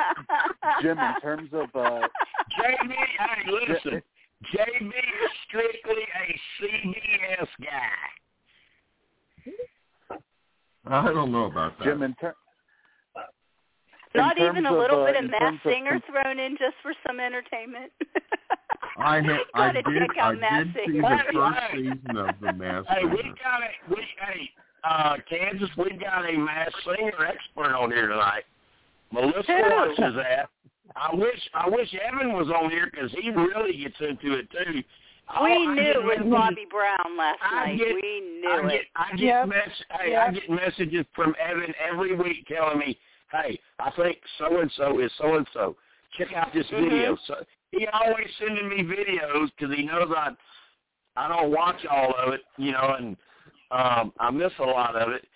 Jim, in terms of uh, JB, hey, listen. JB is strictly a CBS guy. I don't know about that. Jim, in, ter- Not even a little of, uh, bit of in Mass terms of Singer thrown in just for some entertainment. I ha- I Gotta did, check out I Mass did see Singer. the first Hey, season of the Mass Hey, we Singer. got a we hey uh Kansas, we've got a Masked Singer expert on here tonight. Melissa Who? watches that. I wish I wish Evan was on here because he really gets into it too. Oh, we I knew get it was Bobby Brown last I night. get- we knew I get it. I get Yep. mess hey, I Yep. get messages from Evan every week telling me, Hey, I think so and so is so and so. Check out this Mhm. video. So he always sending me videos because he knows I I don't watch all of it, you know, and um I miss a lot of it.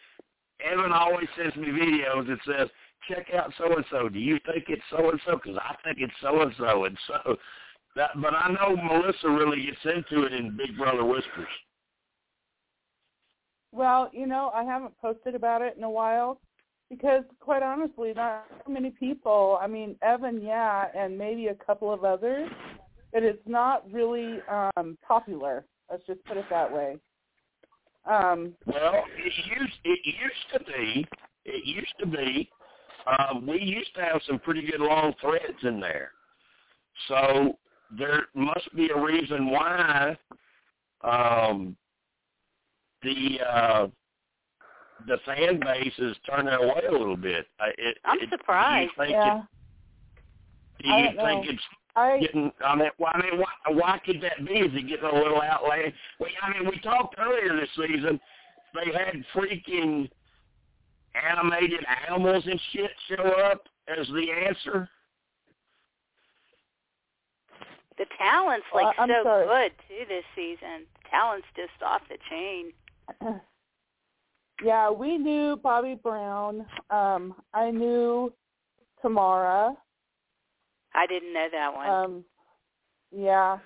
Evan always sends me videos that says, "Check out so and so. Do you think it's so and so? Because I think it's so and so." And so, that, but I know Melissa really gets into it in Big Brother Whispers. Well, you know, I haven't posted about it in a while because, quite honestly, not many people. I mean, Evan, yeah, and maybe a couple of others, but it's not really um popular. Let's just put it that way. Um, Well, it used it used to be it used to be um, we used to have some pretty good long threads in there, so there must be a reason why um, the uh, the fan base is turning away a little bit. I- It, I'm it, surprised. Do you think, yeah, it, do you think know. it's I getting I mean why I mean why, why could that be? Is it getting a little outlandish? Well, I mean we talked earlier this season. They had freaking animated animals and shit show up as the answer. The talent's like uh, I'm so sorry. good too this season. Talent's just off the chain. yeah, we knew Bobby Brown. Um, I knew Tamara. I didn't know that one. Um, yeah.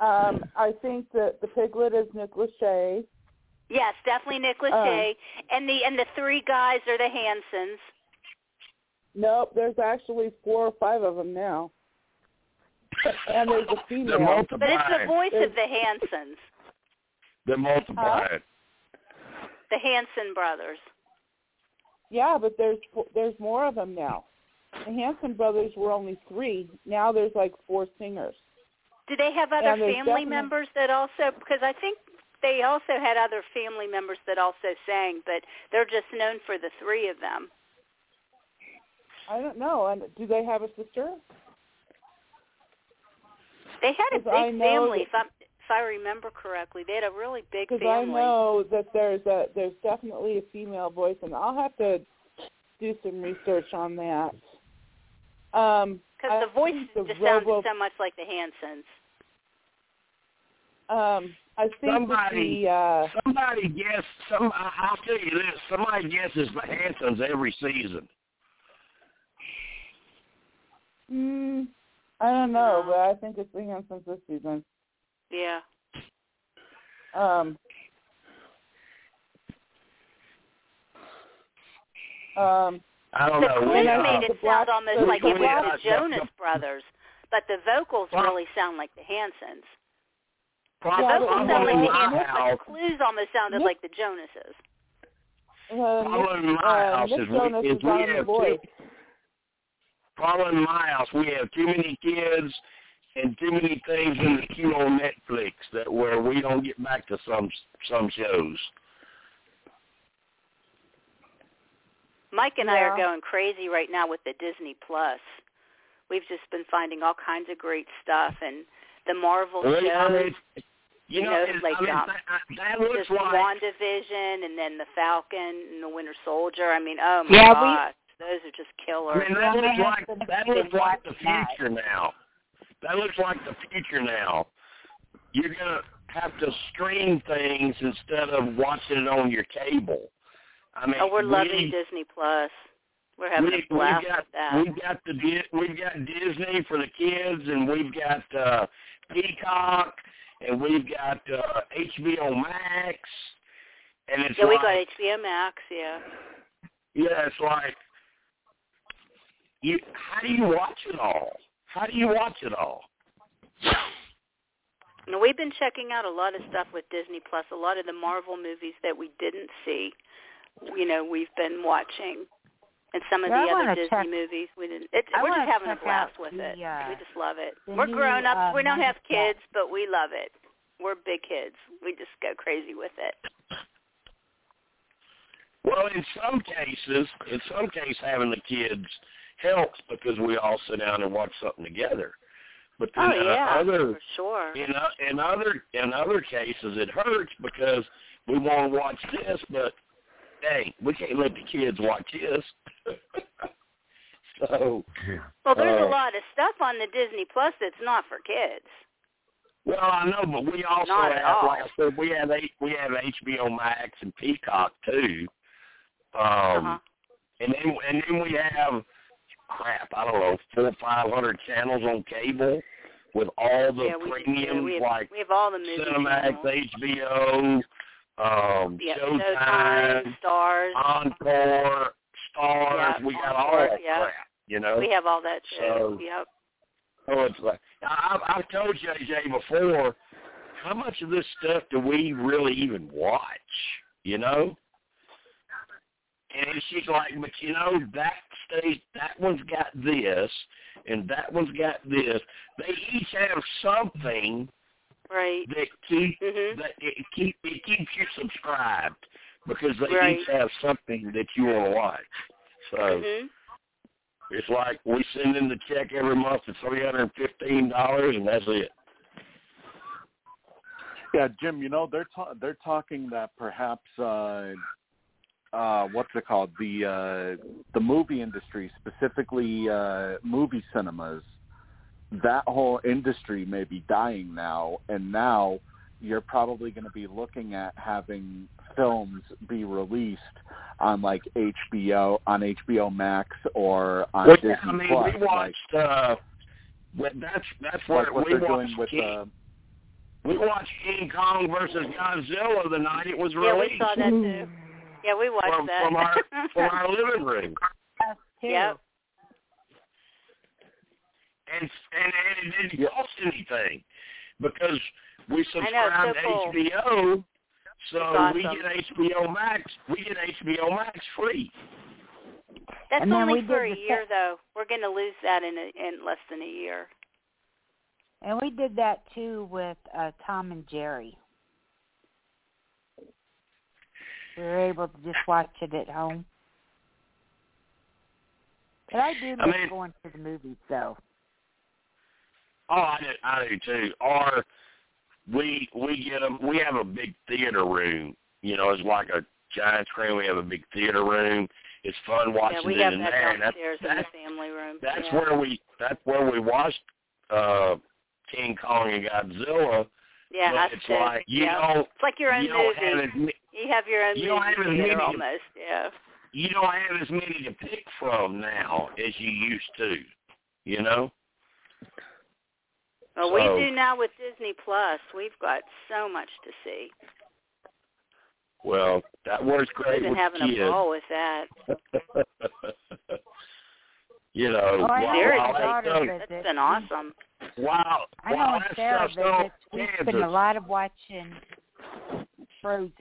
Um, I think that the piglet is Nick Lachey. yes, definitely Nick um, and the and the three guys are the Hansons. Nope, there's actually four or five of them now. And there's a female. But it's the voice There's- of the Hansons, They're multiplying. The Hanson brothers. Yeah, but there's there's more of them now. The Hanson brothers were only three. Now there's like four singers. Do they have other family definitely- members that also? Because I think they also had other family members that also sang, but they're just known for the three of them. I don't know. And do they have a sister? They had a big family, that- if I if I remember correctly. They had a really big Because I know that there's a there's definitely a female voice, and I'll have to do some research on that. Um, Because I the voice think the just sounded Robo- so much like the Hansons. um, I think Somebody- the uh, Somebody guess. Some. I- I'll tell you this. Somebody guesses the Hansons every season. mm, I don't know, but I think it's the Hansons this season. Yeah. Um, um, I don't the know. clip uh, made it The black- sound almost like it was the Jonas Brothers, but the vocals Well- really sound like the Hansons. The Probably, Yeah, vocals sound like the Hansons, but the clues almost sounded Nick- like the Jonases. uh, Problem in my uh, house Nick is Jonas we, is is we have too, problem in my house we have too many kids and too many things in the queue on Netflix that where we don't get back to some some shows. Mike and I are going crazy right now with the Disney Plus. We've just been finding all kinds of great stuff and the Marvel Really, I shows. mean, you You know, know, like, I mean, um, that, that looks Just like WandaVision and then the Falcon and the Winter Soldier. I mean, oh my Yeah, we- gosh, those are just I killer. mean, that Yeah, looks my like husband that looks like the watch that. future now. That looks like the future now. You're gonna have to stream things instead of watching it on your cable. I mean, oh, we're loving we, Disney Plus. We're having we, a blast we've got with that. we've got the we've got Disney for the kids, and we've got uh, Peacock, and we've got uh, HBO Max, and it's yeah, we like, got HBO Max. Yeah. yeah, it's like you. How do you watch it all? How do you watch it all? Now, we've been checking out a lot of stuff with Disney Plus. A lot of the Marvel movies that we didn't see, you know, we've been watching, and some of Yeah, I the other Disney check- movies we didn't. It, we're just having a blast with the, it. uh, we just love it. We're new, grown ups. uh, we don't have kids, but we love it. We're big kids. We just go crazy with it. Well, in some cases, in some cases, having the kids helps because we all sit down and watch something together. But then Oh yeah, in other for sure. in o- in other in other cases, it hurts because we want to watch this, but hey, we can't let the kids watch this. so, Well, there's uh, a lot of stuff on the Disney Plus that's not for kids. well, I know, but we also Not have, like I said, we have H- we have HBO Max and Peacock too. Um, Uh-huh. and then and then we have crap, I don't know, four or five hundred channels on cable with all the yeah, we, premiums yeah, we have, like we have all the movie Cinemax. HBO, um, Yeah, Showtime, Starz. Encore, Starz. Yeah, we got all that yeah. crap, you know. We have all that too. So- yep. Oh, it's like I, I've told JJ before. How much of this stuff do we really even watch? You know. And she's like, but you know that stays. That one's got this, and that one's got this. They each have something Right. that keep Mhm. that it keep it keeps you subscribed because they Right. each have something that you want to watch. So Mhm. it's like we send in the check every month for three hundred and fifteen dollars, and that's it. Yeah, Jim. You know they're ta- they're talking that perhaps uh, uh, what's it called the uh, the movie industry, specifically uh, movie cinemas. That whole industry may be dying now, and now you're probably going to be looking at having films be released on like HBO on HBO Max or on Well, Disney yeah, I mean, Plus. we watched. uh but that's that's like, where like what we they're doing with King, uh, we watched King Kong versus Godzilla the night it was released. Yeah, we released saw that too. Yeah, we watched from, that. from our from our living room. Yep. and and, and it didn't Yeah. cost anything because we I subscribe so cool. to HBO, so It's we get HBO Max. We get HBO Max free. That's And only for a year, se- though. We're going to lose that in a, in less than a year. And we did that too with uh Tom and Jerry. We were able to just watch it at home. But I do I mean- going to the movies though. Oh, I do, I do too. Or we we get them. We have a big theater room. You know, it's like a giant screen. We have a big theater room. It's fun watching yeah, we it have in that there. and that's in that's, the family room. that's yeah. where we that's where we watched uh King Kong and Godzilla. Yeah, but us it's too. like you yeah. don't It's like your own you movie. have as you have your own you don't movie have as many- almost. Yeah. you don't have as many to pick from now as you used to. You know. Well, So- we do now with Disney Plus. We've got so much to see. Well, that works great We've been having kids. a ball with that. you know, Oh, I know while, Sarah's while, my that daughter stuff- visits. That's been awesome. While, I know while when that Sarah stuff's visits, we spend Kansas, a lot of watching Frozen.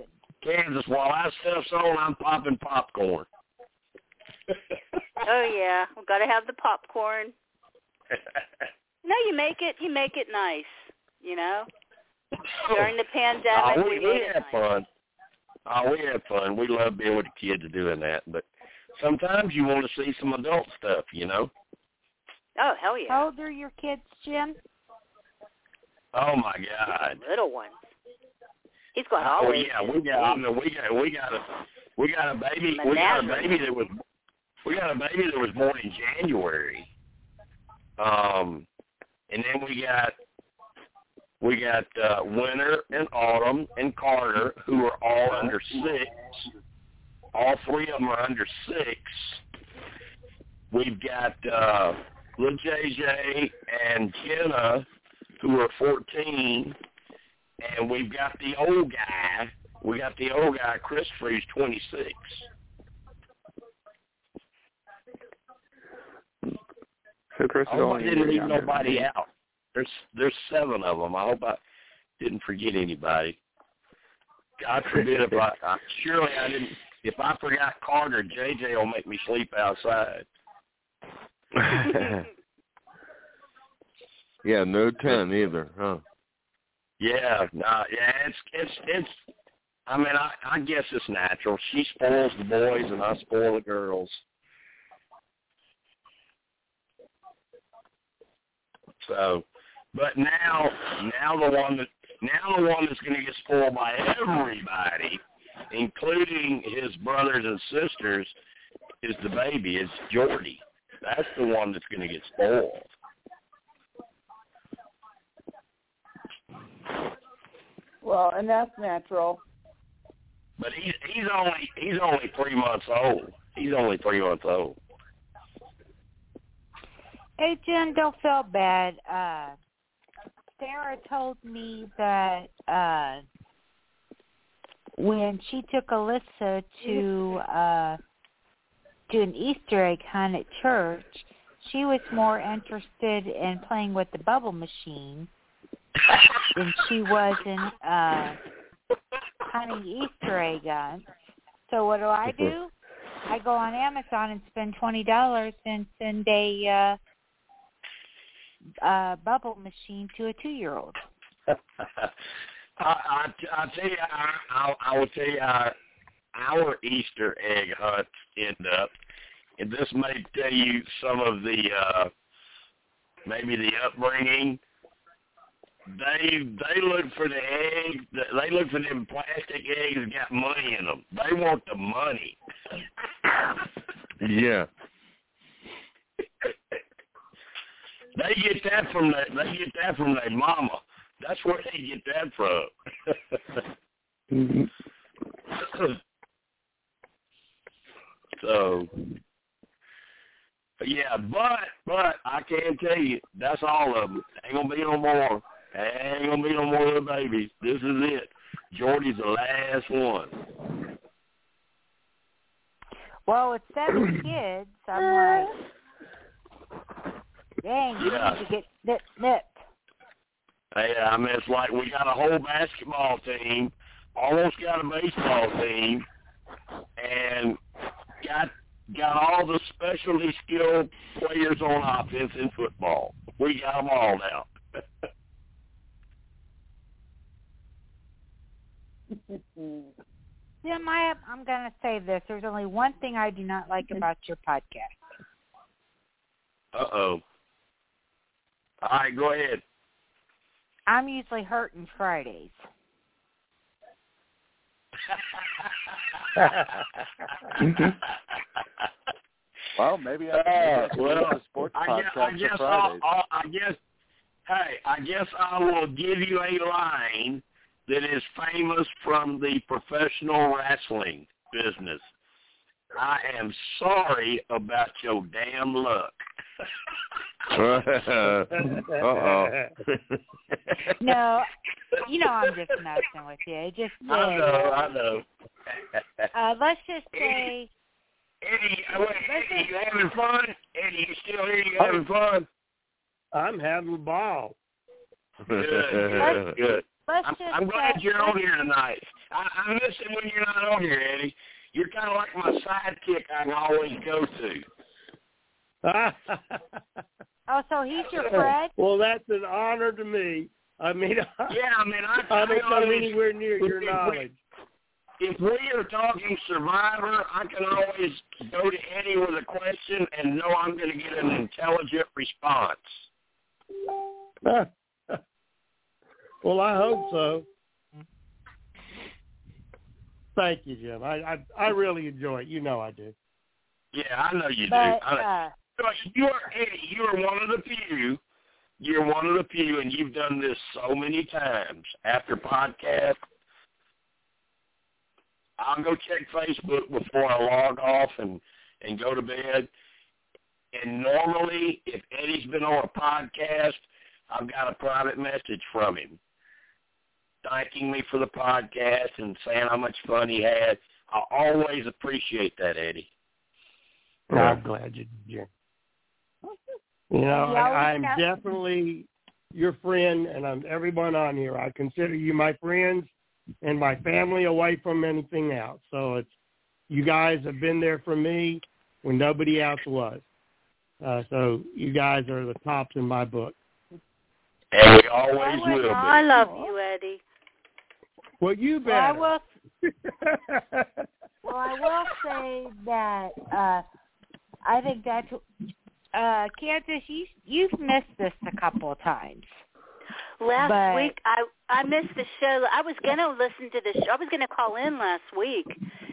Kansas, while that stuff's on, I'm popping popcorn. Oh yeah, we've got to have the popcorn. No, you make it. You make it nice. You know, oh, during the pandemic, oh, we, we we made it had nice. fun. Oh, we had fun. We love being with the kids and doing that. But sometimes you want to see some adult stuff, you know. Oh hell yeah, How old are your kids, Jim? Oh my God. little ones. He's got all Oh ages. yeah, we got. I mean, we got. We got a. We got a baby. We got a baby that was. We got a baby that was born in January. Um, and then we got. We got uh, Winter and Autumn and Carter, who are all under six. All three of them are under six. We've got uh, little JJ and Jenna, who are 14 and we've got the old guy. We got the old guy, Christopher, who's 26. So Chris I hope I didn't leave younger. nobody out. There's there's seven of them. I hope I didn't forget anybody. God forbid if I, I surely I didn't. If I forgot Carter, JJ will make me sleep outside. yeah, no ten either, huh? Yeah, nah, yeah, it's it's it's. I mean, I I guess it's natural. She spoils the boys, and I spoil the girls. So, but now, now the one that now the one that's going to get spoiled by everybody, including his brothers and sisters, is the baby. It's Jordy. That's the one that's going to get spoiled. Well, and that's natural. But he's he's only he's only three months old. He's only three months old. Hey, Jen, don't feel bad. Uh, Sarah told me that uh, when she took Alyssa to uh, to an Easter egg hunt at church, she was more interested in playing with the bubble machine than she was in uh, hunting Easter egg hunts. So what do I do? I go on Amazon and spend twenty dollars and send a uh, uh, bubble machine to a two-year-old. I, I I tell you, I, I I will tell you how our Easter egg hunts end up, and this may tell you some of the uh maybe the upbringing. They they look for the eggs. They look for them plastic eggs that got money in them. They want the money. Yeah. They get that from that. they get that from their mama. That's where they get that from. so, yeah, but but I can tell you that's all of them. Ain't gonna be no more. Ain't gonna be no more little babies. This is it. Jordy's the last one. Well, with seven kids, I'm like, dang, you Yeah. need to get nip nipped. Hey, I mean, it's like we got a whole basketball team, almost got a baseball team, and got got all the specially skilled players on offense in football. We got them all now. Jim, I, I'm going to say this. There's only one thing I do not like about your podcast. Uh-oh. All right, go ahead. I'm usually hurting Fridays. well, maybe I, uh, maybe well, a sports I guess, podcast I guess, for I'll, I'll, I guess, hey, I guess I will give you a line that is famous from the professional wrestling business. I am sorry about your damn luck. Uh-oh. No, you know I'm just messing with you. It just I know, I know. Uh, let's just say Eddie, wait, Eddie, you having fun? Eddie, you still here? You having fun? I'm having a ball. Good, good, good. I'm, I'm glad you're on here tonight. I, I miss it when you're not on here, Eddie. You're kind of like my sidekick I can always go to. Oh, so he's your friend? well, that's an honor to me. I mean, Yeah, I mean, I, I don't come anywhere near your knowledge. If we are talking Survivor, I can always go to Eddie with a question and know I'm going to get an intelligent response. well, I hope so. Thank you, Jim. I, I I really enjoy it. You know I do. Yeah, I know you do. I uh, So you are Eddie. You are one of the few. You're one of the few, and you've done this so many times. After podcast, I'll go check Facebook before I log off and and go to bed. And normally, if Eddie's been on a podcast, I've got a private message from him thanking me for the podcast and saying how much fun he had. I always appreciate that, Eddie. I'm glad you did, Jim. You know, You I, I'm definitely your friend, and I'm everyone on here. I consider you my friends and my family away from anything else. So it's you guys have been there for me when nobody else was. Uh, so you guys are the tops in my book. And we always will be. I love you, Eddie. Well, you well, I will. Well, I will say that uh, I think that's uh, Kansas. You you've missed this a couple of times. Last But- week I I missed the show. I was gonna listen to the show. I was gonna call in last week,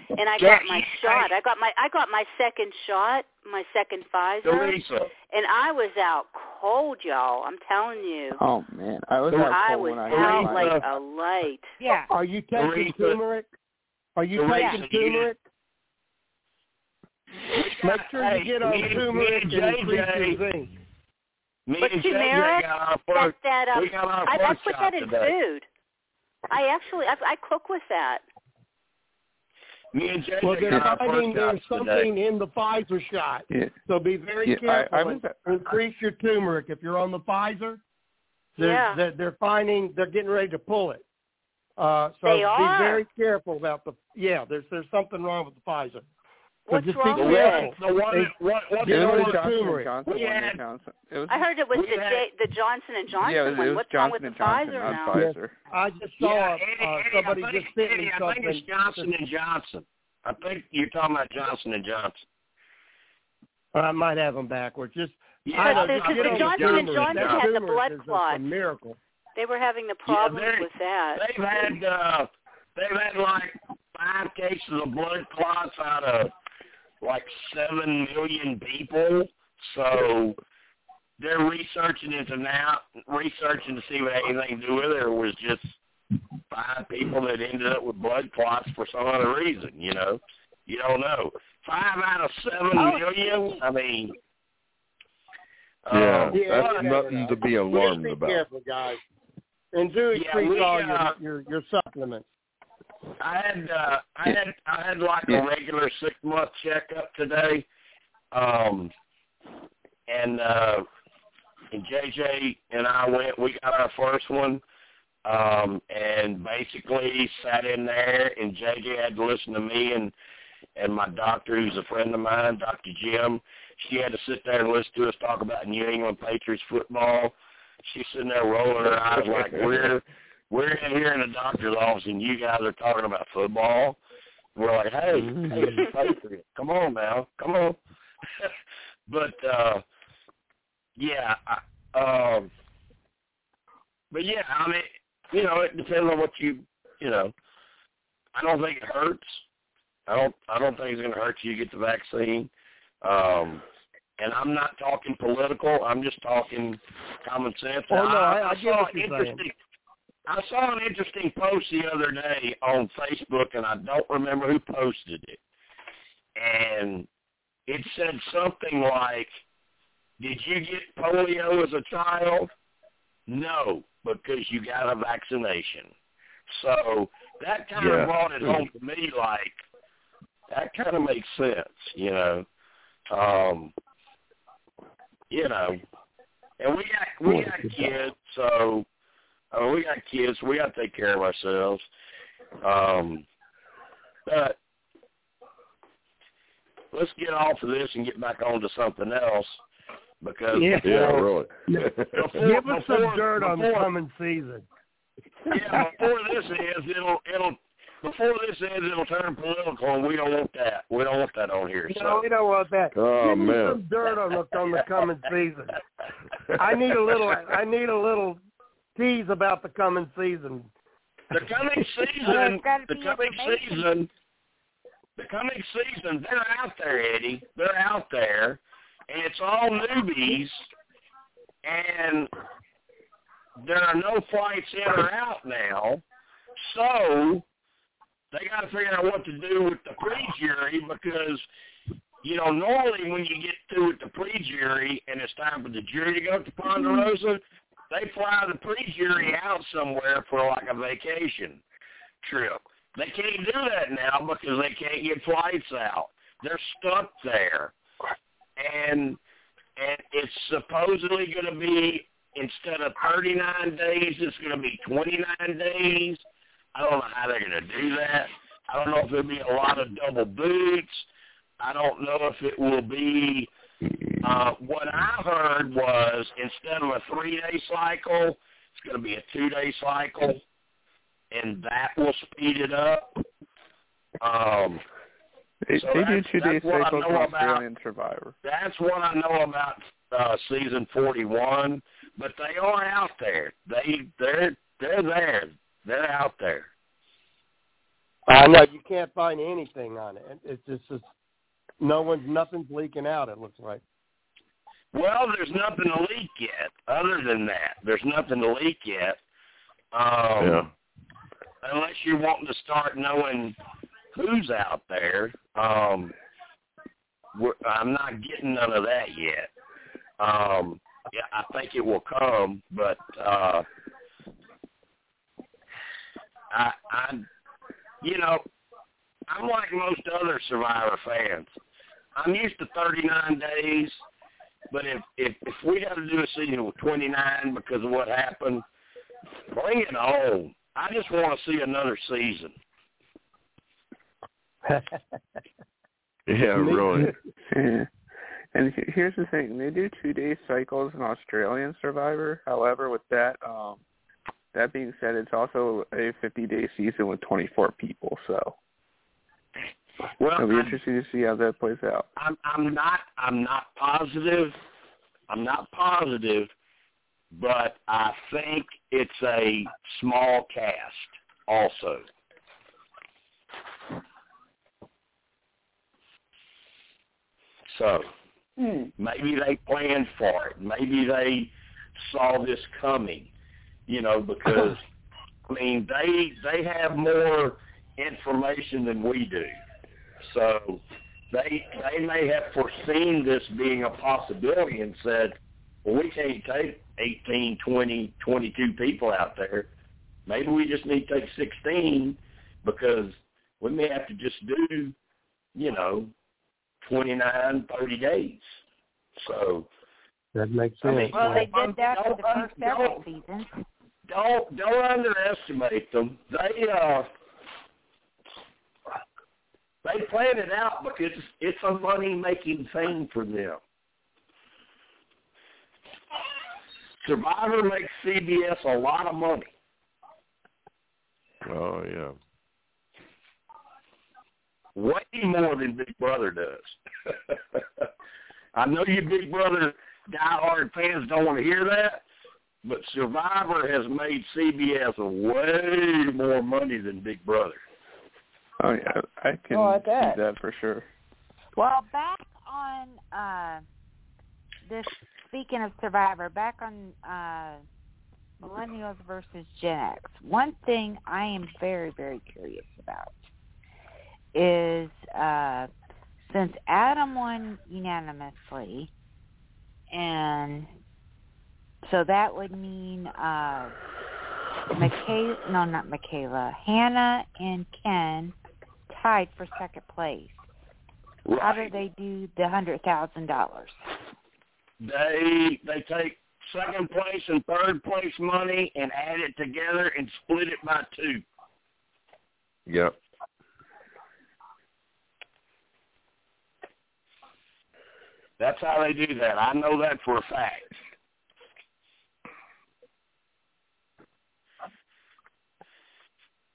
and I got my shot. I got my I got my second shot, my second Pfizer, Teresa, and I was out cold, y'all. I'm telling you, Oh man, I was out I was when I out like a light. Yeah. Are you taking Teresa. turmeric? Are you Teresa, taking you- turmeric? Make sure you get on me and- turmeric me and and increase your zinc. Me But turmeric, JJ got our That's first, that. Um, we got I, I put that in today. food. I actually I, I cook with that. Me and JJ Well, they're got our finding first there's shots today. something in the Pfizer shot. Yeah. So be very Yeah, careful I and was- increase your turmeric. If you're on the Pfizer, they're, Yeah. they're, they're finding they're getting ready to pull it. Uh, so They be are? very careful about the yeah. There's there's something wrong with the Pfizer. So What's just wrong with it? the one, They- that- what, what Get It was the the Johnson and Johnson We one. had- that Johnson. It was. I heard it was the J, the Johnson and Johnson yeah, it was, one. it was What's wrong Johnson with and the Johnson, Pfizer now? Pfizer. I just saw yeah, Eddie, uh, Eddie, somebody I think, just sent Eddie, me I think it's Johnson and Johnson. I think you're talking about Johnson and Johnson. I might have them backwards. Just Yeah, I don't the- the Johnson and. Johnson had the blood clot. A miracle. They were having the problems they're- with that. They've had uh, they've had like five cases of blood clots out of like seven million people. So they're researching into now, researching to see what it had anything to do with it, or was just five people that ended up with blood clots for some other reason. You know, you don't know. Five out of seven Oh, million. see. I mean, Yeah, uh, Yeah, that's but- nothing to be alarmed be about. careful, guys. And do Yeah, increase we, all uh, your, your your supplements. I had uh I had I had like a regular six month checkup today. Um and uh and JJ and I went we got our first one. Um and basically sat in there and JJ had to listen to me and and my doctor, who's a friend of mine, Dr. Jim, she had to sit there and listen to us talk about New England Patriots football. She's sitting there rolling her eyes like we're we're in here in the doctor's office and you guys are talking about football. We're like, hey, hey, it's the Come on now, come on. but uh yeah, I, um but yeah, I mean, you know, it depends on what you, you know. I don't think it hurts. I don't. I don't think it's going to hurt you to get the vaccine. Um, and I'm not talking political. I'm just talking common sense. Oh no, I, I, I saw an interesting. saying. I saw an interesting post the other day on Facebook, and I don't remember who posted it. And it said something like, "Did you get polio as a child?" No, because you got a vaccination. So that kind Yeah. of brought it home to me like that kind of makes sense, you know. Um you know. And we got we got kids, so I mean, we got kids, we got to take care of ourselves. Um but let's get off of this and get back on to something else because Yeah. Yeah, really. Before- Give us some before- dirt on the coming season. yeah, before this is, it'll it'll before this is, it'll turn political, and we don't want that. We don't want that on here. No, So we don't want that. Oh, Give me some dirt on the on the coming season. I need a little. I need a little tease about the coming season. the coming season, the coming season, the coming season, they're out there, Eddie. They're out there, and it's all newbies, and there are no flights in or out now, so they got to figure out what to do with the pre-jury because, you know, normally when you get through with the pre-jury and it's time for the jury to go to mm-hmm. Ponderosa, they fly the pre-jury out somewhere for like a vacation trip. They can't do that now because they can't get flights out. They're stuck there, and and it's supposedly going to be instead of 39 days, it's going to be 29 days. I don't know how they're going to do that. I don't know if it'll be a lot of double boots. I don't know if it will be. Uh, what I heard was instead of a three-day cycle, it's going to be a two-day cycle, and that will speed it up. Um, They, So they do two day that's what I cycles know in about- Australian Survivor. that's what I know about uh, season 41. But they are out there. They they're they're there. They're out there. I know you can't find anything on it. It's just, it's no one's nothing's leaking out. It looks like. Well, there's nothing to leak yet. Other than that, there's nothing to leak yet. Um, yeah. Unless you're wanting to start knowing who's out there. Um, we're, I'm not getting none of that yet. Um, yeah, I think it will come, but uh, I, I, you know, I'm like most other Survivor fans. I'm used to 39 days, but if if if we got to do a season with 29 because of what happened, bring it on. I just want to see another season. Yeah, really. And here's the thing: they do two day cycles in Australian Survivor. However, with that, um, that being said, it's also a 50 day season with 24 people. So Well, it'll be I'm- interesting to see how that plays out. I'm I'm not I'm not positive. I'm not positive, but I think it's a small cast also. So hmm. maybe they planned for it. Maybe they saw this coming. You know, because I mean they they have more information than we do. So they they may have foreseen this being a possibility and said, well, we can't take 18, 20, 22 people out there. Maybe we just need to take 16 because we may have to just do, you know, 29, 30 days. So That makes I mean, sense. Well, they did that for the first several don't- seasons. don't don't underestimate them. They uh They plan it out because it's a money making thing for them. Survivor makes CBS a lot of money. Oh yeah. Way more than Big Brother does. I know you Big Brother diehard fans don't want to hear that, but Survivor has made CBS way more money than Big Brother. Oh yeah, I can Oh, I see that for sure. Well, back on uh this speaking of Survivor, back on uh Millennials versus Gen X. One thing I am very, very curious about is uh since Adam won unanimously and so that would mean uh Michaela no not Michaela. Hannah and Ken tied for second place. How do they do the hundred thousand dollars? They they take second place and third place money and add it together and split it by two. Yep. That's how they do that. I know that for a fact.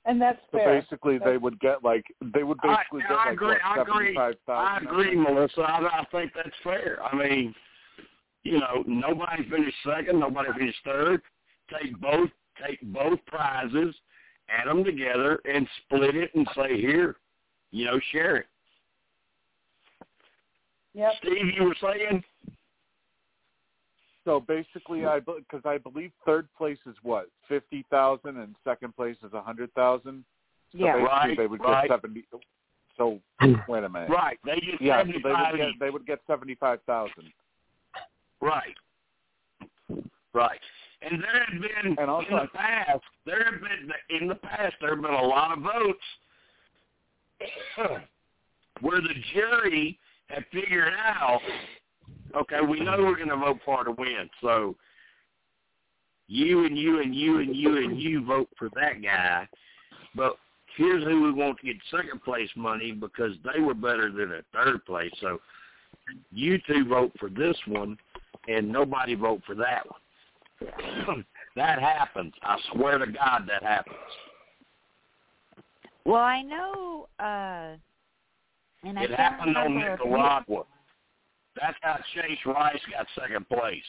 And that's So fair. basically, they would get like they would basically I get like agree, what I agree. I agree, Melissa. I, I think that's fair. I mean, you know, nobody finished second, nobody finished third. Take both, take both prizes, add them together, and split it, and say, "Here, you know, share it." Yep. Steve, you were saying? So basically, I because I believe third place is what fifty thousand and second place is a hundred thousand. So Yeah. basically, Right, they would right. get seventy. So wait a minute. Right. They get Yeah, so they seventy-five would get each. they would get seventy five thousand. Right. Right. And there have been And also- in the past there have been in the past there have been a lot of votes where the jury had figured out okay, we know we're gonna vote for her to win, so you and you and you and you and you vote for that guy, but here's who we want to get second place money because they were better than at third place. So you two vote for this one and nobody vote for that one. that happens. I swear to God that happens. Well, I know, uh, and I it can't happened on Nicaragua. That's how Chase Rice got second place.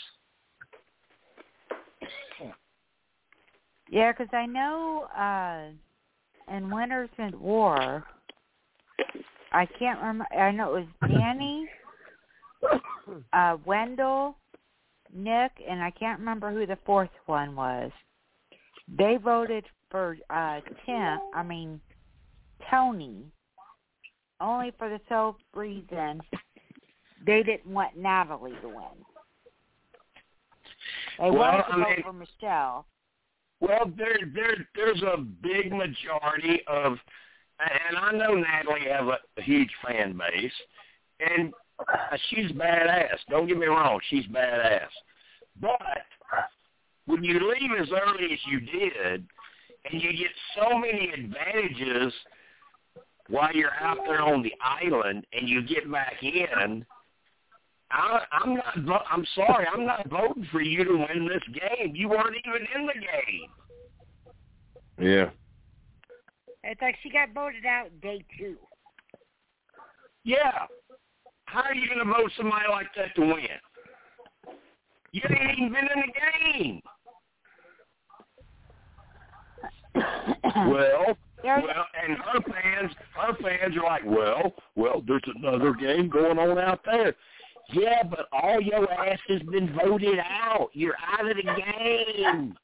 Yeah, because I know uh, in Winners at War, I can't remember. I know it was Danny, uh, Wendell, Nick, and I can't remember who the fourth one was. They voted for uh, Tim. I mean Tony, only for the sole reason they didn't want Natalie to win. They Well, wanted to I vote mean- for Michele. Well, there, there, there's a big majority of, and I know Natalie have a, a huge fan base, and she's badass. Don't get me wrong, she's badass. But when you leave as early as you did, and you get so many advantages while you're out there on the island, and you get back in, I, I'm not. vo- I'm sorry. I'm not voting for you to win this game. You weren't even in the game. Yeah. It's like she got voted out day two. Yeah. How are you going to vote somebody like that to win? You ain't even been in the game. Well, well, and her fans, her fans are like, well, well, there's another game going on out there. Yeah, but all your ass has been voted out. You're out of the game.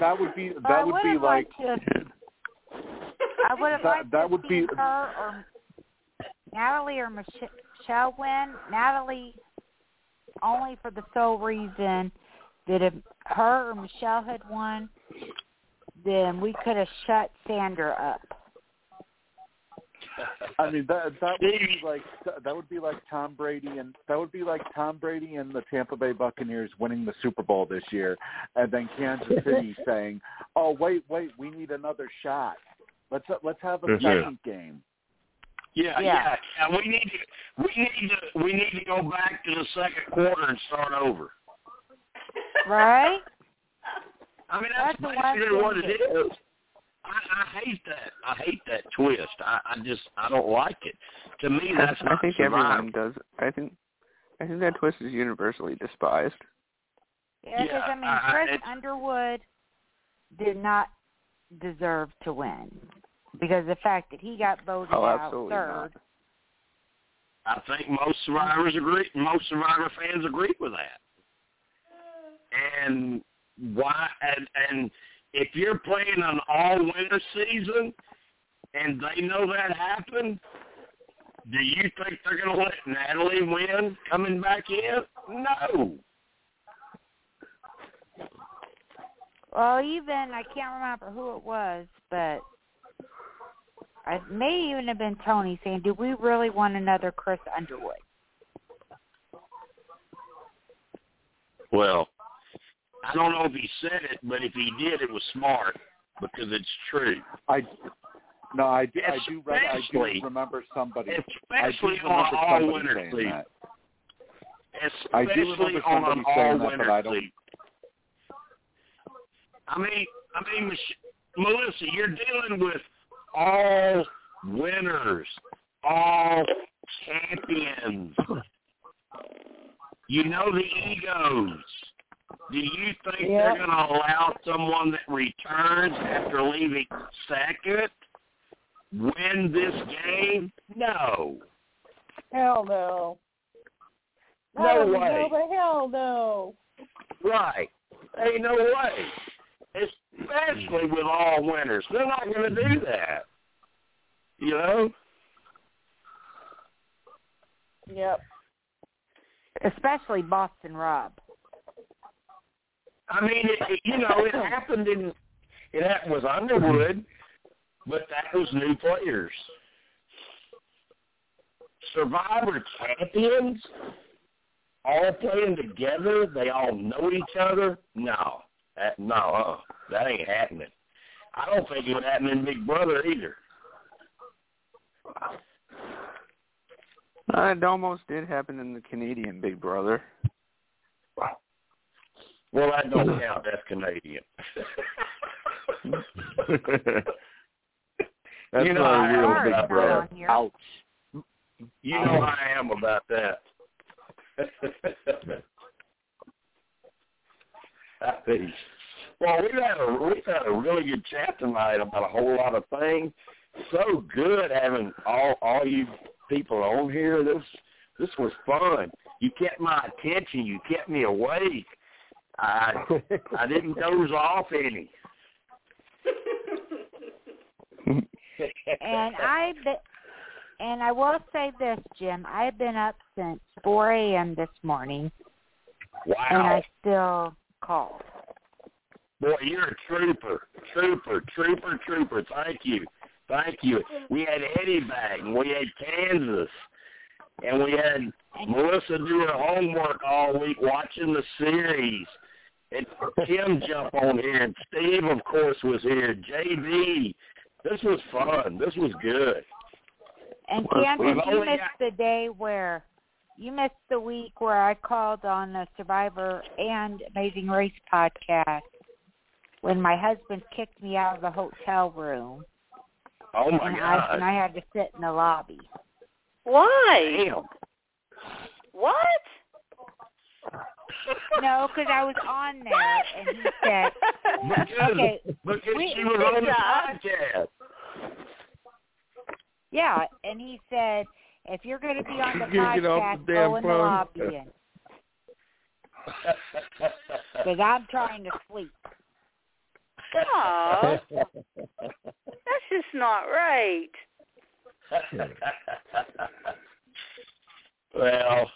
That would be But I that would would be have like to. I would have That- liked that to would see be- her or Natalie or Michele win. Natalie only for the sole reason that if her or Michele had won, then we could have shut Sandra up. I mean that that would be like that would be like Tom Brady and that would be like Tom Brady and the Tampa Bay Buccaneers winning the Super Bowl this year, and then Kansas City saying, "Oh wait, wait, we need another shot." Let's let's have a second game. Yeah, Yeah. yeah, yeah. We need to we need to we need to go back to the second quarter and start over. Right? I mean that's, That's basically what it that- is. I, I hate that. I hate that twist. I, I just I don't like it. To me, that's I not think survival. everyone does. I think I think that twist is universally despised. Yeah, because Yeah, I mean, I- I- Chris it's- Underwood did not deserve to win because the fact that he got voted Oh, out third. not. I think most survivors agree. Most survivor fans agree with that. And why? And and if you're playing an all winter season, and they know that happened, do you think they're going to let Natalie win coming back in? No. Well, even I can't remember who it was, but it may even have been Tony saying, "Do we really want another Chris Underwood?" Well, I don't know if he said it, but if he did, it was smart because it's true. I no, I do. I do. re- I Especially- do remember somebody. Especially on all winter season. that. I do remember on an that, but I don't- I mean, I mean, Melissa, you're dealing with all winners, all champions. You know the egos. Do you think Yeah. they're going to allow someone that returns after leaving second win this game? No. Hell no. No Not way. No, hell no. Right. Ain't no way. Especially with all winners. They're not going to do that. You know? Yep. Especially Boston Rob. I mean, it, you know, it happened in, it happened with Underwood, but that was new players. Survivor champions, all playing together, they all know each other. No, that, no, uh, that ain't happening. I don't think it would happen in Big Brother either. Uh, it almost did happen in the Canadian Big Brother. Well, I don't mm-hmm. count. That's Canadian. That's You know, not I a real big brother. on here. Ouch. You know how I am about that. well, we've had a we've had a really good chat tonight about a whole lot of things. So good having all all you people on here. This this was fun. You kept my attention. You kept me awake. I I didn't doze off any. And I and I will say this, Jim. I've been up since 4 a.m. this morning, and I still called. boy, you're a trooper, trooper, trooper, trooper. Thank you, thank you. We had Eddie back, and we had Kansas, and we had Melissa do her homework all week watching the series. And Tim jumped on here, and Steve, of course, was here. JB, this was fun. This was good. And Well, Kansas, you only missed got- the day where you missed the week where I called on the Survivor and Amazing Race podcast when my husband kicked me out of the hotel room Oh my and I and I had to sit in the lobby. Why? Damn. What? No, because I was on there and he said, Because, Okay, because we- she was on the Yeah. podcast. "Yeah," and he said, "If you're going to be on the You can't get off podcast, the go damn in the lobby and because I'm trying to sleep." Oh, that's just not right. well,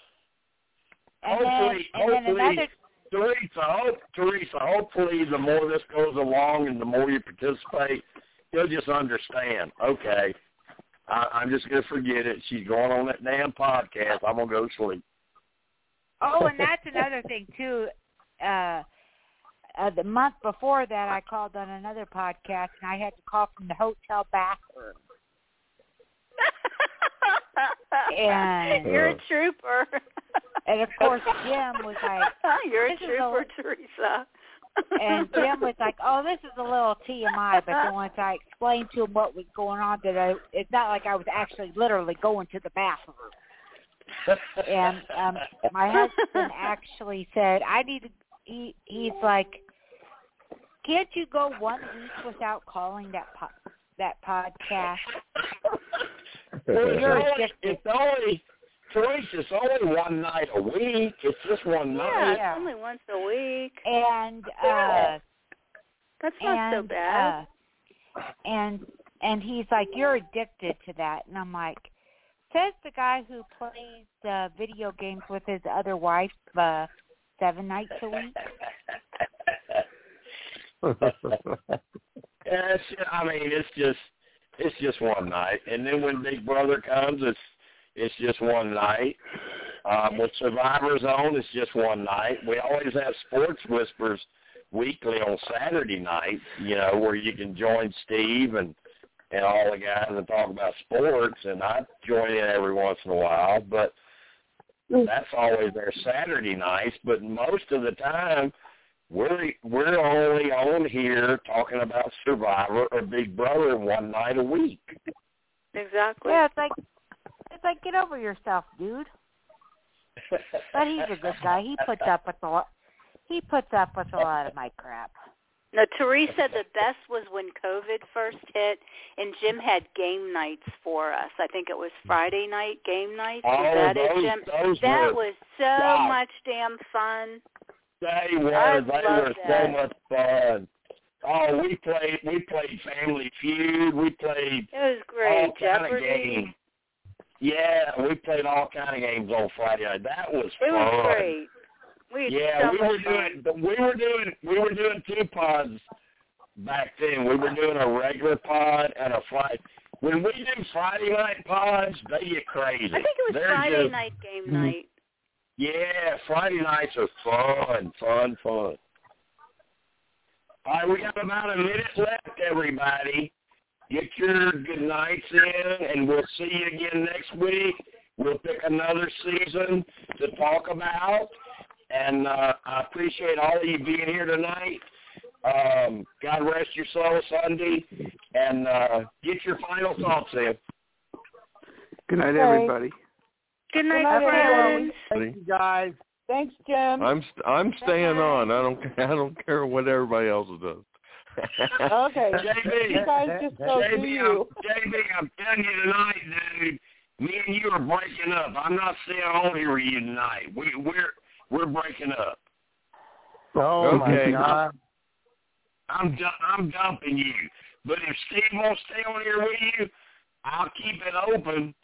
And then, hopefully, and then hopefully, another Teresa, hope, Teresa, hopefully, the more this goes along and the more you participate, you'll just understand. Okay, I, I'm just gonna forget it. She's going on that damn podcast. I'm gonna go sleep. Oh, and that's another thing too. Uh uh, the month before that, I called on another podcast, and I had to call from the hotel bathroom. and you're a trooper. and of course, Jim was like, "You're a "This trooper, a- Teresa." and Jim was like, "Oh, this is a little TMI," but then once I explained to him what was going on, that I, it's not like I was actually literally going to the bathroom. And um my husband actually said, "I need to." He he's like, "Can't you go one week without calling that po- that podcast?" Well, it's, You're it's only, Teresa, it's only one night a week. It's just one Yeah, night. it's only once a week. And uh That's not so bad. uh, and and he's like, "You're addicted to that," and I'm like, says the guy who plays uh, video games with his other wife uh, seven nights a week. Yeah, I mean, it's just it's just one night, and then when Big Brother comes, it's it's just one night. Um, with Survivor Zone, it's just one night. We always have Sports Whispers weekly on Saturday night. You know, where you can join Steve and and all the guys and talk about sports, and I join in every once in a while, but that's always their Saturday nights. But most of the time, we're we're only on here talking about Survivor or Big Brother one night a week. Exactly. Yeah, it's like it's like get over yourself, dude. But he's a good guy. He puts up with a lot. He puts up with a lot of my crap. No, Teresa, the best was when COVID first hit, and Jim had game nights for us. I think it was Friday night game nights. Oh, was that it, those- Jim? those that were- was so God. much damn fun. They were I they love were so that. much fun. Oh, we played we played Family Feud. We played It was great. all kind of games. Yeah, we played all kind of games on Friday night. That was It fun. was great. We had Yeah, we were fun. doing we were doing we were doing two pods back then. We were doing a regular pod and a Friday. When we do Friday night pods, they get crazy. I think it was They're Friday just- night game mm-hmm. night. Yeah, Friday nights are fun, fun, fun. All right, we got about a minute left, everybody. Get your good nights in, and we'll see you again next week. We'll pick another season to talk about, and uh, I appreciate all of you being here tonight. Um, God rest your soul Sunday, and uh, get your final thoughts in. Good night, Okay. everybody. Good night, night, friends. Thank you guys. Thanks, Jim. I'm st- I'm staying on. I don't I don't care what everybody else does. Okay. JB. You guys just go do JB, I'm, you. JB, I'm telling you tonight, dude. Me and you are breaking up. I'm not staying on here with you tonight. We, we're we're breaking up. Oh Okay. my God. I'm I'm dumping you. But if Steve won't stay on here with you, I'll keep it open.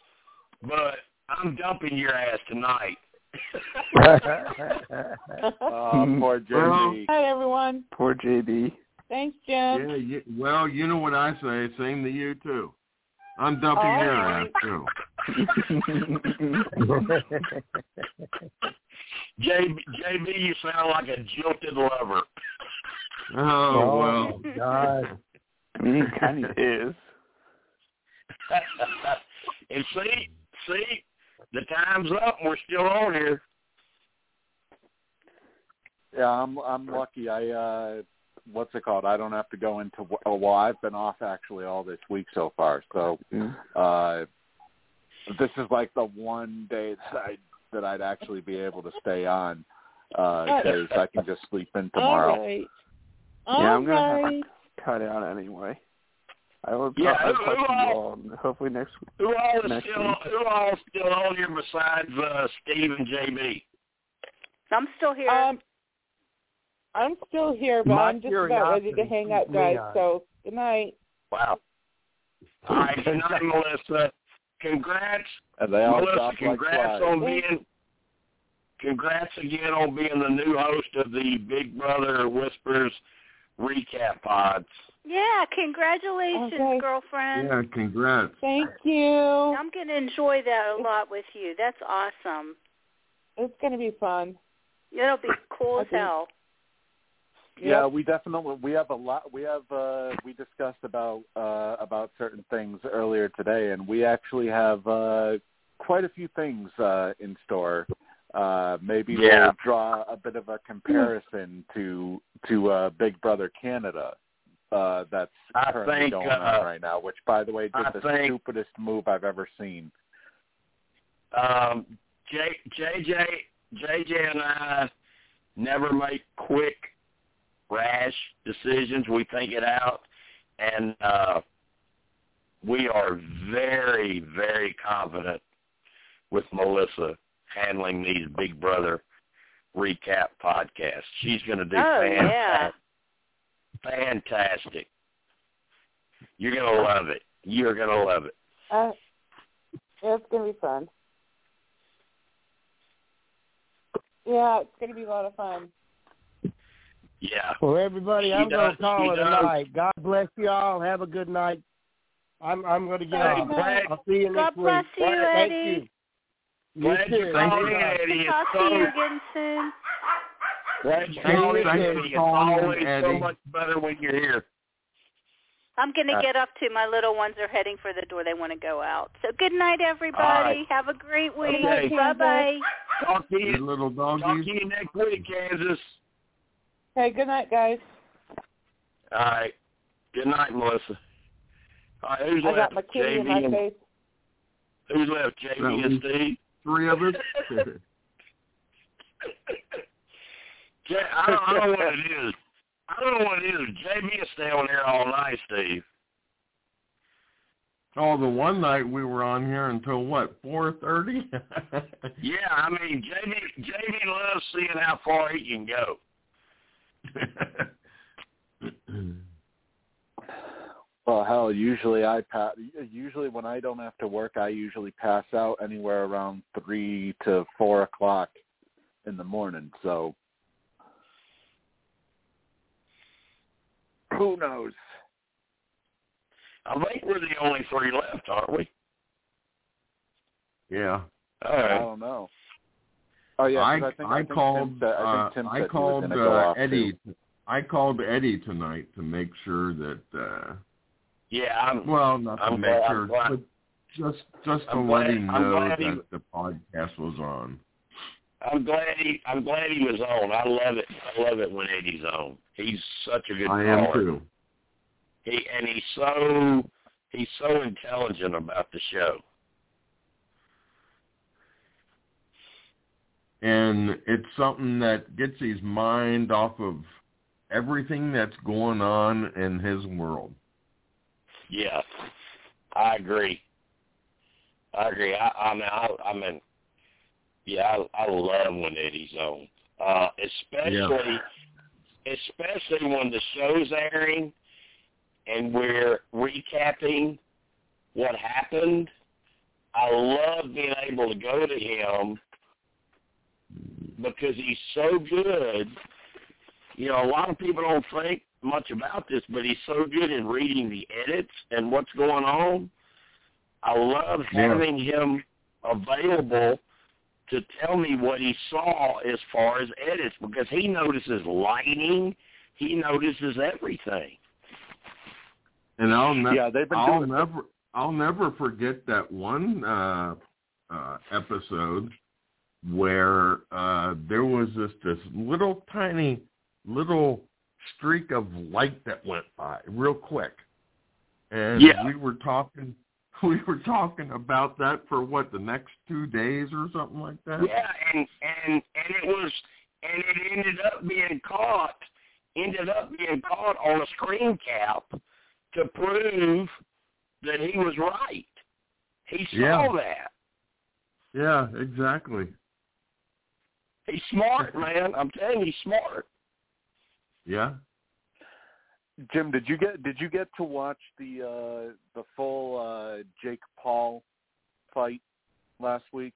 But I'm dumping your ass tonight. Uh, poor JB. Hi, everyone. Poor JB. Thanks, Jim. yeah, you, well, you know what I say. Same to you too. I'm dumping All your ass too. JB, JB, you sound like a jilted lover. Oh well. my God. I mean, he kind of is. and see, see, the time's up. and We're still on here. Yeah, I'm I'm lucky. I uh what's it called? I don't have to go into wo- oh, well, I've been off actually all this week so far. So uh this is like the one day that I that I'd actually be able to stay on uh days I can just sleep in tomorrow. All right. Yeah, I'm gonna have to cut out anyway. I will. Yeah, I'll, who- who you all- all hopefully next week. Who all is Next still week. who all still on here besides uh, Steve and JB? I'm still here. Um, I'm still here, but My I'm just about ready to hang up, guys. So good night. Wow. All right, good night, Melissa. Congrats, And they all Melissa. drop like Congrats flies. on being. Congrats again on being the new host of the Big Brother Whispers recap pods. yeah, congratulations, oh, Okay. girlfriend. Yeah, congrats. Thank you. I'm going to enjoy that a lot with you. That's awesome. It's gonna be fun. It'll be cool as Okay. hell. Yeah, we definitely we have a lot. We have uh, we discussed about uh, about certain things earlier today, and we actually have uh, quite a few things uh, in store. Uh, maybe Yeah. we'll draw a bit of a comparison to to uh, Big Brother Canada. Uh, that's I currently think, going uh, on right now, which, by the way, did I the think- stupidest move I've ever seen. Um, J, JJ, JJ and I never make quick, rash decisions. We think it out, and uh, we are very, very confident with Melissa handling these Big Brother recap podcasts. She's going to do Oh, fantastic. yeah. Fantastic. You're going to love it. You're going to love it. Uh, it's gonna be fun. Yeah, it's gonna be a lot of fun. Yeah. Well, everybody, She I'm going to call she it a night. God bless you all. Have a good night. I'm I'm going to get Hey, off. Greg, I'll see you God next bless week. you, Thank Eddie. you. You Glad you called in, Eddie. It's Talk to you again soon. glad you called in, Eddie. It's calling in, always so much better when you're here. I'm going to Uh, get up to my little ones are heading for the door. They want to go out. So good night, everybody. All right. Have a great week. Okay. Bye bye. Talk to You you. little Talk to you next week, Kansas. Okay, good night, guys. All right. Good night, Melissa. All right, who's I got my kitty in my and face. who's left? JV and Steve. Three of us. J- I don't, I don't know what it is. I don't know what it is. JV is staying there all night, Steve. oh, the one night we were on here until what, four thirty? Yeah, I mean, JV, JV loves seeing how far he can go. Well, hell, usually I pass. Usually, when I don't have to work, I usually pass out anywhere around three to four o'clock in the morning. So, who knows? I think we're the only three left, aren't we? yeah. All I don't know. Oh yeah, 'cause I, I, think I, I think called Tim said, I uh, think Tim I said he was called uh, Eddie. too. I called Eddie tonight to make sure that uh Yeah, I'm. well, not to I'm make glad- I'm sure, glad- but just just to I'm let glad- him I'm know glad he- that the podcast was on. I'm glad he. I'm glad he was on. I love it. I love it when Eddie's on. He's such a good I am too. He and he's so he's so intelligent about the show. And it's something that gets his mind off of everything that's going on in his world. Yeah, I agree. I agree. I, I mean, I, I mean, yeah, I, I love when Eddie's on, uh, especially, especially when the show's airing and we're recapping what happened. I love being able to go to him because he's so good. You know, a lot of people don't think much about this, but he's so good in reading the edits and what's going on. I love Yeah. having him available to tell me what he saw as far as edits because he notices lighting, he notices everything. And I'll ne- Yeah, they've been I'll doing. never I'll never forget that one uh uh episode where uh there was this this little tiny little streak of light that went by real quick. And Yeah. we were talking we were talking about that for what the next 2 days or something like that. Yeah, and and and it was and it ended up being caught ended up being caught on a screen cap to prove that he was right. He saw Yeah. that. Yeah, exactly. He's smart, man. I'm telling you, he's smart. Yeah. Jim, did you get did you get to watch the uh the full uh Jake Paul fight last week?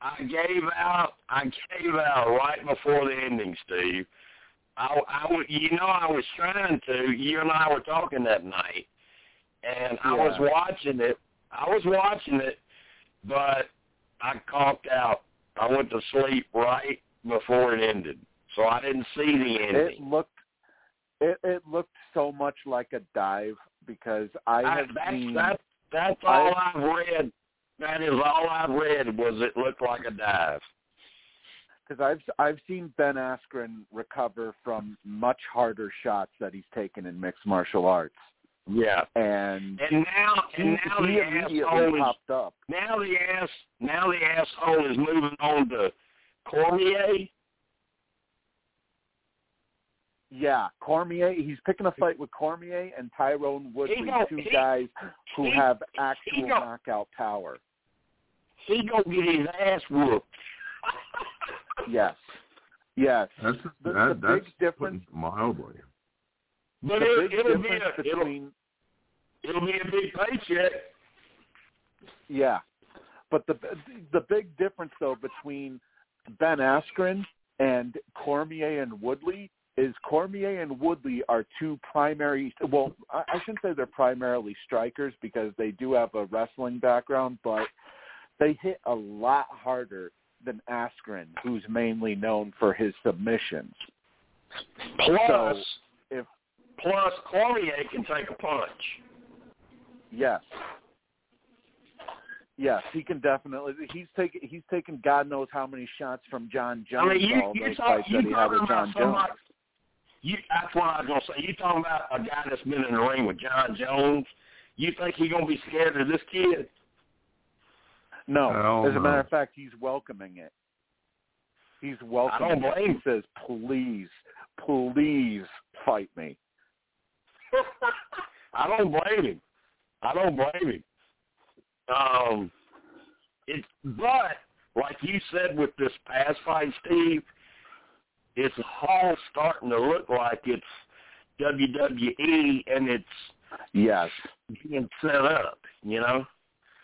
I gave out. I gave out right before the ending, Steve. I, I, w- you know, I was trying to. You and I were talking that night, and I was watching it. I was watching it, but I conked out. I went to sleep right before it ended. so I didn't see the It looked it, it looked so much like a dive because I I, have that's seen that's that's all I've read. That is all I've read was it looked like a dive. because I've I've seen Ben Askren recover from much harder shots that he's taken in mixed martial arts, Yeah. and And now and now he the immediately asshole is popped up. now the ass now the asshole is moving on to Cormier. Yeah, Cormier. He's picking a fight with Cormier and Tyron Woodley, He gon- two he- guys who he- have actual gon- knockout power. He gonna get his ass whooped. Yes, yes. That's The- that, the that's big difference- mildly. But the it, it'll be a it'll, it'll be a big paycheck. Yeah, but the the big difference though between Ben Askren and Cormier and Woodley is Cormier and Woodley are two primary. Well, I, I shouldn't say they're primarily strikers because they do have a wrestling background, but they hit a lot harder than Askren, who's mainly known for his submissions. Plus, So, if- plus Cormier can take a punch. Yes. Yes, he can definitely. He's taken. He's taken God knows how many shots from Jon Jones. I mean, you all you talk, you that he had talking about Jon Jones. somebody. You that's what I was gonna say. You talking about a guy that's been in the ring with Jon Jones? You think he gonna be scared of this kid? No, as a matter of fact, he's welcoming it. He's welcoming I don't it. blame He says, "Please, please fight me." I don't blame him. I don't blame him. Um, it, but like you said with this past fight, Steve, it's all starting to look like it's WWE and it's Yes. being set up. You know,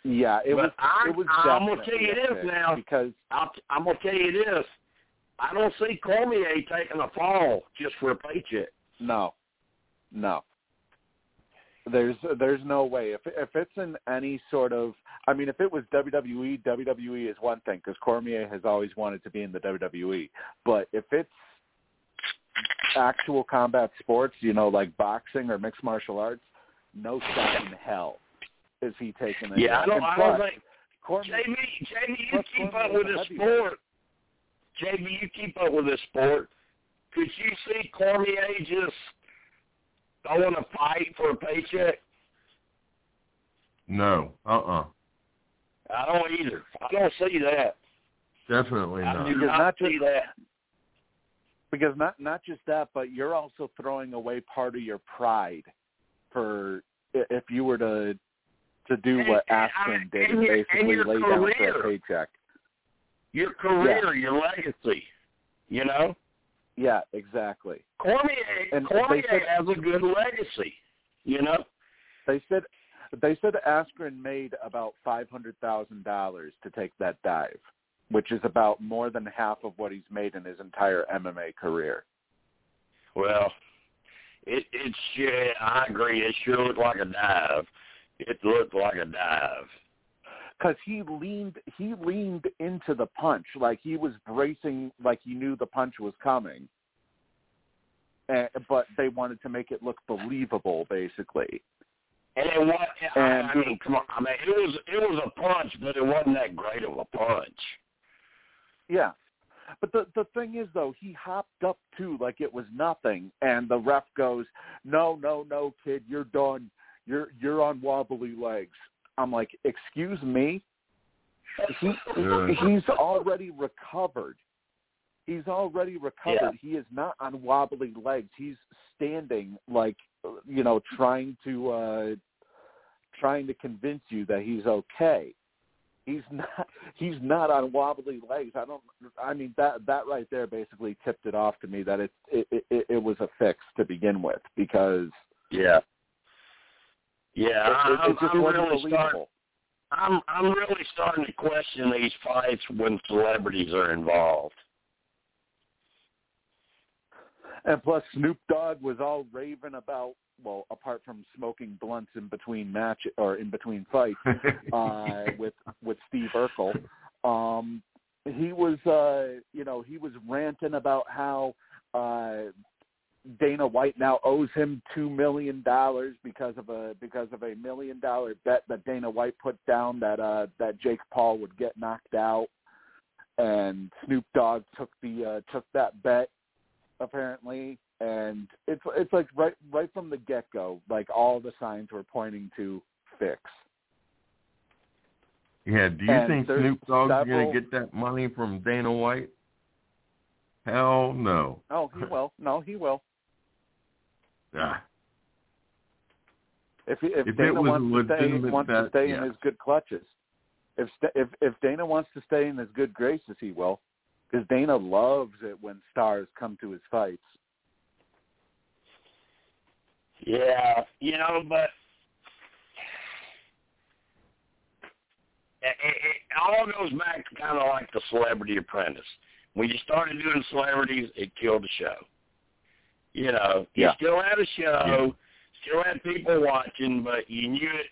Yeah, it But was. I'm- it was. I'm gonna tell you this now. because I'll, I'm gonna tell you this: I don't see Cormier taking a fall just for a paycheck. no, no. There's there's no way if if it's in any sort of I mean if it was WWE WWE is one thing because Cormier has always wanted to be in the WWE but if it's actual combat sports you know like boxing or mixed martial arts no shot in hell is he taking it Yeah, I don't. And I plus, think Cormier, JB, JB, you keep Cormier up with this sport. JB, you keep up with this sport. Could you see Cormier just going to fight for a paycheck? No. Uh uh I don't either. I don't see that. Definitely I not. do Because not not see that. because not not just that, but you're also throwing away part of your pride for if you were to to do And- what and- Askren did and and your- and basically your lay down for a paycheck. Your career, your legacy. You know, Yeah, exactly. Cormier, And Cormier said- has a good legacy. You know, They said they said Askren made about five hundred thousand dollars to take that dive, which is about more than half of what he's made in his entire MMA career. well, it it sure. I agree. It sure looked like a dive. It looked like a dive. Because he leaned he leaned into the punch like he was bracing like he knew the punch was coming. And, but they wanted to make it look believable basically. And it was, I, And- I mean, come on. I mean, it was it was a punch, but it wasn't that great of a punch. yeah. But the the thing is though he hopped up too like it was nothing. And the ref goes no no no kid you're done. You're you're on wobbly legs i'm like excuse me he, Yeah. he's already recovered. He's already recovered. Yeah. He is not on wobbly legs. He's standing like you know, trying to uh trying to convince you that he's okay. He's not he's not on wobbly legs. I don't I mean that that right there basically tipped it off to me that it it it, it was a fix to begin with because Yeah. Yeah, it, it, I'm, it just I'm wasn't really believable. starting. I'm I'm really starting to question these fights when celebrities are involved. And plus, Snoop Dogg was all raving about well, apart from smoking blunts in between match or in between fights uh, with with Steve Urkel. Um, he was uh you know he was ranting about how uh Dana White now owes him two million dollars because of a because of a million dollar bet that Dana White put down that uh that Jake Paul would get knocked out. And Snoop Dogg took the uh took that bet apparently. And it's it's like right right from the get go like all the signs were pointing to fix. Yeah, do you And think Snoop Dogg's several- gonna get that money from Dana White? Hell no. oh he will. No he will Ah, if if, If Dana wants to stay legitimate wants to bet, stay in his good clutches if if if Dana wants to stay in his good graces he will because Dana loves it when stars come to his fights Yeah, you know, but it, it, it all goes back to kind of like the Celebrity Apprentice. When you started doing celebrities, it killed the show. You know, you Yeah. still had a show, still had people watching, but you knew it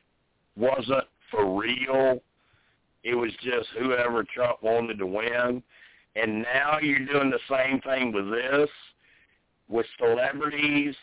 wasn't for real. It was just whoever Trump wanted to win. And now you're doing the same thing with this, with celebrities